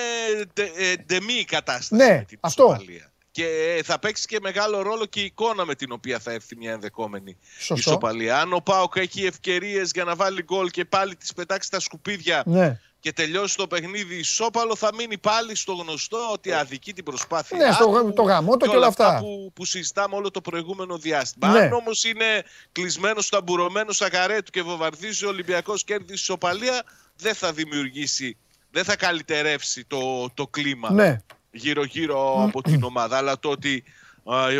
ντε- ε, ντεμή η κατάσταση Ναι, με την αυτό. ισοπαλία. Και ε, θα παίξει και μεγάλο ρόλο και η εικόνα με την οποία θα έρθει μια ενδεχόμενη Σωστό. ισοπαλία. Αν ο Πάοκ έχει ευκαιρίες για να βάλει γκολ και πάλι τις πετάξει τα σκουπίδια ναι. Και τελειώσει το παιχνίδι ισόπαλο, θα μείνει πάλι στο γνωστό ότι αδικεί την προσπάθεια. Ναι, στο γα- το γαμότο και όλα αυτά. Που, που συζητάμε όλο το προηγούμενο διάστημα. Ναι. Αν όμως είναι κλεισμένος, ταμπουρωμένο στα καρέ του και βομβαρδίζει ο Ολυμπιακός κέρδη ισοπαλία, δεν θα δημιουργήσει, δεν θα καλυτερεύσει το, το κλίμα Ναι. γύρω-γύρω από την ομάδα. Αλλά το ότι α,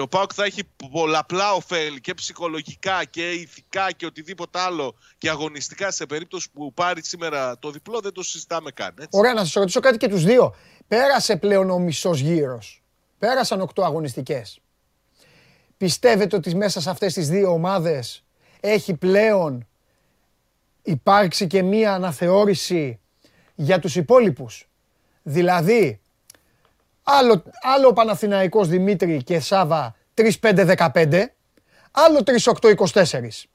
ο Πάοκ θα έχει πολλαπλά ωφέλη και ψυχολογικά και ηθικά και οτιδήποτε άλλο και αγωνιστικά σε περίπτωση που πάρει σήμερα το διπλό δεν το συζητάμε καν. Έτσι. Ωραία, να σας ρωτήσω κάτι και τους δύο. Πέρασε πλέον ο μισός γύρος. Πέρασαν οκτώ αγωνιστικές. Πιστεύετε ότι μέσα σε αυτές τις δύο ομάδες έχει πλέον υπάρξει και μία αναθεώρηση για τους υπόλοιπους; Δηλαδή, άλλο, άλλο ο Παναθηναϊκός Δημήτρη και Σάβα 3-5-15, άλλο 3-8-24.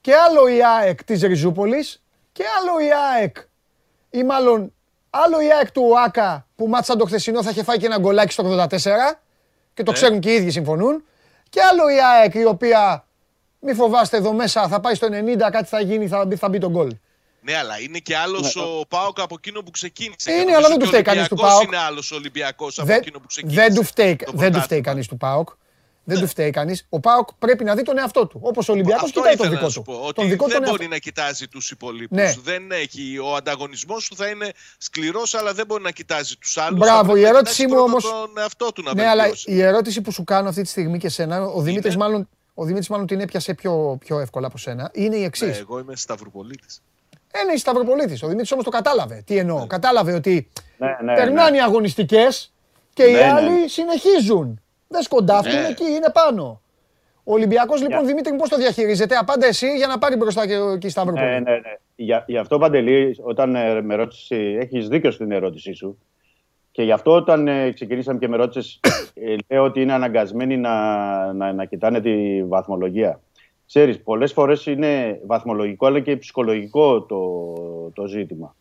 Και άλλο η ΑΕΚ της Ριζούπολης και άλλο η ΑΕΚ ή μάλλον άλλο η ΑΕΚ του ΟΑΚΑ που μάτσα το χθεσινό θα είχε φάει και ένα γκολάκι στο 84 και το ξέρουν και οι ίδιοι συμφωνούν και άλλο η ΑΕΚ η οποία μη φοβάστε εδώ μέσα θα πάει στο 90 κάτι θα γίνει θα, μπει- θα μπει το γκολ. Ναι, αλλά είναι και άλλος ο Πάοκ από εκείνο που ξεκίνησε. Είναι, Και αλλά νομίζω δεν του και ο φταίει κανείς του Ολυμπιακός ΠΑΟΚ. είναι άλλος Ολυμπιακός από Δεν, εκείνο που ξεκίνησε. δεν του φταίει, το δεν του φταίει πρωτάθλημα. κανείς του ΠΑΟΚ. Δεν του φταίει κανείς. Ο ΠΑΟΚ πρέπει να δει τον εαυτό του. Όπως ο Ολυμπιακός Αυτό κοιτάει τον ήθελα δικό να σου του. πω. Τον Ότι δικό δεν τον μπορεί εαυτό. να κοιτάζει τους υπολείπους. Ναι. Δεν έχει. Ο ανταγωνισμός του θα είναι σκληρός, αλλά δεν μπορεί να κοιτάζει τους άλλους. Μπράβο, η ερώτησή μου όμως- Τον εαυτό του να Ναι, αλλά βελτιώσει. η ερώτηση που σου κάνω αυτή τη στιγμή και σένα, ο Δημήτρης μάλλον, ο Δημήτρης μάλλον την έπιασε πιο, πιο εύκολα από σένα, είναι η εξής. Ναι, εγώ είμαι Σταυροπολίτης. Ένα η Σταυροπολίτης. Ο Δημήτρης όμως το κατάλαβε. Τι εννοώ. Κατάλαβε ότι Ναι, ναι, περνάνε ναι. οι αγωνιστικές και οι Ναι, ναι. άλλοι συνεχίζουν. Δεν σκοντάφτουν Ναι. εκεί, είναι πάνω. Ο Ολυμπιακός λοιπόν, Για- Δημήτρη, πώς το διαχειρίζεται; Απάντα εσύ για να πάρει μπροστά και εκεί η Σταυροπολίτης. Ναι, ναι, ναι. Για, γι' αυτό, Παντελή, όταν ε, με ρώτησε, έχεις δίκιο στην ερώτησή σου. Και γι' αυτό όταν ε, ξεκινήσαμε και με ρώτησες, ε, λέω ότι είναι αναγκασμένοι να, να, να κοιτάνε τη βαθμολογία. Ξέρεις, πολλές φορές είναι βαθμολογικό αλλά και ψυχολογικό το, το ζήτημα.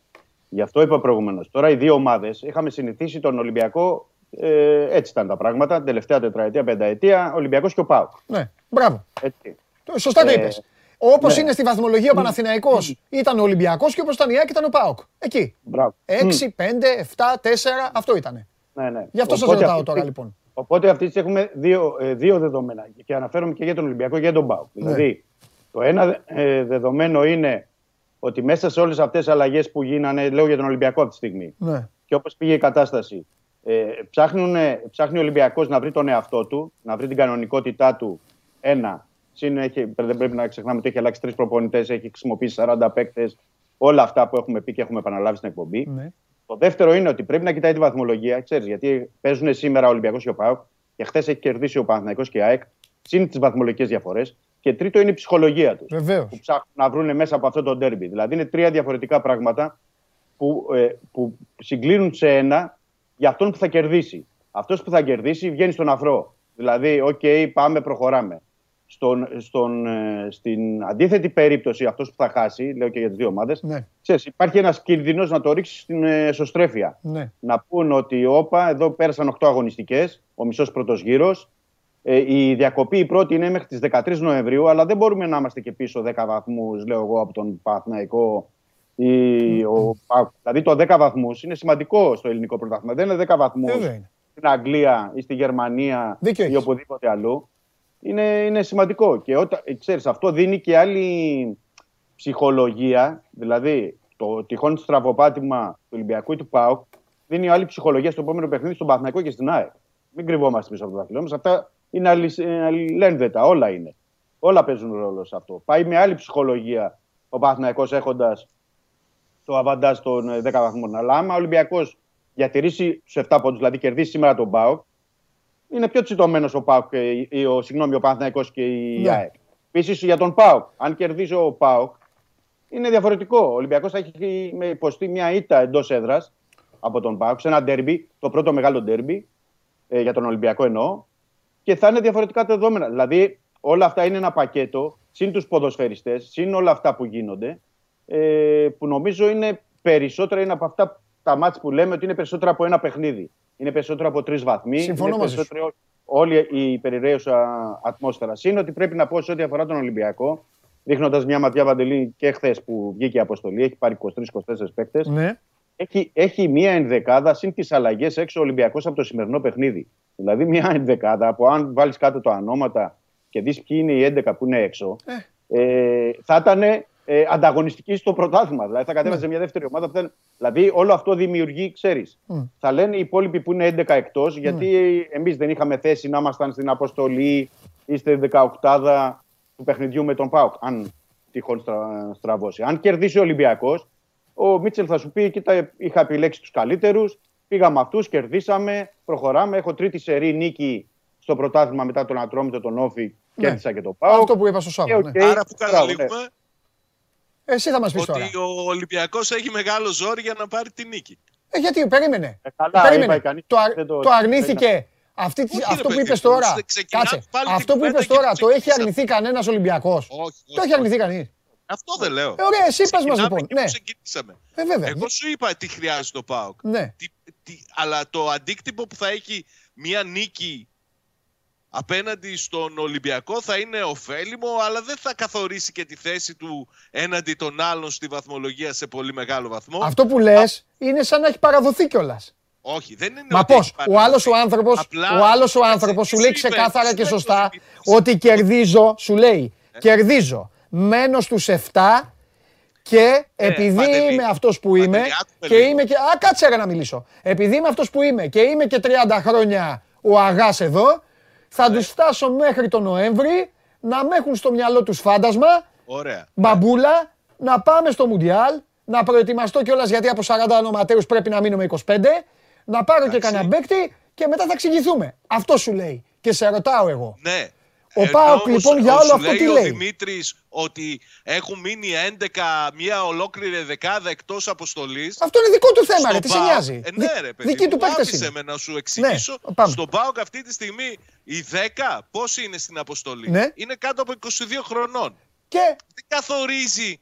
Γι' αυτό είπα προηγουμένως. Τώρα οι δύο ομάδες είχαμε συνηθίσει τον Ολυμπιακό, ε, έτσι ήταν τα πράγματα, την τελευταία τετραετία, πενταετία, Ολυμπιακός και ο ΠΑΟΚ. Ναι, μπράβο. Έτσι. Το- Σωστά το Ε, είπες. Όπως ναι. είναι στη βαθμολογία ο Παναθηναϊκός ήταν ο Ολυμπιακός και όπως ήταν η ΑΕΚ ήταν ο ΠΑΟΚ. Εκεί. Μπράβο. 6, 5, 7, 4, αυτό ήτανε. Ναι, ναι. Γι' αυτό σας Οπότε ρωτάω αυτή τη τώρα στιγμή- λοιπόν. Οπότε αυτή τη στιγμή έχουμε δύο, ε, δύο δεδομένα και αναφέρομαι και για τον Ολυμπιακό και για τον ΠΑΟΚ. Ναι. Δηλαδή, το ένα ε, δεδομένο είναι ότι μέσα σε όλες αυτές τις αλλαγές που γίνανε, λέω για τον Ολυμπιακό αυτή τη στιγμή, Ναι. και όπως πήγε η κατάσταση, ε, ψάχνουν, ψάχνει ο Ολυμπιακός να βρει τον εαυτό του, να βρει την κανονικότητά του, ένα. Συν έχει, δεν πρέπει να ξεχνάμε ότι έχει αλλάξει τρεις προπονητές, έχει χρησιμοποιήσει 40 παίκτες. Όλα αυτά που έχουμε πει και έχουμε επαναλάβει στην εκπομπή. ναι. Το δεύτερο είναι ότι πρέπει να κοιτάει τη βαθμολογία, ξέρεις, γιατί παίζουν σήμερα ο Ολυμπιακός και ο ΠΑΟΚ και χθες έχει κερδίσει ο Παναθηναϊκός και η ΑΕΚ, συν τις βαθμολογικές διαφορές. Και τρίτο είναι η ψυχολογία τους. Βεβαίως. Που ψάχνουν να βρουν μέσα από αυτό το ντέρμπι. Δηλαδή είναι τρία διαφορετικά πράγματα που, ε, που συγκλίνουν σε ένα για αυτόν που θα κερδίσει. Αυτός που θα κερδίσει βγαίνει στον αφρό. Δηλαδή, οκ, πάμε, προχωράμε. Στον, στον, ε, στην αντίθετη περίπτωση, αυτός που θα χάσει, λέω και για τις δύο ομάδες, Ναι, υπάρχει ένας κίνδυνος να το ρίξεις στην ε, εσωστρέφεια. ναι. Να πούν ότι, όπα, εδώ πέρασαν 8 αγωνιστικές, ο μισός πρώτος γύρος. Ε, η διακοπή η πρώτη είναι μέχρι τις 13 Νοεμβρίου, αλλά δεν μπορούμε να είμαστε και πίσω 10 βαθμούς, λέω εγώ, από τον Παναθηναϊκό ή ο ΠΑΟΚ. Δηλαδή το 10 βαθμούς είναι σημαντικό στο ελληνικό πρωτάθλημα. Δεν είναι 10 βαθμούς Βέβαια είναι. στην Αγγλία ή στη Γερμανία Δίκιο ή έχεις. οπουδήποτε αλλού. Είναι, είναι σημαντικό. Και όταν, ε, ξέρεις, αυτό δίνει και άλλη ψυχολογία. Δηλαδή, το τυχόν στραβοπάτημα του Ολυμπιακού ή του ΠΑΟΚ δίνει άλλη ψυχολογία στο επόμενο παιχνίδι στον Παθηναϊκό και στην ΑΕΚ. Μην κρυβόμαστε πίσω από το δάχτυλό μα. Αυτά είναι αλληλένδετα. Όλα είναι. Όλα παίζουν ρόλο σε αυτό. Πάει με άλλη ψυχολογία ο Παθηναϊκός έχοντας το αβαντάζ των ε, 10 βαθμών. Αλλά άμα ο Ολυμπιακός διατηρήσει τους 7 πόντους, δηλαδή κερδίσει σήμερα τον ΠΑΟΚ, είναι πιο τσιτωμένος ο ΠΑΟΚ, και η- ο, συγγνώμη, ο Παναθηναϊκός και η Ναι. ΑΕΚ. Επίσης για τον ΠΑΟΚ, αν κερδίσει ο ΠΑΟΚ, είναι διαφορετικό. Ο Ολυμπιακός θα έχει με υποστεί μια ήττα εντός έδρας από τον ΠΑΟΚ σε ένα ντέρμπι, το πρώτο μεγάλο ντέρμπι, ε, για τον Ολυμπιακό εννοώ, και θα είναι διαφορετικά τα δεδομένα. Δηλαδή, όλα αυτά είναι ένα πακέτο, συν τους ποδοσφαιριστές, συν όλα αυτά που γίνονται, ε, που νομίζω είναι περισσότερα είναι από αυτά τα μάτς που λέμε ότι είναι περισσότερα από ένα παιχνίδι. Είναι περισσότερο από τρεις βαθμοί. Συμφωνώ είναι μαζί σου. περισσότερο όλη η περιραίουσα ατμόσφαιρα. Συν ότι πρέπει να πω σε ό,τι αφορά τον Ολυμπιακό, ρίχνοντα μια ματιά Βαντελή και χθες που βγήκε η αποστολή, έχει πάρει 23-24 παίκτες. Ναι. Έχει, έχει μία ενδεκάδα συν τις αλλαγές έξω ο Ολυμπιακός από το σημερινό παιχνίδι. Δηλαδή, μία ενδεκάδα που αν βάλεις κάτω το ανώματα και δεις ποιοι είναι οι 11 που είναι έξω, ε, θα ήταν ε, ανταγωνιστική στο πρωτάθλημα. Δηλαδή, θα κατέβαζε σε μια δεύτερη ομάδα. Που θα... Δηλαδή, όλο αυτό δημιουργεί, ξέρεις. Μμ. Θα λένε οι υπόλοιποι που είναι 11 εκτός, γιατί εμείς δεν είχαμε θέση να ήμασταν στην αποστολή ή στη 18 του παιχνιδιού με τον Πάουκ. Αν τυχόν στρα, στραβώσει. Αν κερδίσει ο Ολυμπιακός, ο Μίτσελ θα σου πει: Κοίτα, είχα επιλέξει τους καλύτερους. Πήγαμε αυτούς, κερδίσαμε, προχωράμε. Έχω τρίτη σερί νίκη στο πρωτάθλημα μετά τον Ατρόμητο, τον ΟΦΗ. Ναι. Κέρδισα και τον ΠΑΟΚ. Αυτό που είπα στο Σάββα. Και ναι. οκ. Άρα που Μπράβο, ναι. καταλήγουμε Εσύ θα μας πεις τώρα. ότι ο Ολυμπιακός έχει μεγάλο ζόρι για να πάρει τη νίκη. Ε, γιατί, περίμενε. Ε, καλά, περίμενε. είπα, κανείς το, αρ- δεν το- το αρνήθηκε. Αυτή, τη- Όχι, αυτό ρε που παιδί είπες μου, τώρα. στε- ξεκινάμε Κάτσε. πάλι την Αυτό που κουβέντα είπες και τώρα, το έχει ξεκινήσαμε. αρνηθεί κανένας Ολυμπιακός. Όχι, Το έχει όχι. αρνηθεί κανείς. Αυτό δεν λέω. Ε, ωραία, εσύ πες μας, Ξεκινάμε λοιπόν. εκεί που Ναι. ξεκινήσαμε. Ε, βέβαια. Εγώ σου είπα τι χρειάζεται το ΠΑΟΚ. Ναι. Τι, τι, αλλά το αντίκτυπο που θα έχει μια νίκη απέναντι στον Ολυμπιακό θα είναι ωφέλιμο, αλλά δεν θα καθορίσει και τη θέση του έναντι των άλλων στη βαθμολογία σε πολύ μεγάλο βαθμό. Αυτό που λες είναι σαν να έχει παραδοθεί κιόλας. Όχι, δεν είναι Μα ότι πώς, έχει ο άλλος ο παραδοθεί. άνθρωπο Απλά- ο άλλος ο άνθρωπος σου λέει Εσύ είπες, ξεκάθαρα εσύ και δεν σωστά το είπες. ότι κερδίζω, σου λέει, Ε. κερδίζω. Μένω στους 7 και επειδή Ε, Παντελή, είμαι αυτός που είμαι Παντελή, άκουμε και λίγο. είμαι και. Α, κάτσε ρε να μιλήσω. Επειδή είμαι αυτός που είμαι και είμαι και 30 χρόνια ο αγάς εδώ, θα Ναι. τους φτάσω μέχρι τον Νοέμβρη να με έχουν στο μυαλό τους φάντασμα Ωραία. μπαμπούλα, να πάμε στο Μουντιάλ, να προετοιμαστώ κιόλας γιατί από 40 ονοματέους πρέπει να μείνω με 25, να πάρω και Εντάξει. κανένα παίκτη και μετά θα εξηγηθούμε. Αυτό σου λέει. Και σε ρωτάω εγώ. Ναι. Ο Ενώ ΠΑΟΚ, όμως, λοιπόν, για ο- όλο σου αυτό λέει τι ο λέει; Δημήτρης ότι έχουν μείνει 11, μια ολόκληρη δεκάδα εκτός αποστολής. Αυτό είναι δικό του θέμα, ρε. Στον Τι σε ΠΑΟΚ- νοιάζει; Ε, ναι, ρε, παιδί. Δική μου, του παίκτες άφησε είναι. με να σου εξηγήσω. Ναι, πάμε. Στον ΠΑΟΚ αυτή τη στιγμή οι 10 πόσοι είναι στην αποστολή; Ναι. Είναι κάτω από 22 χρονών. Και Δεν καθορίζει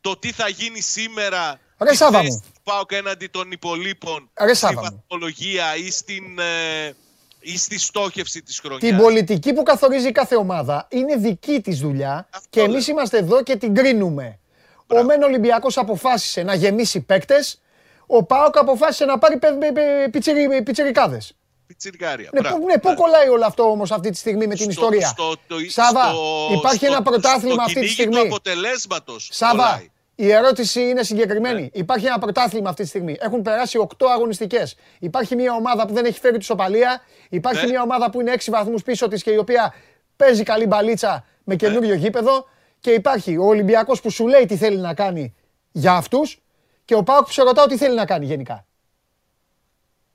το τι θα γίνει σήμερα Ρε η Σάβα θέση μου. του ΠΑΟΚ έναντι των υπολείπων Ρε στη Σάβα μου. βαθμολογία ή, στην, ε, ή στη στόχευση της χρονιάς. την πολιτική που καθορίζει κάθε ομάδα είναι δική της δουλειά Αυτό και λέω. εμείς είμαστε εδώ και την κρίνουμε. Ο Μεν Ολυμπιακός αποφάσισε να γεμίσει παίκτες, ο ΠΑΟΚ αποφάσισε να πάρει πε- πε- πε- πιτσιρι- πιτσιρικάδες. Πιτσιρικάρια. Ναι, Μπράβο. πού, ναι, πού κολλάει όλο αυτό όμως αυτή τη στιγμή με την Στο- ιστορία; στο- το- Σάβα, στο- υπάρχει στο- ένα πρωτάθλημα στο αυτή τη κυνήγι στιγμή. του αποτελέσματος Σάβα, κολλάει. Η ερώτηση είναι συγκεκριμένη. Ναι. Υπάρχει ένα πρωτάθλημα αυτή τη στιγμή. Έχουν περάσει 8 αγωνιστικές. Υπάρχει μια ομάδα που δεν έχει φέρει τη σοπαλία. Υπάρχει Ναι. μια ομάδα που είναι 6 βαθμούς πίσω της και η οποία παίζει καλή μπαλίτσα με καινούριο γήπεδο. Και υπάρχει ο Ολυμπιακός που σου λέει τι θέλει να κάνει για αυτούς. Και ο ΠΑΟΚ που σε ρωτάω τι θέλει να κάνει γενικά.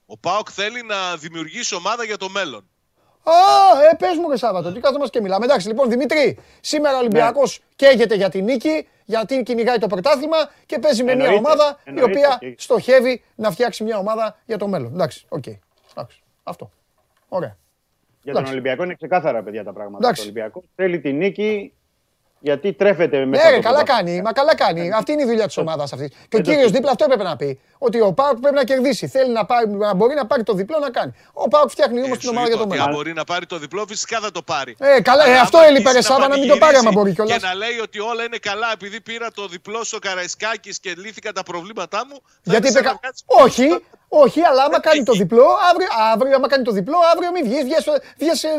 Ο ΠΑΟΚ θέλει να δημιουργήσει ομάδα για το μέλλον. Α, ε, πες μου ρε Σάββα, το τι καθόμαστε και μιλάμε. Εντάξει, λοιπόν, Δημήτρη, σήμερα ο Ολυμπιακός καίγεται για την νίκη, γιατί κυνηγάει το πρωτάθλημα και παίζει με μια Εννοείται, ομάδα η εννοείται, οποία και- στοχεύει να φτιάξει μια ομάδα για το μέλλον. Εντάξει, οκ. Εντάξει, αυτό. Ωραία. Για τον Εντάξει. Ολυμπιακό είναι ξεκάθαρα, παιδιά, τα πράγματα. Εντάξει. Ο Ολυμπιακός θέλει τη νίκη γιατί τρέφεται μέσα. Ναι, από ρε, το καλά πρωτάθλημα. κάνει. Μα καλά κάνει. Αυτή είναι η δουλειά της ομάδας αυτής. Και ο Ε, κύριος το- δίπλα αυτό έπρεπε να πει. Ότι ο Πάουκ πρέπει να κερδίσει. Θέλει να, πάρει, να μπορεί να πάρει το διπλό να κάνει. Ο Πάουκ φτιάχνει όμως Ε, την σου ομάδα είπα για το ότι μέλλον. αν μπορεί να πάρει το διπλό, φυσικά θα το πάρει. Ε, καλά, ε, Αλλά αυτό άμα έλειπε, ρε αρχίσει Σάβα, να μην το πάρει άμα πανηγυρίζει μπορεί κιόλας. Και να λέει ότι όλα είναι καλά επειδή πήρα το διπλό στο Καραϊσκάκης και λύθηκαν τα προβλήματά μου. θα Γιατί είναι είπε. σαν κα- να κάτσει- Όχι, Όχι, αλλά άμα κάνει το διπλό, αύριο, αύριο άμα κάνει το διπλό, αύριο μην βγεις, βγες, βγες, ε,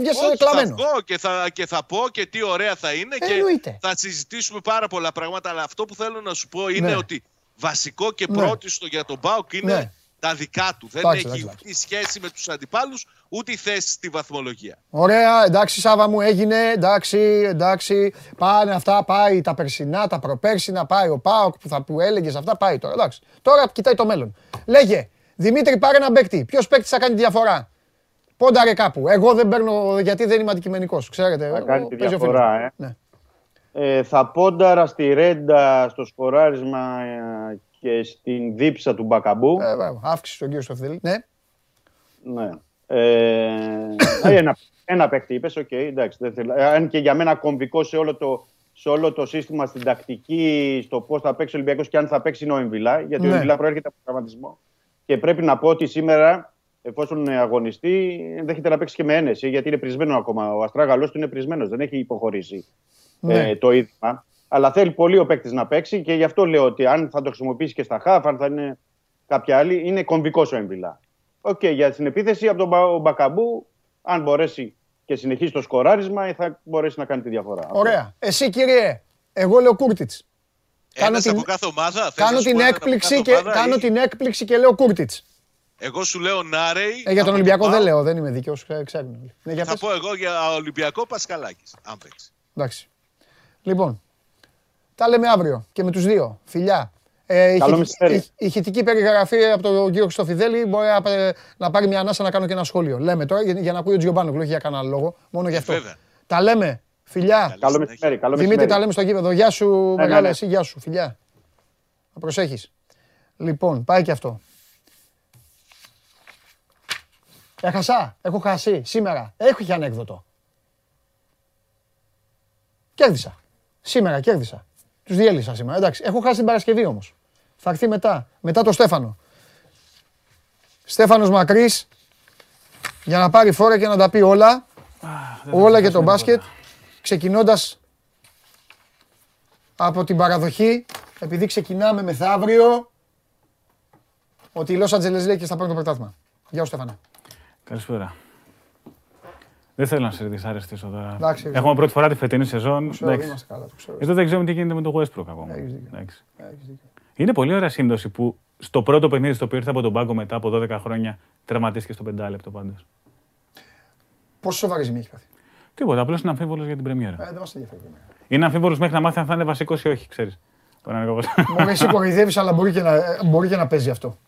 βγες Όχι, κλαμμένο. θα βγω και θα, και θα πω και τι ωραία θα είναι και Εννοείται. θα συζητήσουμε πάρα πολλά πράγματα. Αλλά αυτό που θέλω να σου πω είναι Ναι. ότι βασικό και Ναι. πρώτιστο για τον Μπάουκ είναι Ναι. τα δικά του. Δεν Εντάξει, έχει εντάξει, ούτε σχέση με τους αντιπάλους, ούτε η θέση στη βαθμολογία. Ωραία, εντάξει Σάβα μου έγινε, εντάξει, εντάξει. Πάνε αυτά, πάει τα περσινά, τα προπέρσινα, πάει ο Πάοκ που, θα, που έλεγες αυτά, πάει τώρα. Εντάξει. Τώρα κοιτάει το μέλλον. Λέγε, Δημήτρη πάρε ένα παίκτη. Ποιος παίκτης θα κάνει τη διαφορά; Πόνταρε κάπου. Εγώ δεν παίρνω γιατί δεν είμαι αντικειμενικός, ξέρετε. Θα Εγώ- κάνει τη παίζει ο διαφορά, φίλος μου. ε. Ναι. Ε, θα πόνταρα στη ρέντα στο σκοράρισμα ε, και στην δίψα του Μπακαμπού. Ε, βέβαια, αύξηση στον κύριο Σοφιδέλη. Ναι. Ναι. Ε, ε, ένα, ένα παίκτη είπες, οκ, εντάξει. Δεν θέλω. Ε, Αν και για μένα κομβικό σε όλο το, σε όλο το σύστημα, στην τακτική, στο πώς θα παίξει ο Ολυμπιακός και αν θα παίξει είναι ο Εμβιλά. Γιατί Ναι. ο Εμβιλά προέρχεται από τραυματισμό. Και πρέπει να πω ότι σήμερα, εφόσον αγωνιστεί, ενδέχεται να παίξει και με ένεση, γιατί είναι πρησμένο ακόμα. Ο αστράγαλός του είναι πρησμένος, δεν έχει υποχωρήσει Ναι. ε, το οίδημα. Αλλά θέλει πολύ ο παίκτης να παίξει και γι' αυτό λέω ότι αν θα το χρησιμοποιήσει και στα χαφ, αν θα είναι κάποια άλλη, είναι κομβικός ο Εμβιλά. Οκ, για την επίθεση από τον Μπα- ο Μπακαμπού, αν μπορέσει και συνεχίσει το σκοράρισμα, ε, θα μπορέσει να κάνει τη διαφορά. Ωραία. Εσύ κύριε, εγώ λέω Κούρτιτς. Κάνω Ένας την- από κάθε ομάδα. θες Κάνω να σου την, πω έναν από έκπληξη κάθε και, ομάδα κάνω ή- την έκπληξη και λέω Κούρτιτς. Εγώ σου λέω Νάρεϊ. Ε, για τον από Ολυμπιακό τον δεν ΠΑΟΚ. λέω, δεν είμαι δίκαιος, ξέ- ξέρουν όλοι. Ναι, για Θα πες. πω εγώ για Ολυμπιακό Πασκαλάκης, αν παίξει. Εντάξει. Λοιπόν, τα λέμε αύριο και με τους δύο. Φιλιά. Ε, Καλό ηχητική- μεσημέρι. ηχ- Ηχητική περιγραφή από τον κύριο Χρυστοφιδέλη μπορεί να, να πάρει μια ανάσα να κάνω και ένα σχόλιο. Λέμε τώρα για, για να ακούει ο Τζιομπάνογλου, όχι για κανένα άλλο λόγο. Μόνο γι' αυτό. Βέβαια. Τα λέμε. Φιλιά. Καλή Καλό συνέχεια. μεσημέρι. Καλό Δημήτρη, μεσημέρι. τα λέμε στο γήπεδο. Γεια σου, ναι, μεγάλα, ναι. εσύ, γεια σου, φιλιά. Να προσέχεις. Λοιπόν, πάει και αυτό. Έχασα, έχω χάσει σήμερα. Έχω και ανέκδοτο. Κέρδισα. Σήμερα κέρδισα. Τους διέλυσα σήμερα. Εντάξει, έχω χάσει την Παρασκευή όμως. Θα έρθει μετά, μετά το Στέφανο. Στέφανος Μακρύς, για να πάρει φόρα και να τα πει όλα. όλα για τον μπάσκετ. Ξεκινώντας από την παραδοχή, επειδή ξεκινάμε μεθαύριο, ότι οι Los Angeles Lakers θα πάρουν το πρωτάθλημα. Γεια σου Στέφανα. Καλησπέρα. Δεν θέλω να σε δυσαρεστήσω τώρα. Εντάξει, Έχουμε πρώτη φορά τη φετινή σεζόν. Ξέρω, Εντάξει. είμαστε καλά, το ξέρω. Εδώ δεν ξέρουμε τι γίνεται με το Westbrook ακόμα. Έχεις δίκιο. Εντάξει. Έχεις δίκιο. Είναι πολύ ωραία σύμπτωση που στο πρώτο παιχνίδι στο οποίο ήρθε από τον πάγκο μετά από 12 χρόνια τραυματίστηκε στο πεντάλεπτο πάντως. Πόσο σοβαρή ζημία έχει πάθει. Τίποτα, απλώς είναι αμφίβολος για την Πρεμιέρα. Ε, δεν μας ενδιαφέρει. Είναι αμφίβολος μέχρι να μάθει αν θα είναι βασικό ή όχι, ξέρεις. Μπορεί εσύ κοροϊδεύεις, αλλά μπορεί και, να, ε, μπορεί και να παίζει αυτό.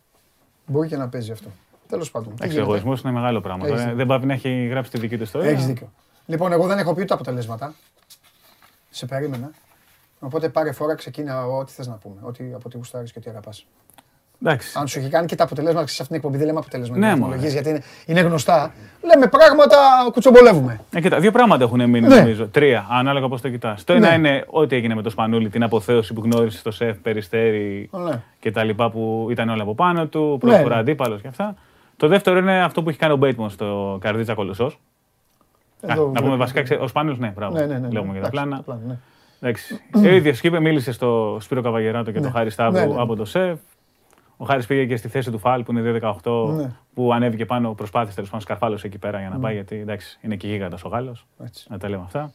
Μπορεί και να παίζει αυτό. Τέλος πάντων. τι Εντάξει, ο γίνεται; εγωισμός είναι μεγάλο πράγμα. Έχεις Τώρα, δίκιο. δεν πάει να έχει γράψει τη δική του ιστορία. Έχεις δίκιο. Λοιπόν, εγώ δεν έχω πει ούτε αποτελέσματα. Σε περίμενα. Οπότε πάρε φορά, ξεκίνα ό,τι θες να πούμε. Ό,τι, από ό,τι γουστάρεις και ό,τι αγαπάς. Εντάξει. Αν σου έχει κάνει και τα αποτελέσματα σε αυτήν την εκπομπή, δεν λέμε αποτελέσματα. Ναι, Ναι, μωρέ. γιατί είναι, είναι γνωστά. Λέμε πράγματα, κουτσομπολεύουμε. Ε, κοίτα, δύο πράγματα έχουν μείνει Ναι. νομίζω. Τρία, ανάλογα πώς το κοιτάς. Το ένα Ναι. είναι ό,τι έγινε με το Σπανούλι, την αποθέωση που γνώρισε στο σεφ, περιστέρι Ναι. και τα λοιπά που ήταν όλα από πάνω του, πρόσφορα ναι. αντίπαλος και αυτά. Το δεύτερο είναι αυτό που έχει κάνει ο Μπέιτμον στο Καρδίτσα Κολοσσός. Εδώ να πούμε βλέπουμε. βασικά, ξέ- ο Σπάνιο, ναι, μπράβο. Ναι, ναι, ναι. Λέγουμε για τα Εντάξει, πλάνα. Πλάνα, ναι. Εντάξει. Ο ίδιο είπε, μίλησε στο Σπύρο Καβαγεράτο και Ναι. τον Χάρη Σταύρου Ναι, ναι, ναι. από το ΣΕΒ. Ο Χάρης πήγε και στη θέση του Φαλ που είναι 2-18 Ναι. που ανέβηκε πάνω, προσπάθησε τέλος πάντων σκαρφάλωσε εκεί πέρα για να πάει γιατί εντάξει, είναι και γίγαντας ο Γάλλος. Έτσι. Να τα λέμε αυτά.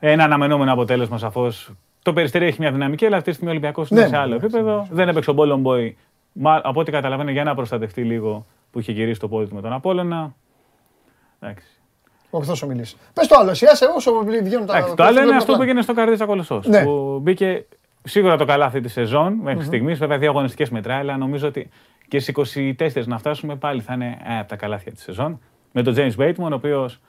Ένα αναμενόμενο αποτέλεσμα σαφώς. Το περιστέρι έχει μια δυναμική, αλλά αυτή τη στιγμή ο Ολυμπιακός είναι Ναι, σε άλλο ναι, επίπεδο. Δεν έπαιξε ο Μπόλον Μπόι. Μα, από ό,τι καταλαβαίνω για να προστατευτεί λίγο που είχε γυρίσει το πόδι του με τον Απόλαινα. Εντάξει. Ορθώς ομιλείς. Πες το άλλο, εσύ άσε όσο βγαίνουν τα... Εντάξει, το άλλο είναι τα αυτό που πλάνα. έγινε στο Καρδίτσα Κολοσσός. Ναι. Που μπήκε σίγουρα το καλάθι της σεζόν μέχρι στιγμής. Βέβαια, δύο αγωνιστικές μετράει, αλλά νομίζω ότι και στις 24 να φτάσουμε πάλι θα είναι ε, από τα καλάθια της σεζόν. Με τον James Bateman, ο οποίος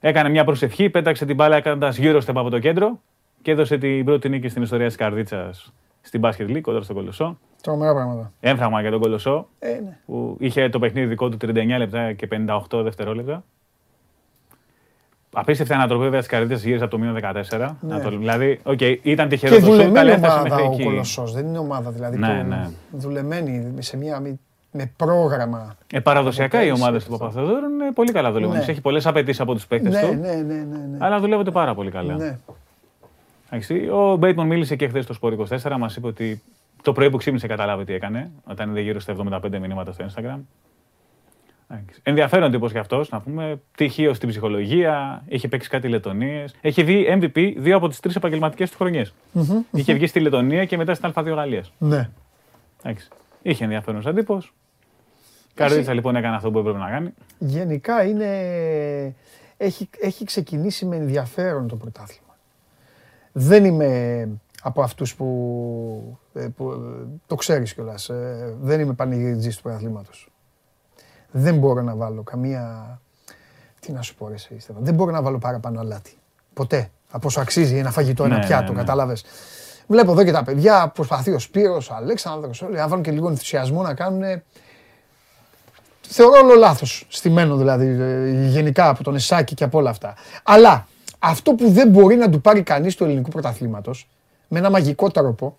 έκανε μια προσευχή, πέταξε την μπάλα κάνοντας eurostep από το κέντρο και έδωσε την πρώτη νίκη στην ιστορία της Καρδίτσας στην Basket League κοντά στον Κολοσσό. Τρομερά πράγματα. Έμφραγμα για τον Κολοσσό, Ε, ναι. που είχε το παιχνίδι δικό του 39 λεπτά και 58 δευτερόλεπτα. Απίστευτη ανατροπή βέβαια η Καρδίτσα γύρισε από το μείον 14. Ναι. Να το- δηλαδή, οκ, ήταν τυχερός Και το σουτ, δουλεμένη αλλά έφτασε ομάδα μέχρι ο εκεί. Κολοσσός, δεν είναι ομάδα δηλαδή. Ναι, που- ναι. Δουλεμένη σε μια, με, με πρόγραμμα. Ε, παραδοσιακά οι πέρυσι ομάδες αυτό. του Παπαθεδόρου είναι πολύ καλά δουλεμένες. Ναι. Έχει πολλές απαιτήσεις από τους παίκτες Ναι, του, ναι, ναι, ναι, ναι. αλλά δουλεύονται πάρα πολύ καλά. ναι. Εντάξει, Ο Μπέιτμον μίλησε και χθες στο Σπορ 24, μας είπε ότι Το πρωί που ξύπνησε καταλάβει τι έκανε, όταν είδε γύρω στα 75 μηνύματα στο Instagram. Εντάξει. Ενδιαφέρον τύπος για αυτός, να πούμε. Τυχείο στην ψυχολογία, είχε παίξει κάτι Λετωνίες. Έχει δει MVP δύο από τις τρεις επαγγελματικές του χρονιές. Είχε βγει στη Λετωνία και μετά στην Α2 Γαλλίας. Ναι. Εντάξει. Είχε ενδιαφέρον σαν τύπος. Καρδίτσα λοιπόν έκανε αυτό που έπρεπε να κάνει. Γενικά είναι... Έχει, έχει ξεκινήσει με ενδιαφέρον το πρωτάθλημα. Δεν είμαι από αυτούς που, ε, που ε, το ξέρεις κιόλας. ε, δεν είμαι πανηγυριτζής του πρωταθλήματος. Δεν μπορώ να βάλω καμία... Τι να σου πω ρε εσύ, Στέφαν. Δεν μπορώ να βάλω παραπάνω αλάτι. Ποτέ. Από όσο αξίζει ένα φαγητό, ένα Ναι, πιάτο, ναι. κατάλαβες. Βλέπω εδώ και τα παιδιά, προσπαθεί ο Σπύρος, ο Αλέξανδρος, όλοι να βάλουν και λίγο ενθουσιασμό να κάνουν θεωρώ όλο λάθος. Στημένο δηλαδή ε, γενικά από τον Εσάκη και από όλα αυτά. Αλλά αυτό που δεν μπορεί να του πάρει κανείς του ελληνικού πρωταθλήματος με ένα μαγικό τρόπο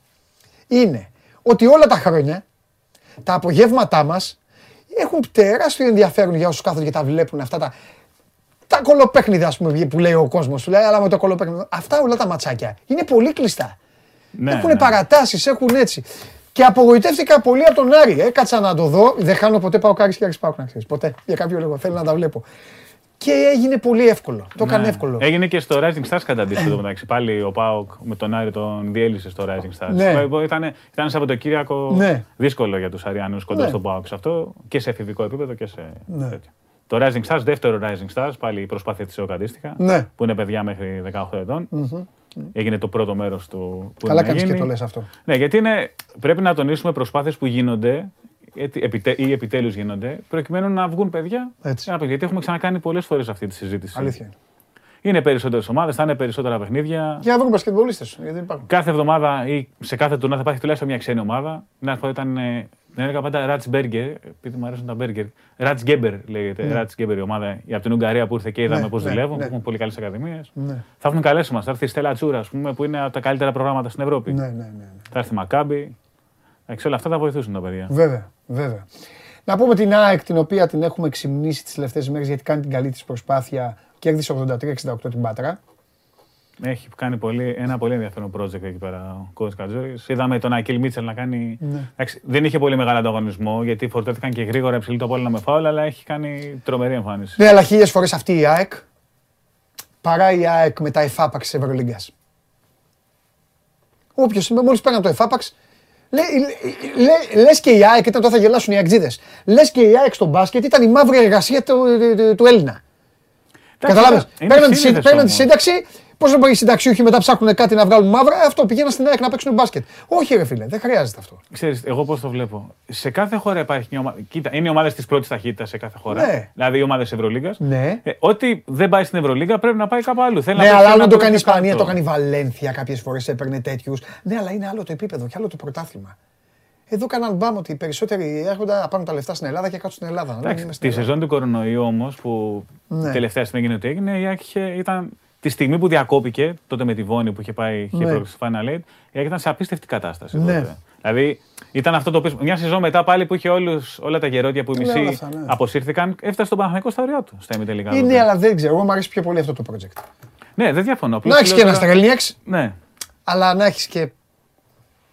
είναι ότι όλα τα χρόνια τα απογεύματά μας έχουν τεράστιο ενδιαφέρον για όσους κάθονται και τα βλέπουν αυτά τα. Τα κολοπέχνιδα, ας πούμε, που λέει ο κόσμος. Του λέει, αλλά με το κολοπέχνιδο. Αυτά όλα τα ματσάκια είναι πολύ κλειστά. Ναι, έχουν ναι. παρατάσεις, έχουν έτσι. Και απογοητεύτηκα πολύ από τον Άρη. Έκατσα να το δω. Δεν χάνω ποτέ πάω Άρης και Άρης πάω να ξέρεις. Ποτέ. Για κάποιο λόγο θέλω να τα βλέπω. Και έγινε πολύ εύκολο. Το έκανε Ναι. εύκολο. Έγινε και στο Rising Stars κατά αντίστοιχο μεταξύ. Πάλι ο Πάοκ με τον Άρη τον διέλυσε στο Rising Stars. Ναι. Ε, Ήταν, ήταν Σαββατοκύριακο Ναι. δύσκολο για τους Αριανούς κοντά Ναι. στον Πάοκ σε αυτό και σε εφηβικό επίπεδο και σε Ναι. τέτοιο. Το Rising Stars, δεύτερο Rising Stars, πάλι η προσπάθεια της ΕΟΚ αντίστοιχα. Ναι. Που είναι παιδιά μέχρι 18 ετων Έγινε το πρώτο μέρος του. Που Καλά είναι να κάνεις και γίνει. το λες αυτό. Ναι, γιατί είναι, πρέπει να τονίσουμε προσπάθειες που γίνονται έτι- επιτε- ή επιτέλους γίνονται, προκειμένου να βγουν παιδιά. Έτσι. ένα παιδί. Γιατί έχουμε ξανακάνει πολλές φορές αυτή τη συζήτηση. Αλήθεια είναι. Είναι περισσότερες ομάδες, θα είναι περισσότερα παιχνίδια. Για να βρούμε μπασκετμπολίστες, γιατί δεν υπάρχουν. Κάθε εβδομάδα ή σε κάθε τουρνά θα υπάρχει τουλάχιστον μια ξένη ομάδα. Μια φορά ήταν. ε, Δεν έλεγα πάντα Ράτ Μπέργκερ, επειδή μου αρέσουν τα Μπέργκερ. Ράτ Γκέμπερ λέγεται. Ναι. Ράτ Γκέμπερ η ομάδα από την Ουγγαρία που ήρθε και είδαμε Ναι, πώς ναι, δουλεύουν. ναι. Έχουν πολύ καλές ακαδημίες. Ναι. Θα έχουν καλέσει μα. Θα έρθει η Στέλλα Τσούρα, ας πούμε, που είναι από τα καλύτερα προγράμματα στην Ευρώπη. Ναι, ναι, ναι. ναι. Θα έρθει η Μακάμπη. Εντάξει, όλα αυτά θα βοηθήσουν τα παιδιά. Βέβαια, βέβαια. Να πούμε την ΑΕΚ την οποία την έχουμε ξυμνήσει τις τελευταίες μέρες γιατί κάνει την καλή της προσπάθεια. Κέρδισε 83-68 την Πάτρα. Έχει κάνει πολύ, ένα πολύ ενδιαφέρον project εκεί πέρα ο Κώδη Κατζόρης. Είδαμε τον Ακίλ Μίτσελ να κάνει. Ναι. Εντάξει, δεν είχε πολύ μεγάλο ανταγωνισμό γιατί φορτώθηκαν και γρήγορα υψηλή το απόλυτα με φάουλ, αλλά έχει κάνει τρομερή εμφάνιση. Ναι, αλλά χίλιες φορές αυτή η ΑΕΚ παρά η ΑΕΚ με τα εφάπαξ της Ευρωλίγκας. Όποιος είμαι, μόλις παίρνω το εφάπαξ, λέ, λέ, λες και η ΑΕΚ ήταν τώρα θα γελάσουν οι ΑΕΚτζίδες. Λες και η ΑΕΚ στο μπάσκετ ήταν η μαύρη εργασία του, του, του Έλληνα. Καταλάβες. είναι Παίρναν τη, σύνηθες παίρναν τη όμως. σύνταξη, Πώς να μπορεί οι συνταξιούχοι μετά ψάχνουν κάτι να βγάλουν μαύρα, αυτό πηγαίναν στην ΑΕΚ να παίξουν μπάσκετ. Όχι, ρε φίλε, δεν χρειάζεται αυτό. Ξέρεις, εγώ πώς το βλέπω. Σε κάθε χώρα υπάρχει μια ομάδα. Κοίτα, είναι οι ομάδες της πρώτης ταχύτητας σε κάθε χώρα. Ναι. Δηλαδή οι ομάδες Ευρωλίγκας. Ναι. Ε, ό,τι δεν πάει στην Ευρωλίγκα πρέπει να πάει κάπου αλλού. Θέλει Ναι, να αλλά παίξει άλλο ένα το πολύ κάνει η πιο Ισπανία, κάτω. το κάνει η Βαλένθια κάποιες φορές, έπαιρνε τέτοιους. Ναι, αλλά είναι άλλο το επίπεδο και άλλο το πρωτάθλημα. Εδώ κάναν μπάμ ότι οι περισσότεροι έρχονται να πάρουν τα λεφτά στην Ελλάδα και κάτσουν στην Ελλάδα. να μην Εντάξει, είναι στην τη Ελλάδα. σεζόν του κορονοϊού όμως που Ναι. τελευταία στιγμή έγινε ό,τι έγινε, η ΑΕΚ είχε- ήταν τη στιγμή που διακόπηκε, τότε με τη Βόνη που είχε πάει είχε Ναι. πρόκληση στο Final Eight, η ΑΕΚ ήταν σε απίστευτη κατάσταση. Ναι. τότε. Δηλαδή ήταν αυτό το οποίο. Μια σεζόν μετά πάλι που είχε όλους, όλα τα γερόντια που οι Ναι, όλα μισοί αυτά, ναι. αποσύρθηκαν, έφτασε στον Παναθηναϊκό στα ωριά του στα ημιτελικά. Είναι, τότε. αλλά δεν ξέρω. Εγώ μου αρέσει πιο πολύ αυτό το project. Ναι, δεν διαφωνώ. Απλώς Να έχει λέω και ένας τώρα- Στρελνιέξ, Ναι. αλλά να έχεις και.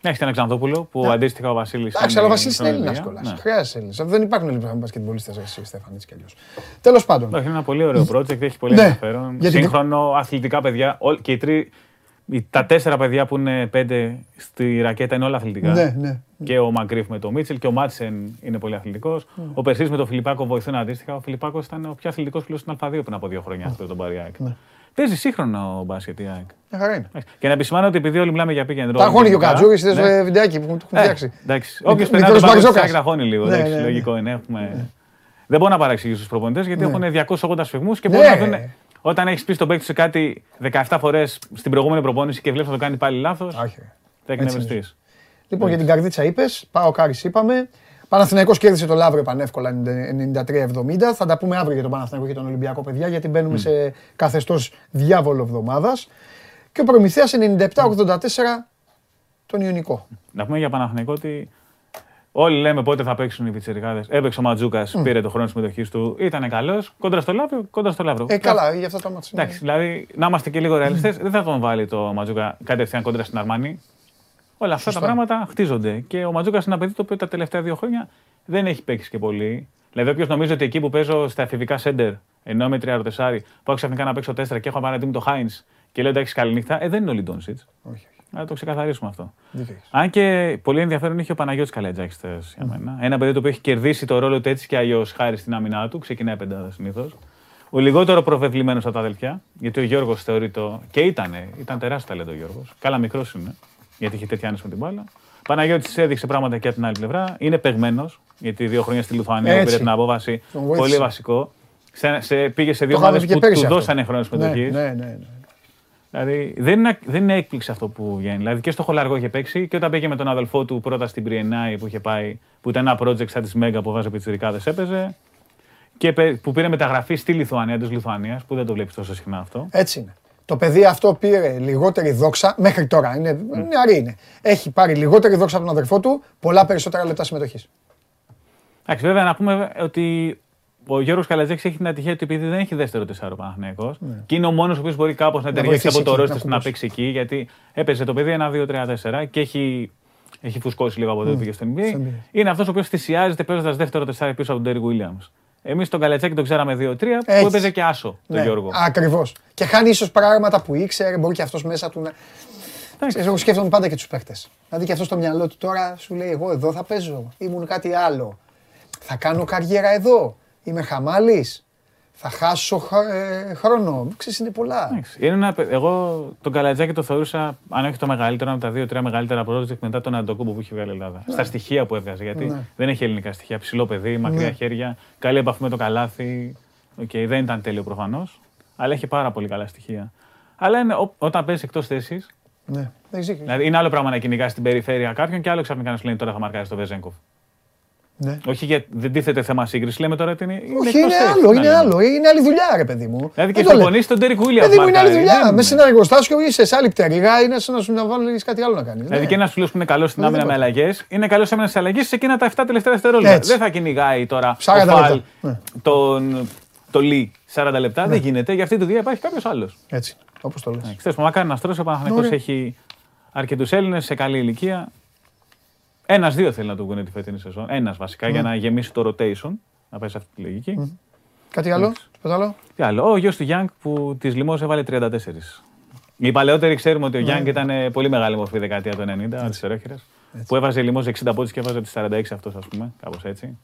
Να έχεις ένα Ξανθόπουλο που αντίστοιχα ο Βασίλης. Εντάξει, αλλά ο Βασίλης είναι Έλληνας κιόλας. Ναι. Χρειάζεται Έλληνας. Δεν υπάρχουν Έλληνες μπασκετμπολίστες, εσύ Στέφαν, έτσι κι αλλιώς. Τέλος πάντων. Όχι, είναι ένα πολύ ωραίο project, έχει πολύ Ναι. ενδιαφέρον. Γιατί- Σύγχρονο, αθλητικά παιδιά. Όλ- Και οι τρει, οι- τα τέσσερα παιδιά που είναι πέντε στη ρακέτα είναι όλα αθλητικά. Ναι, ναι. Και ο Μαγκρίφ με τον Μίτσελ και ο Μάτσεν είναι πολύ αθλητικός. Ναι. Ο Περσής με τον Φιλιππάκο βοηθούν αντίστοιχα. Ο Φιλιππάκος ήταν ο πιο αθλητικός πλέον στην Α2 πριν από δύο χρόνια αυτό τον Παριάκ. Ναι. Παίζει σύγχρονο μπάσκετ η ΑΕΚ. Μια χαρά είναι. Και να επισημάνω ότι επειδή όλοι μιλάμε για πήγαινε Τα αγώνει και ο Κατζούρη, είδες το βιντεάκι που του έχουν φτιάξει. Ναι. Εντάξει. Μικ- Όποιος περνάει μικρός τον πάγκο Μπαρτζόκας. τη αγώνει λίγο. Ναι, εντάξει, ναι, ναι. Λογικό είναι. Έχουμε... Δεν μπορώ να παραξηγήσω του προπονητές γιατί Ναι. έχουν 280 σφιγμούς και Ναι. μπορούν να δουν. Όταν έχεις πεις στον παίκτη σου κάτι 17 φορές στην προηγούμενη προπόνηση και βλέπεις να το κάνει πάλι λάθος, Όχι. θα Έτσι εκνευριστεί. Λοιπόν, για την καρδίτσα είπες, πάω Κάρις είπαμε. Παναθηναϊκός κέρδισε το Λαύριο πανεύκολα 93-70. Θα τα πούμε αύριο για τον Παναθηναϊκό και τον Ολυμπιακό, παιδιά, γιατί μπαίνουμε σε καθεστώς διάβολο εβδομάδας. Και ο Προμηθέας 97-84 τον Ιωνικό. Να πούμε για Παναθηναϊκό ότι όλοι λέμε πότε θα παίξουν οι πιτσερικάδε. Έπαιξε ο Ματζούκας, πήρε το χρόνο συμμετοχής του, ήταν καλός. Κόντρα στο Λαύριο, κόντρα στο Λαύριο. Ε, καλά, για αυτά τα μάτια. Εντάξει, δηλαδή να είμαστε και λίγο ρεαλιστές, δεν θα τον βάλει το Ματζούκα κατευθείαν κόντρα στην Αρμάνη. Όλα αυτά Σωστά. τα πράγματα χτίζονται. Και ο Ματζούκας είναι ένα παιδί το οποίο τα τελευταία δύο χρόνια δεν έχει παίξεις και πολύ. Δηλαδή, όποιος νομίζει ότι εκεί που παίζω στα εφηβικά σέντερ, ενώ είμαι τριάρτεσάρι, πάω ξαφνικά να παίξω τέσσερα και έχω απέναντί μου το Χάιν και λέω εντάξει καλή νύχτα, ε, δεν είναι ο Λιντόνσιτ. Όχι. Να το ξεκαθαρίσουμε αυτό. Δίκιο έχεις. Αν και πολύ ενδιαφέρον είχε ο Παναγιώτης Καλέτζάκη για μένα. Ένα παιδί το οποίο έχει κερδίσει το ρόλο του έτσι και αλλιώς χάρη στην άμυνά του. Ξεκινάει πεντάδα συνήθως. Ο λιγότερο προβεβλημένος από τα αδελφιά, γιατί ο Γιώργος θεωρείται. και ήταν, ήταν τεράστιο ταλέντο ο Γιώργος. Καλά μικρός είναι, γιατί είχε τέτοια άνεση με την μπάλα. Παναγιώτης έδειξε πράγματα και από την άλλη πλευρά. Είναι παιγμένο, γιατί δύο χρόνια στη Λιθουανία Έτσι. πήρε την απόβαση. Τον βοήθησε. Πολύ βασικό. Σε, σε, πήγε σε δύο Το είχαμε ομάδε πει και που πέρυσι του αυτό. δώσανε χρόνος Ναι, συμμετοχής. ναι, ναι, ναι. Δηλαδή δεν είναι, δεν είναι έκπληξη αυτό που βγαίνει. Δηλαδή και στο Χολαργό είχε παίξει και όταν πήγε με τον αδελφό του πρώτα στην Πριενάη που είχε πάει, που ήταν ένα project σαν της Μέγα που βάζει πιτσιρικάδε έπαιζε. Και πε- που πήρε μεταγραφή στη Λιθουανία τη Λιθουανίας, που δεν το βλέπεις τόσο συχνά αυτό. Έτσι είναι. Το παιδί αυτό πήρε λιγότερη δόξα μέχρι τώρα. Είναι, νεαρή είναι. Έχει πάρει λιγότερη δόξα από τον αδερφό του, πολλά περισσότερα λεπτά συμμετοχής. Εντάξει, βέβαια να πούμε ότι ο Γιώργος Καλατζέκη έχει την ατυχία ότι επειδή δεν έχει δεύτερο τεσσάρο Παναθηναϊκός και είναι ο μόνος ο οποίος μπορεί κάπως να ταιριάξει βοηθήσει από το εκεί, ρόστερ να του να κουμπώσει. παίξει εκεί, γιατί έπαιζε το παιδί ένα 2-3-4 και έχει, έχει φουσκώσει λίγο από τότε που πήγε στο NBA. στο NBA. Είναι αυτός ο οποίος θυσιάζεται παίζοντας δεύτερο τεσσάρι πίσω από τον Ντέρι Williams. Εμείς τον Καλατζέκη τον ξέραμε 2-3 που Έτσι. έπαιζε και άσο τον Γιώργο. Ακριβώς. Και χάνει ίσως πράγματα που ήξερε, μπορεί και αυτός μέσα του να. Ξέρεις, Εγώ σκέφτομαι πάντα και τους παίχτες. Δηλαδή και αυτός στο μυαλό του τώρα σου λέει: Εγώ εδώ θα παίζω. Ήμουν κάτι άλλο. Θα κάνω καριέρα εδώ. Είμαι χαμάλης. Θα χάσω χ- ε, χρόνο. Ξέρεις, είναι πολλά. Εντάξει, Είναι ένα, παι- εγώ τον Καλατζάκη το θεωρούσα, αν όχι το μεγαλύτερο, από τα δύο-τρία μεγαλύτερα project μετά τον Αντοκούμπο που έχει βγάλει η Ελλάδα. Στα στοιχεία που έβγαζε. Γιατί Ναι. δεν έχει ελληνικά στοιχεία. Ψηλό παιδί, μακριά Ναι. χέρια, καλή επαφή με το καλάθι. Οκ, δεν ήταν τέλειο προφανώς, αλλά έχει πάρα πολύ καλά στοιχεία. Αλλά είναι, ό- όταν παίζεις εκτός θέσης, Ναι, δεν ξέρω. δηλαδή είναι άλλο πράγμα να κυνηγάς στην περιφέρεια κάποιον και άλλο ξαφνικά να σου λένε τώρα θα μαρκάρει το Βεζένκοφ. Ναι. Όχι γιατί δεν τίθεται θέμα σύγκρισης, λέμε τώρα ότι είναι. είναι Όχι, εκτός είναι θέσης. άλλο, Να είναι λέμε. άλλο. Είναι άλλη δουλειά, ρε παιδί μου. Δηλαδή και Δεν στο το λέω. πονίσει τον Ντέρικ Ουίλιαμς. Παιδί μου είναι άλλη δουλειά. Μέσα σε ένα εργοστάσιο είσαι σε άλλη πτέρυγα, είναι σαν να σου να βάλει κάτι άλλο να κάνεις. Δηλαδή και ένας φίλος που είναι καλός στην άμυνα με Οτιδήποτε. αλλαγές, είναι καλός άμυνα σε αλλαγές σε εκείνα τα 7 τελευταία δευτερόλεπτα. Έτσι. Δεν θα κυνηγάει τώρα 40 ο Φαλ λεπτά. Ναι. τον, το Λί 40 λεπτά. Δεν γίνεται. Για αυτή τη δουλειά υπάρχει κάποιος άλλος. Έτσι, όπως το λες. Ξέρεις, μακάρι να στρώσει ο Παναθηναϊκός Ωραία. έχει αρκετούς Έλληνες σε καλή ηλικία. Ένα-δύο θέλει να του βγουν τη φετινή σεζόν. Ένας βασικά Ναι. για να γεμίσει το rotation. Να πάει σε αυτή τη λογική. Κάτι άλλο, τίποτα άλλο; Τι άλλο; Ο γιο του Γιάνγκ που της Λιμός έβαλε 34. Οι παλαιότεροι ξέρουμε ότι ο Γιάνγκ ήταν ε, πολύ μεγάλη μορφή δεκαετία του 90, αριστερόχειρα. Που έβαζε Λιμός 60 πόντους και έβαζε τι 46 αυτό, ας πούμε. Κάπως έτσι.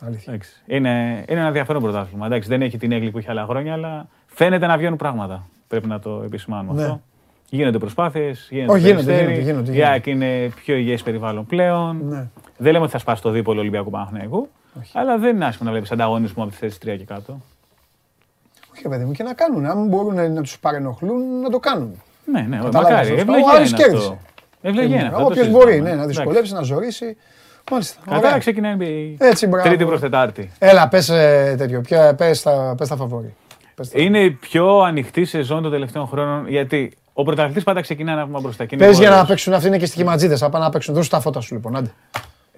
Αλήθεια. Εντάξει. Είναι, είναι ένα ενδιαφέρον πρωτάθλημα. Εντάξει, δεν έχει την έγκλη που είχε άλλα χρόνια, αλλά φαίνεται να βγαίνουν πράγματα. Πρέπει να το επισημάνουμε Ναι. αυτό. Γίνονται προσπάθειες, γίνεται Όχι, το γίνονται, περιστέρι. γίνονται, γίνονται, Η γίνονται. ΑΕΚ είναι πιο υγιές περιβάλλον πλέον. Ναι. Δεν λέμε ότι θα σπάσει το δίπολο Ολυμπιακού Παναθηναϊκού. Αλλά δεν είναι άσχημο να βλέπεις ανταγωνισμό από τη θέση 3 και κάτω. Όχι, ρε παιδί μου, και να κάνουν. Αν μπορούν να τους παρενοχλούν, να το κάνουν. Ναι, ναι, Κατάλαβες μακάρι. αυτό. Ευλογία Ο είναι Άρης κέρδισε. αυτό. Ευλογία είναι αυτό. το Όποιος συζητάμε. μπορεί ναι, να Εντάξει. δυσκολεύσει, να ζωρίσει. Μάλιστα. Κατάρα Ωραία. ξεκινάει η Έτσι, μπράβο. Τρίτη προς Τετάρτη. Έλα, πες τέτοιο. Ποια, πες τα, πες τα φαβόρη. Πες τα. Είναι η πιο ανοιχτή σεζόν των τελευταίων χρόνων γιατί ο πρωταθλητής πάντα ξεκινάει ένα βήμα μπροστά. και είναι Πες για βόρειος. να παίξουν αυτοί είναι και στοιχηματζίδες. Θα πάνε να παίξουν. Δώσου τα φώτα σου λοιπόν. Άντε.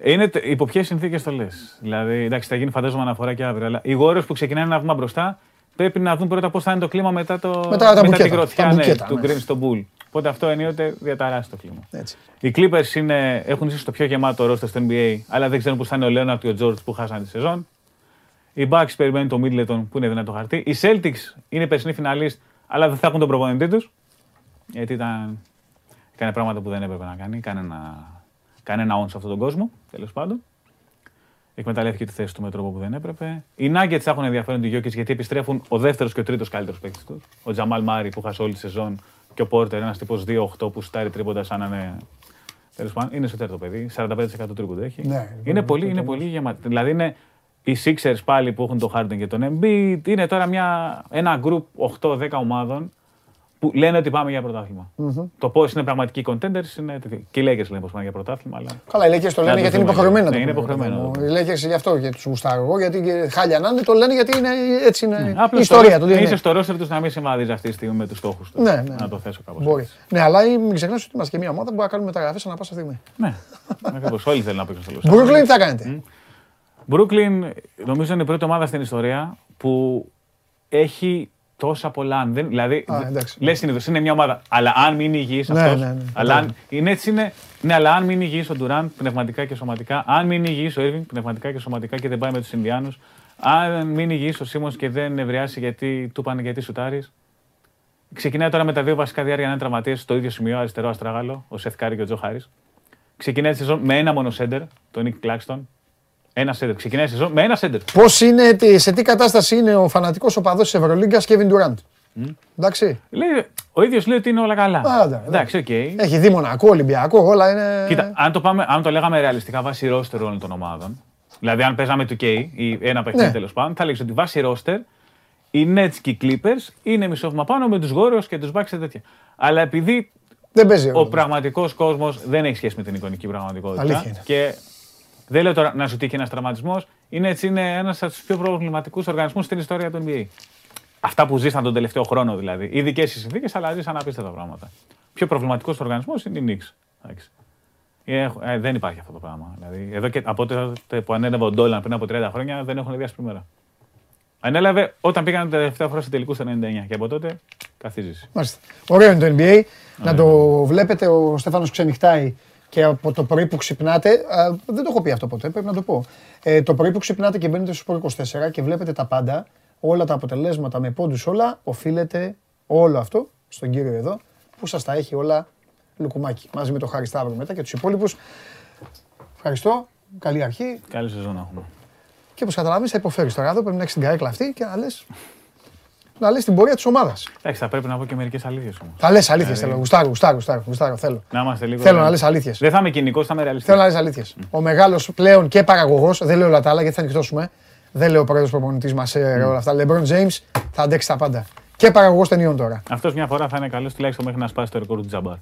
Είναι τε- υπό ποιες συνθήκες το λες; Δηλαδή, εντάξει, θα γίνει φαντάζομαι αναφορά και αύριο. Αλλά οι γόρες που ξεκινάνε ένα βήμα μπροστά πρέπει να δουν πρώτα πώς θα είναι το κλίμα μετά, το, Μετά τα μπουκέτα, την γροθιά τα ναι, μπουκέτα, του ναι. Green στο Bull. Οπότε αυτό ενίοτε διαταράσσει το κλίμα. Έτσι. Οι Clippers είναι, έχουν ίσως το πιο γεμάτο ρόστερ στο NBA, αλλά δεν ξέρουν πώς θα είναι ο Λέοναρτ και ο George που χάσαν τη σεζόν. Οι Bucks περιμένουν το Middleton που είναι δυνατό χαρτί. Οι Celtics είναι περσινή φιναλίστ, αλλά δεν θα έχουν τον προπονητή τους. Γιατί ήταν, έκανε πράγματα που δεν έπρεπε να κάνει. Κανένα, κανένα όν σε αυτόν τον κόσμο, τέλος πάντων. Εκμεταλλεύτηκε τη θέση του με τρόπο που δεν έπρεπε. Οι Nuggets έχουν ενδιαφέρον του Γιώκη γιατί επιστρέφουν ο δεύτερος και ο τρίτος καλύτερος παίκτης τους. Ο Τζαμάλ Μάρι που χάσε όλη τη σεζόν και ο Πόρτερ, ένας τύπος 2-8 που στάρει τρίποντα σαν να είναι. Τέλος πάντων, είναι στο το παιδί. 45% τρίποντα έχει. Ναι, είναι πολύ, είναι πολύ γεμάτη. Δηλαδή είναι οι Sixers πάλι που έχουν τον Harden και τον Embiid. Είναι τώρα μια, ένα group 8-10 ομάδων που λένε ότι πάμε για πρωταθλημα Το πώς είναι πραγματικοί contenders είναι. τέτοιο. Και οι Lakers λένε πως πάνε για πρωτάθλημα, αλλά. Καλά, οι Lakers το λένε Να γιατί είναι δούμε. υποχρεωμένοι να το Ναι, είναι πούνε, υποχρεωμένο. παιδί μου. Οι Lakers γι' αυτό και τους γουστάρω εγώ, γιατί και χάλια να είναι, το λένε γιατί είναι, έτσι είναι η Απλώς ιστορία το- του. Είσαι στο ρόστερ τους να μην συμβαδίζει αυτή τη στιγμή με τους στόχους τους. Ναι, ναι. Να το θέσω κάπως. Μπορεί. Ναι, αλλά μην ξεχνάς ότι είμαστε και μια ομάδα που μπορεί να κάνουμε μεταγραφές ανά πάσα στιγμή. Ναι, ακριβώς. Όλοι θέλουν να παίξουν στο Los Brooklyn Angeles. τι θα κάνετε. Brooklyn νομίζω είναι η πρώτη ομάδα στην ιστορία που έχει τόσα πολλά. αν Δεν, δηλαδή, Α, εντάξει. λες συνήθως είναι μια ομάδα. Αλλά αν μείνει υγιή Ναι, αυτός. ναι, ναι. Αλλά αν, η Nets είναι. Ναι, αλλά αν μείνει υγιή ο Ντουράν πνευματικά και σωματικά, αν μείνει υγιή ο Irving πνευματικά και σωματικά και δεν πάει με τους Ινδιάνους, αν μείνει υγιή ο Σίμω και δεν νευριάσει γιατί του πάνε γιατί σουτάρεις. Ξεκινάει τώρα με τα δύο βασικά δυάρια να είναι τραυματίες στο ίδιο σημείο, αριστερό αστράγαλο, ο Σεθ Κάρι και ο Τζο Χάρις. Ξεκινάει τη σεζόν με ένα μόνο σέντερ, τον Νικ Κλάξτον. Ένα σέντερ. Ξεκινάει τη σεζόν με ένα σέντερ. Πώς είναι, τι- σε τι κατάσταση είναι ο φανατικός οπαδός της Ευρωλίγκας Kevin Durant; Εντάξει. Λέει, ο ίδιος λέει ότι είναι όλα καλά. Α, εντάξει. Εντάξει, οκ. Έχει δει Μονακό, Ολυμπιακό, όλα είναι. Κοίτα, αν το, πάμε, αν το λέγαμε ρεαλιστικά βάσει ρόστερ όλων των ομάδων, δηλαδή αν παίζαμε του K ή ένα παιχνίδι Ναι. τέλος πάντων, θα έλεγες ότι βάσει ρόστερ οι Nets και οι Clippers είναι μισό βήμα πάνω με τους Warriors και τους Bucks και τέτοια. Αλλά επειδή Δεν παίζει ο ρόλο. πραγματικός κόσμος δεν έχει σχέση με την εικονική πραγματικότητα. Αλήθεια είναι. Και δεν λέω τώρα να σου τύχει ένας τραυματισμός, είναι έτσι είναι ένας από τους πιο προβληματικούς οργανισμούς στην ιστορία του NBA. Αυτά που ζήσαν τον τελευταίο χρόνο δηλαδή. Ειδικέ οι συνθήκες, αλλά ζήσαν απίστευτα πράγματα. Πιο προβληματικός οργανισμός είναι η Knicks. Εντάξει. Ε, ε, δεν υπάρχει αυτό το πράγμα. Δηλαδή, εδώ και από τότε που ανέλαβε ο Ντόλαν πριν από 30 χρόνια δεν έχουν δει άσπρη μέρα. Ανέλαβε όταν πήγαν την τελευταία φορά σε τελικού το 99 και από τότε καθίζεις. Μάλιστα. Ωραίο είναι το NBA. Να το βλέπετε, ο Στέφανος ξενυχτάει και από το πρωί που ξυπνάτε, α, δεν το έχω πει αυτό ποτέ, πρέπει να το πω. Ε, το πρωί που ξυπνάτε και μπαίνετε στο Sport 24 και βλέπετε τα πάντα, όλα τα αποτελέσματα με πόντους όλα, οφείλεται όλο αυτό στον κύριο εδώ, που σας τα έχει όλα λουκουμάκι, μαζί με το Χάρη Σταύρο μετά και τους υπόλοιπους. Ευχαριστώ, καλή αρχή Καλή σεζόν να έχουμε. και όπως καταλαβαίνεις θα υποφέρεις τώρα εδώ, πρέπει να έχεις την καρέκλα αυτή και να λες, να λες την πορεία της ομάδας. Εντάξει, θα πρέπει να πω και μερικές αλήθειες όμως. Θα λες αλήθειες Δηλαδή- θέλω, γουστάρω, γουστάρω, γουστάρω, γουστάρω, θέλω. Να είμαστε λίγο. Θέλω να λες αλήθειες. Δεν θα είμαι κοινικός, θα είμαι ρεαλιστής. Θέλω να λες αλήθειες. Ο μεγάλος πλέον και παραγωγός, δεν λέω όλα τα άλλα γιατί θα ανοιχτώσουμε. Δεν λέω ο πρόεδρος προπονητής μας ε, όλα αυτά. LeBron James θα αντέξει τα πάντα. Και παραγωγός ταινιών τώρα. Αυτός μια φορά θα είναι καλός τουλάχιστον μέχρι να σπάσει το ρεκόρ του Τζαμπάρ.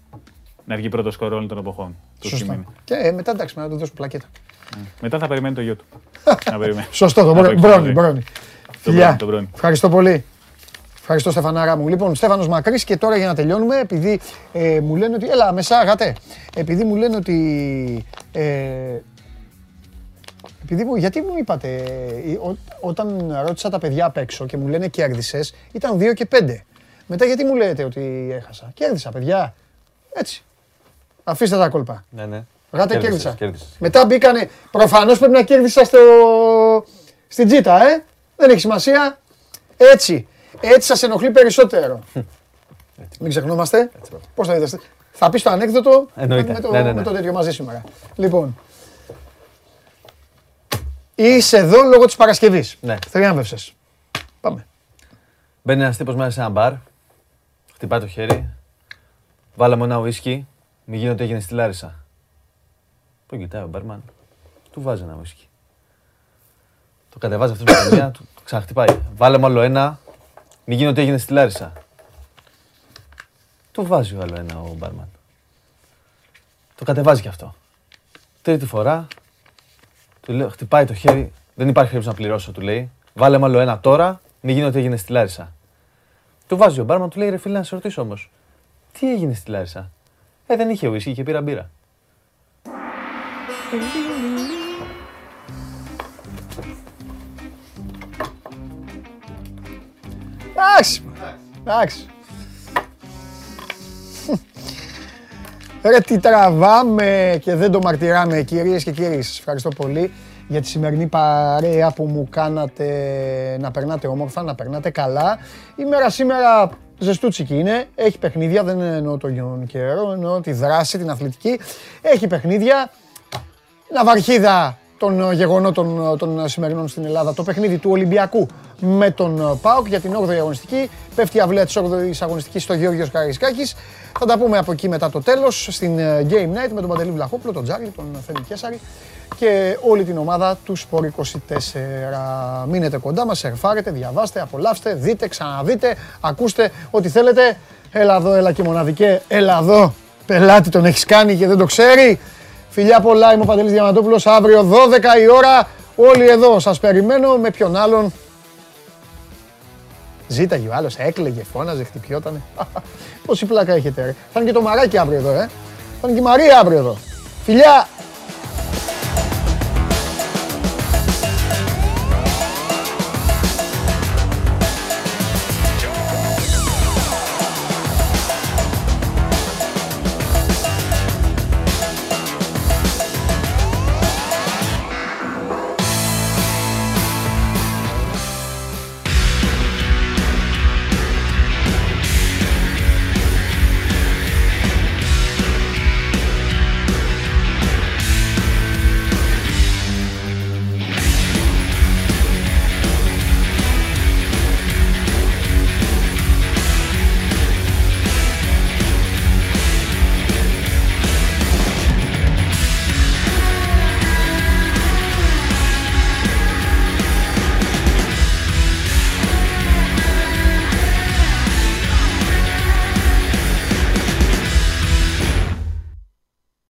Να βγει πρώτος σκορ όλων των εποχών. Του Σωστά. Κιμίνη. Και ε, μετά εντάξει, να του δώσουμε πλακέτα. Μετά θα περιμένει το γιο του. να περιμένει. Σωστό, το Να Μπρο- παίξει Μπρόνι, μαζί. Μπρόνι. Το Φιλιά. Μπρόνι, το Μπρόνι. Ευχαριστώ πολύ. Ευχαριστώ Στεφανάρα μου. Λοιπόν, Στέφανος Μακρύς και τώρα για να τελειώνουμε, επειδή ε, μου λένε ότι... Έλα, μεσά, γατέ. Επειδή μου λένε ότι... Ε, επειδή μου, γιατί μου είπατε, ε, ό- όταν ρώτησα τα παιδιά απ' έξω και μου λένε κέρδισες, ήταν 2 και 5. Μετά γιατί μου λέτε ότι έχασα; Κέρδισα, παιδιά. Έτσι. Αφήστε τα κόλπα. Ναι, ναι. Γάτε Κέρδισες, κέρδισα. κέρδισες. Μετά μπήκανε. Προφανώς πρέπει να κέρδισα στο... στην τζίτα, ε. Δεν έχει σημασία. Έτσι. Έτσι σας ενοχλεί περισσότερο. Μην ξεχνόμαστε. Πώς θα είδατε. Θα πεις το ανέκδοτο Εννοείται. με το, Ναι, ναι, ναι. με το τέτοιο μαζί σήμερα. Λοιπόν. Είσαι εδώ λόγω της Παρασκευής. Ναι. Θριάμβευσες. Πάμε. Μπαίνει ένας τύπος μέσα σε ένα μπαρ, χτυπάει το χέρι, βάλαμε ένα ουίσκι, μη γίνει ότι έγινε στη Λάρισα. Τον κοιτάει ο μπαρμάν, του βάζει ένα ουίσκι. Το κατεβάζει αυτός με μία, του ξαναχτυπάει. Βάλε μου άλλο ένα, μη γίνει ότι έγινε στη Λάρισα. Του βάζει άλλο ένα ο μπαρμάν. Το κατεβάζει κι αυτό. Τρίτη φορά, του λέω, χτυπάει το χέρι, δεν υπάρχει περίπτωση να πληρώσω, του λέει. Βάλε μου άλλο ένα τώρα, μην γίνει ότι έγινε στη Λάρισα. Του βάζει ο μπάρμαν, του λέει ρε φίλε να σε ρωτήσω όμως. Τι έγινε στη Λάρισα; Ε, δεν είχε ουίσκι και πήρα μπύρα. Εντάξει. Εντάξει. Ρε τι τραβάμε και δεν το μαρτυράμε κυρίες και κύριοι. Σας ευχαριστώ πολύ για τη σημερινή παρέα που μου κάνατε να περνάτε όμορφα, να περνάτε καλά. Η μέρα σήμερα ζεστούτσικη είναι, έχει παιχνίδια, δεν εννοώ τον καιρό, εννοώ τη δράση, την αθλητική. Έχει παιχνίδια, ναυαρχίδα των γεγονότων των σημερινών στην Ελλάδα. Το παιχνίδι του Ολυμπιακού με τον ΠΑΟΚ για την 8η αγωνιστική. Πέφτει η αυλαία της 8ης αγωνιστικής στο Γεώργιος Καραϊσκάκης. Θα τα πούμε από εκεί μετά το τέλος στην ε, Game Night με τον Παντελή Βλαχόπουλο, τον Τζάρλι, τον Θέμη Κέσαρη και όλη την ομάδα του Sport 24. Μείνετε κοντά μας, σερφάρετε, διαβάστε, απολαύστε, δείτε, ξαναδείτε, ακούστε ό,τι θέλετε. Έλα εδώ, έλα και μοναδικέ, έλα εδώ. Πελάτη τον έχεις κάνει και δεν το ξέρει. Φιλιά πολλά, είμαι ο Παντελής Διαμαντόπουλος. Αύριο 12 η ώρα, όλοι εδώ. Σας περιμένω με ποιον άλλον. Ζήταγε ο άλλος, έκλαιγε, φώναζε, χτυπιότανε. Πόση πλάκα έχετε ρε. Θα είναι και το μαράκι αύριο εδώ, ε. Θα είναι και η Μαρία αύριο εδώ. Φιλιά!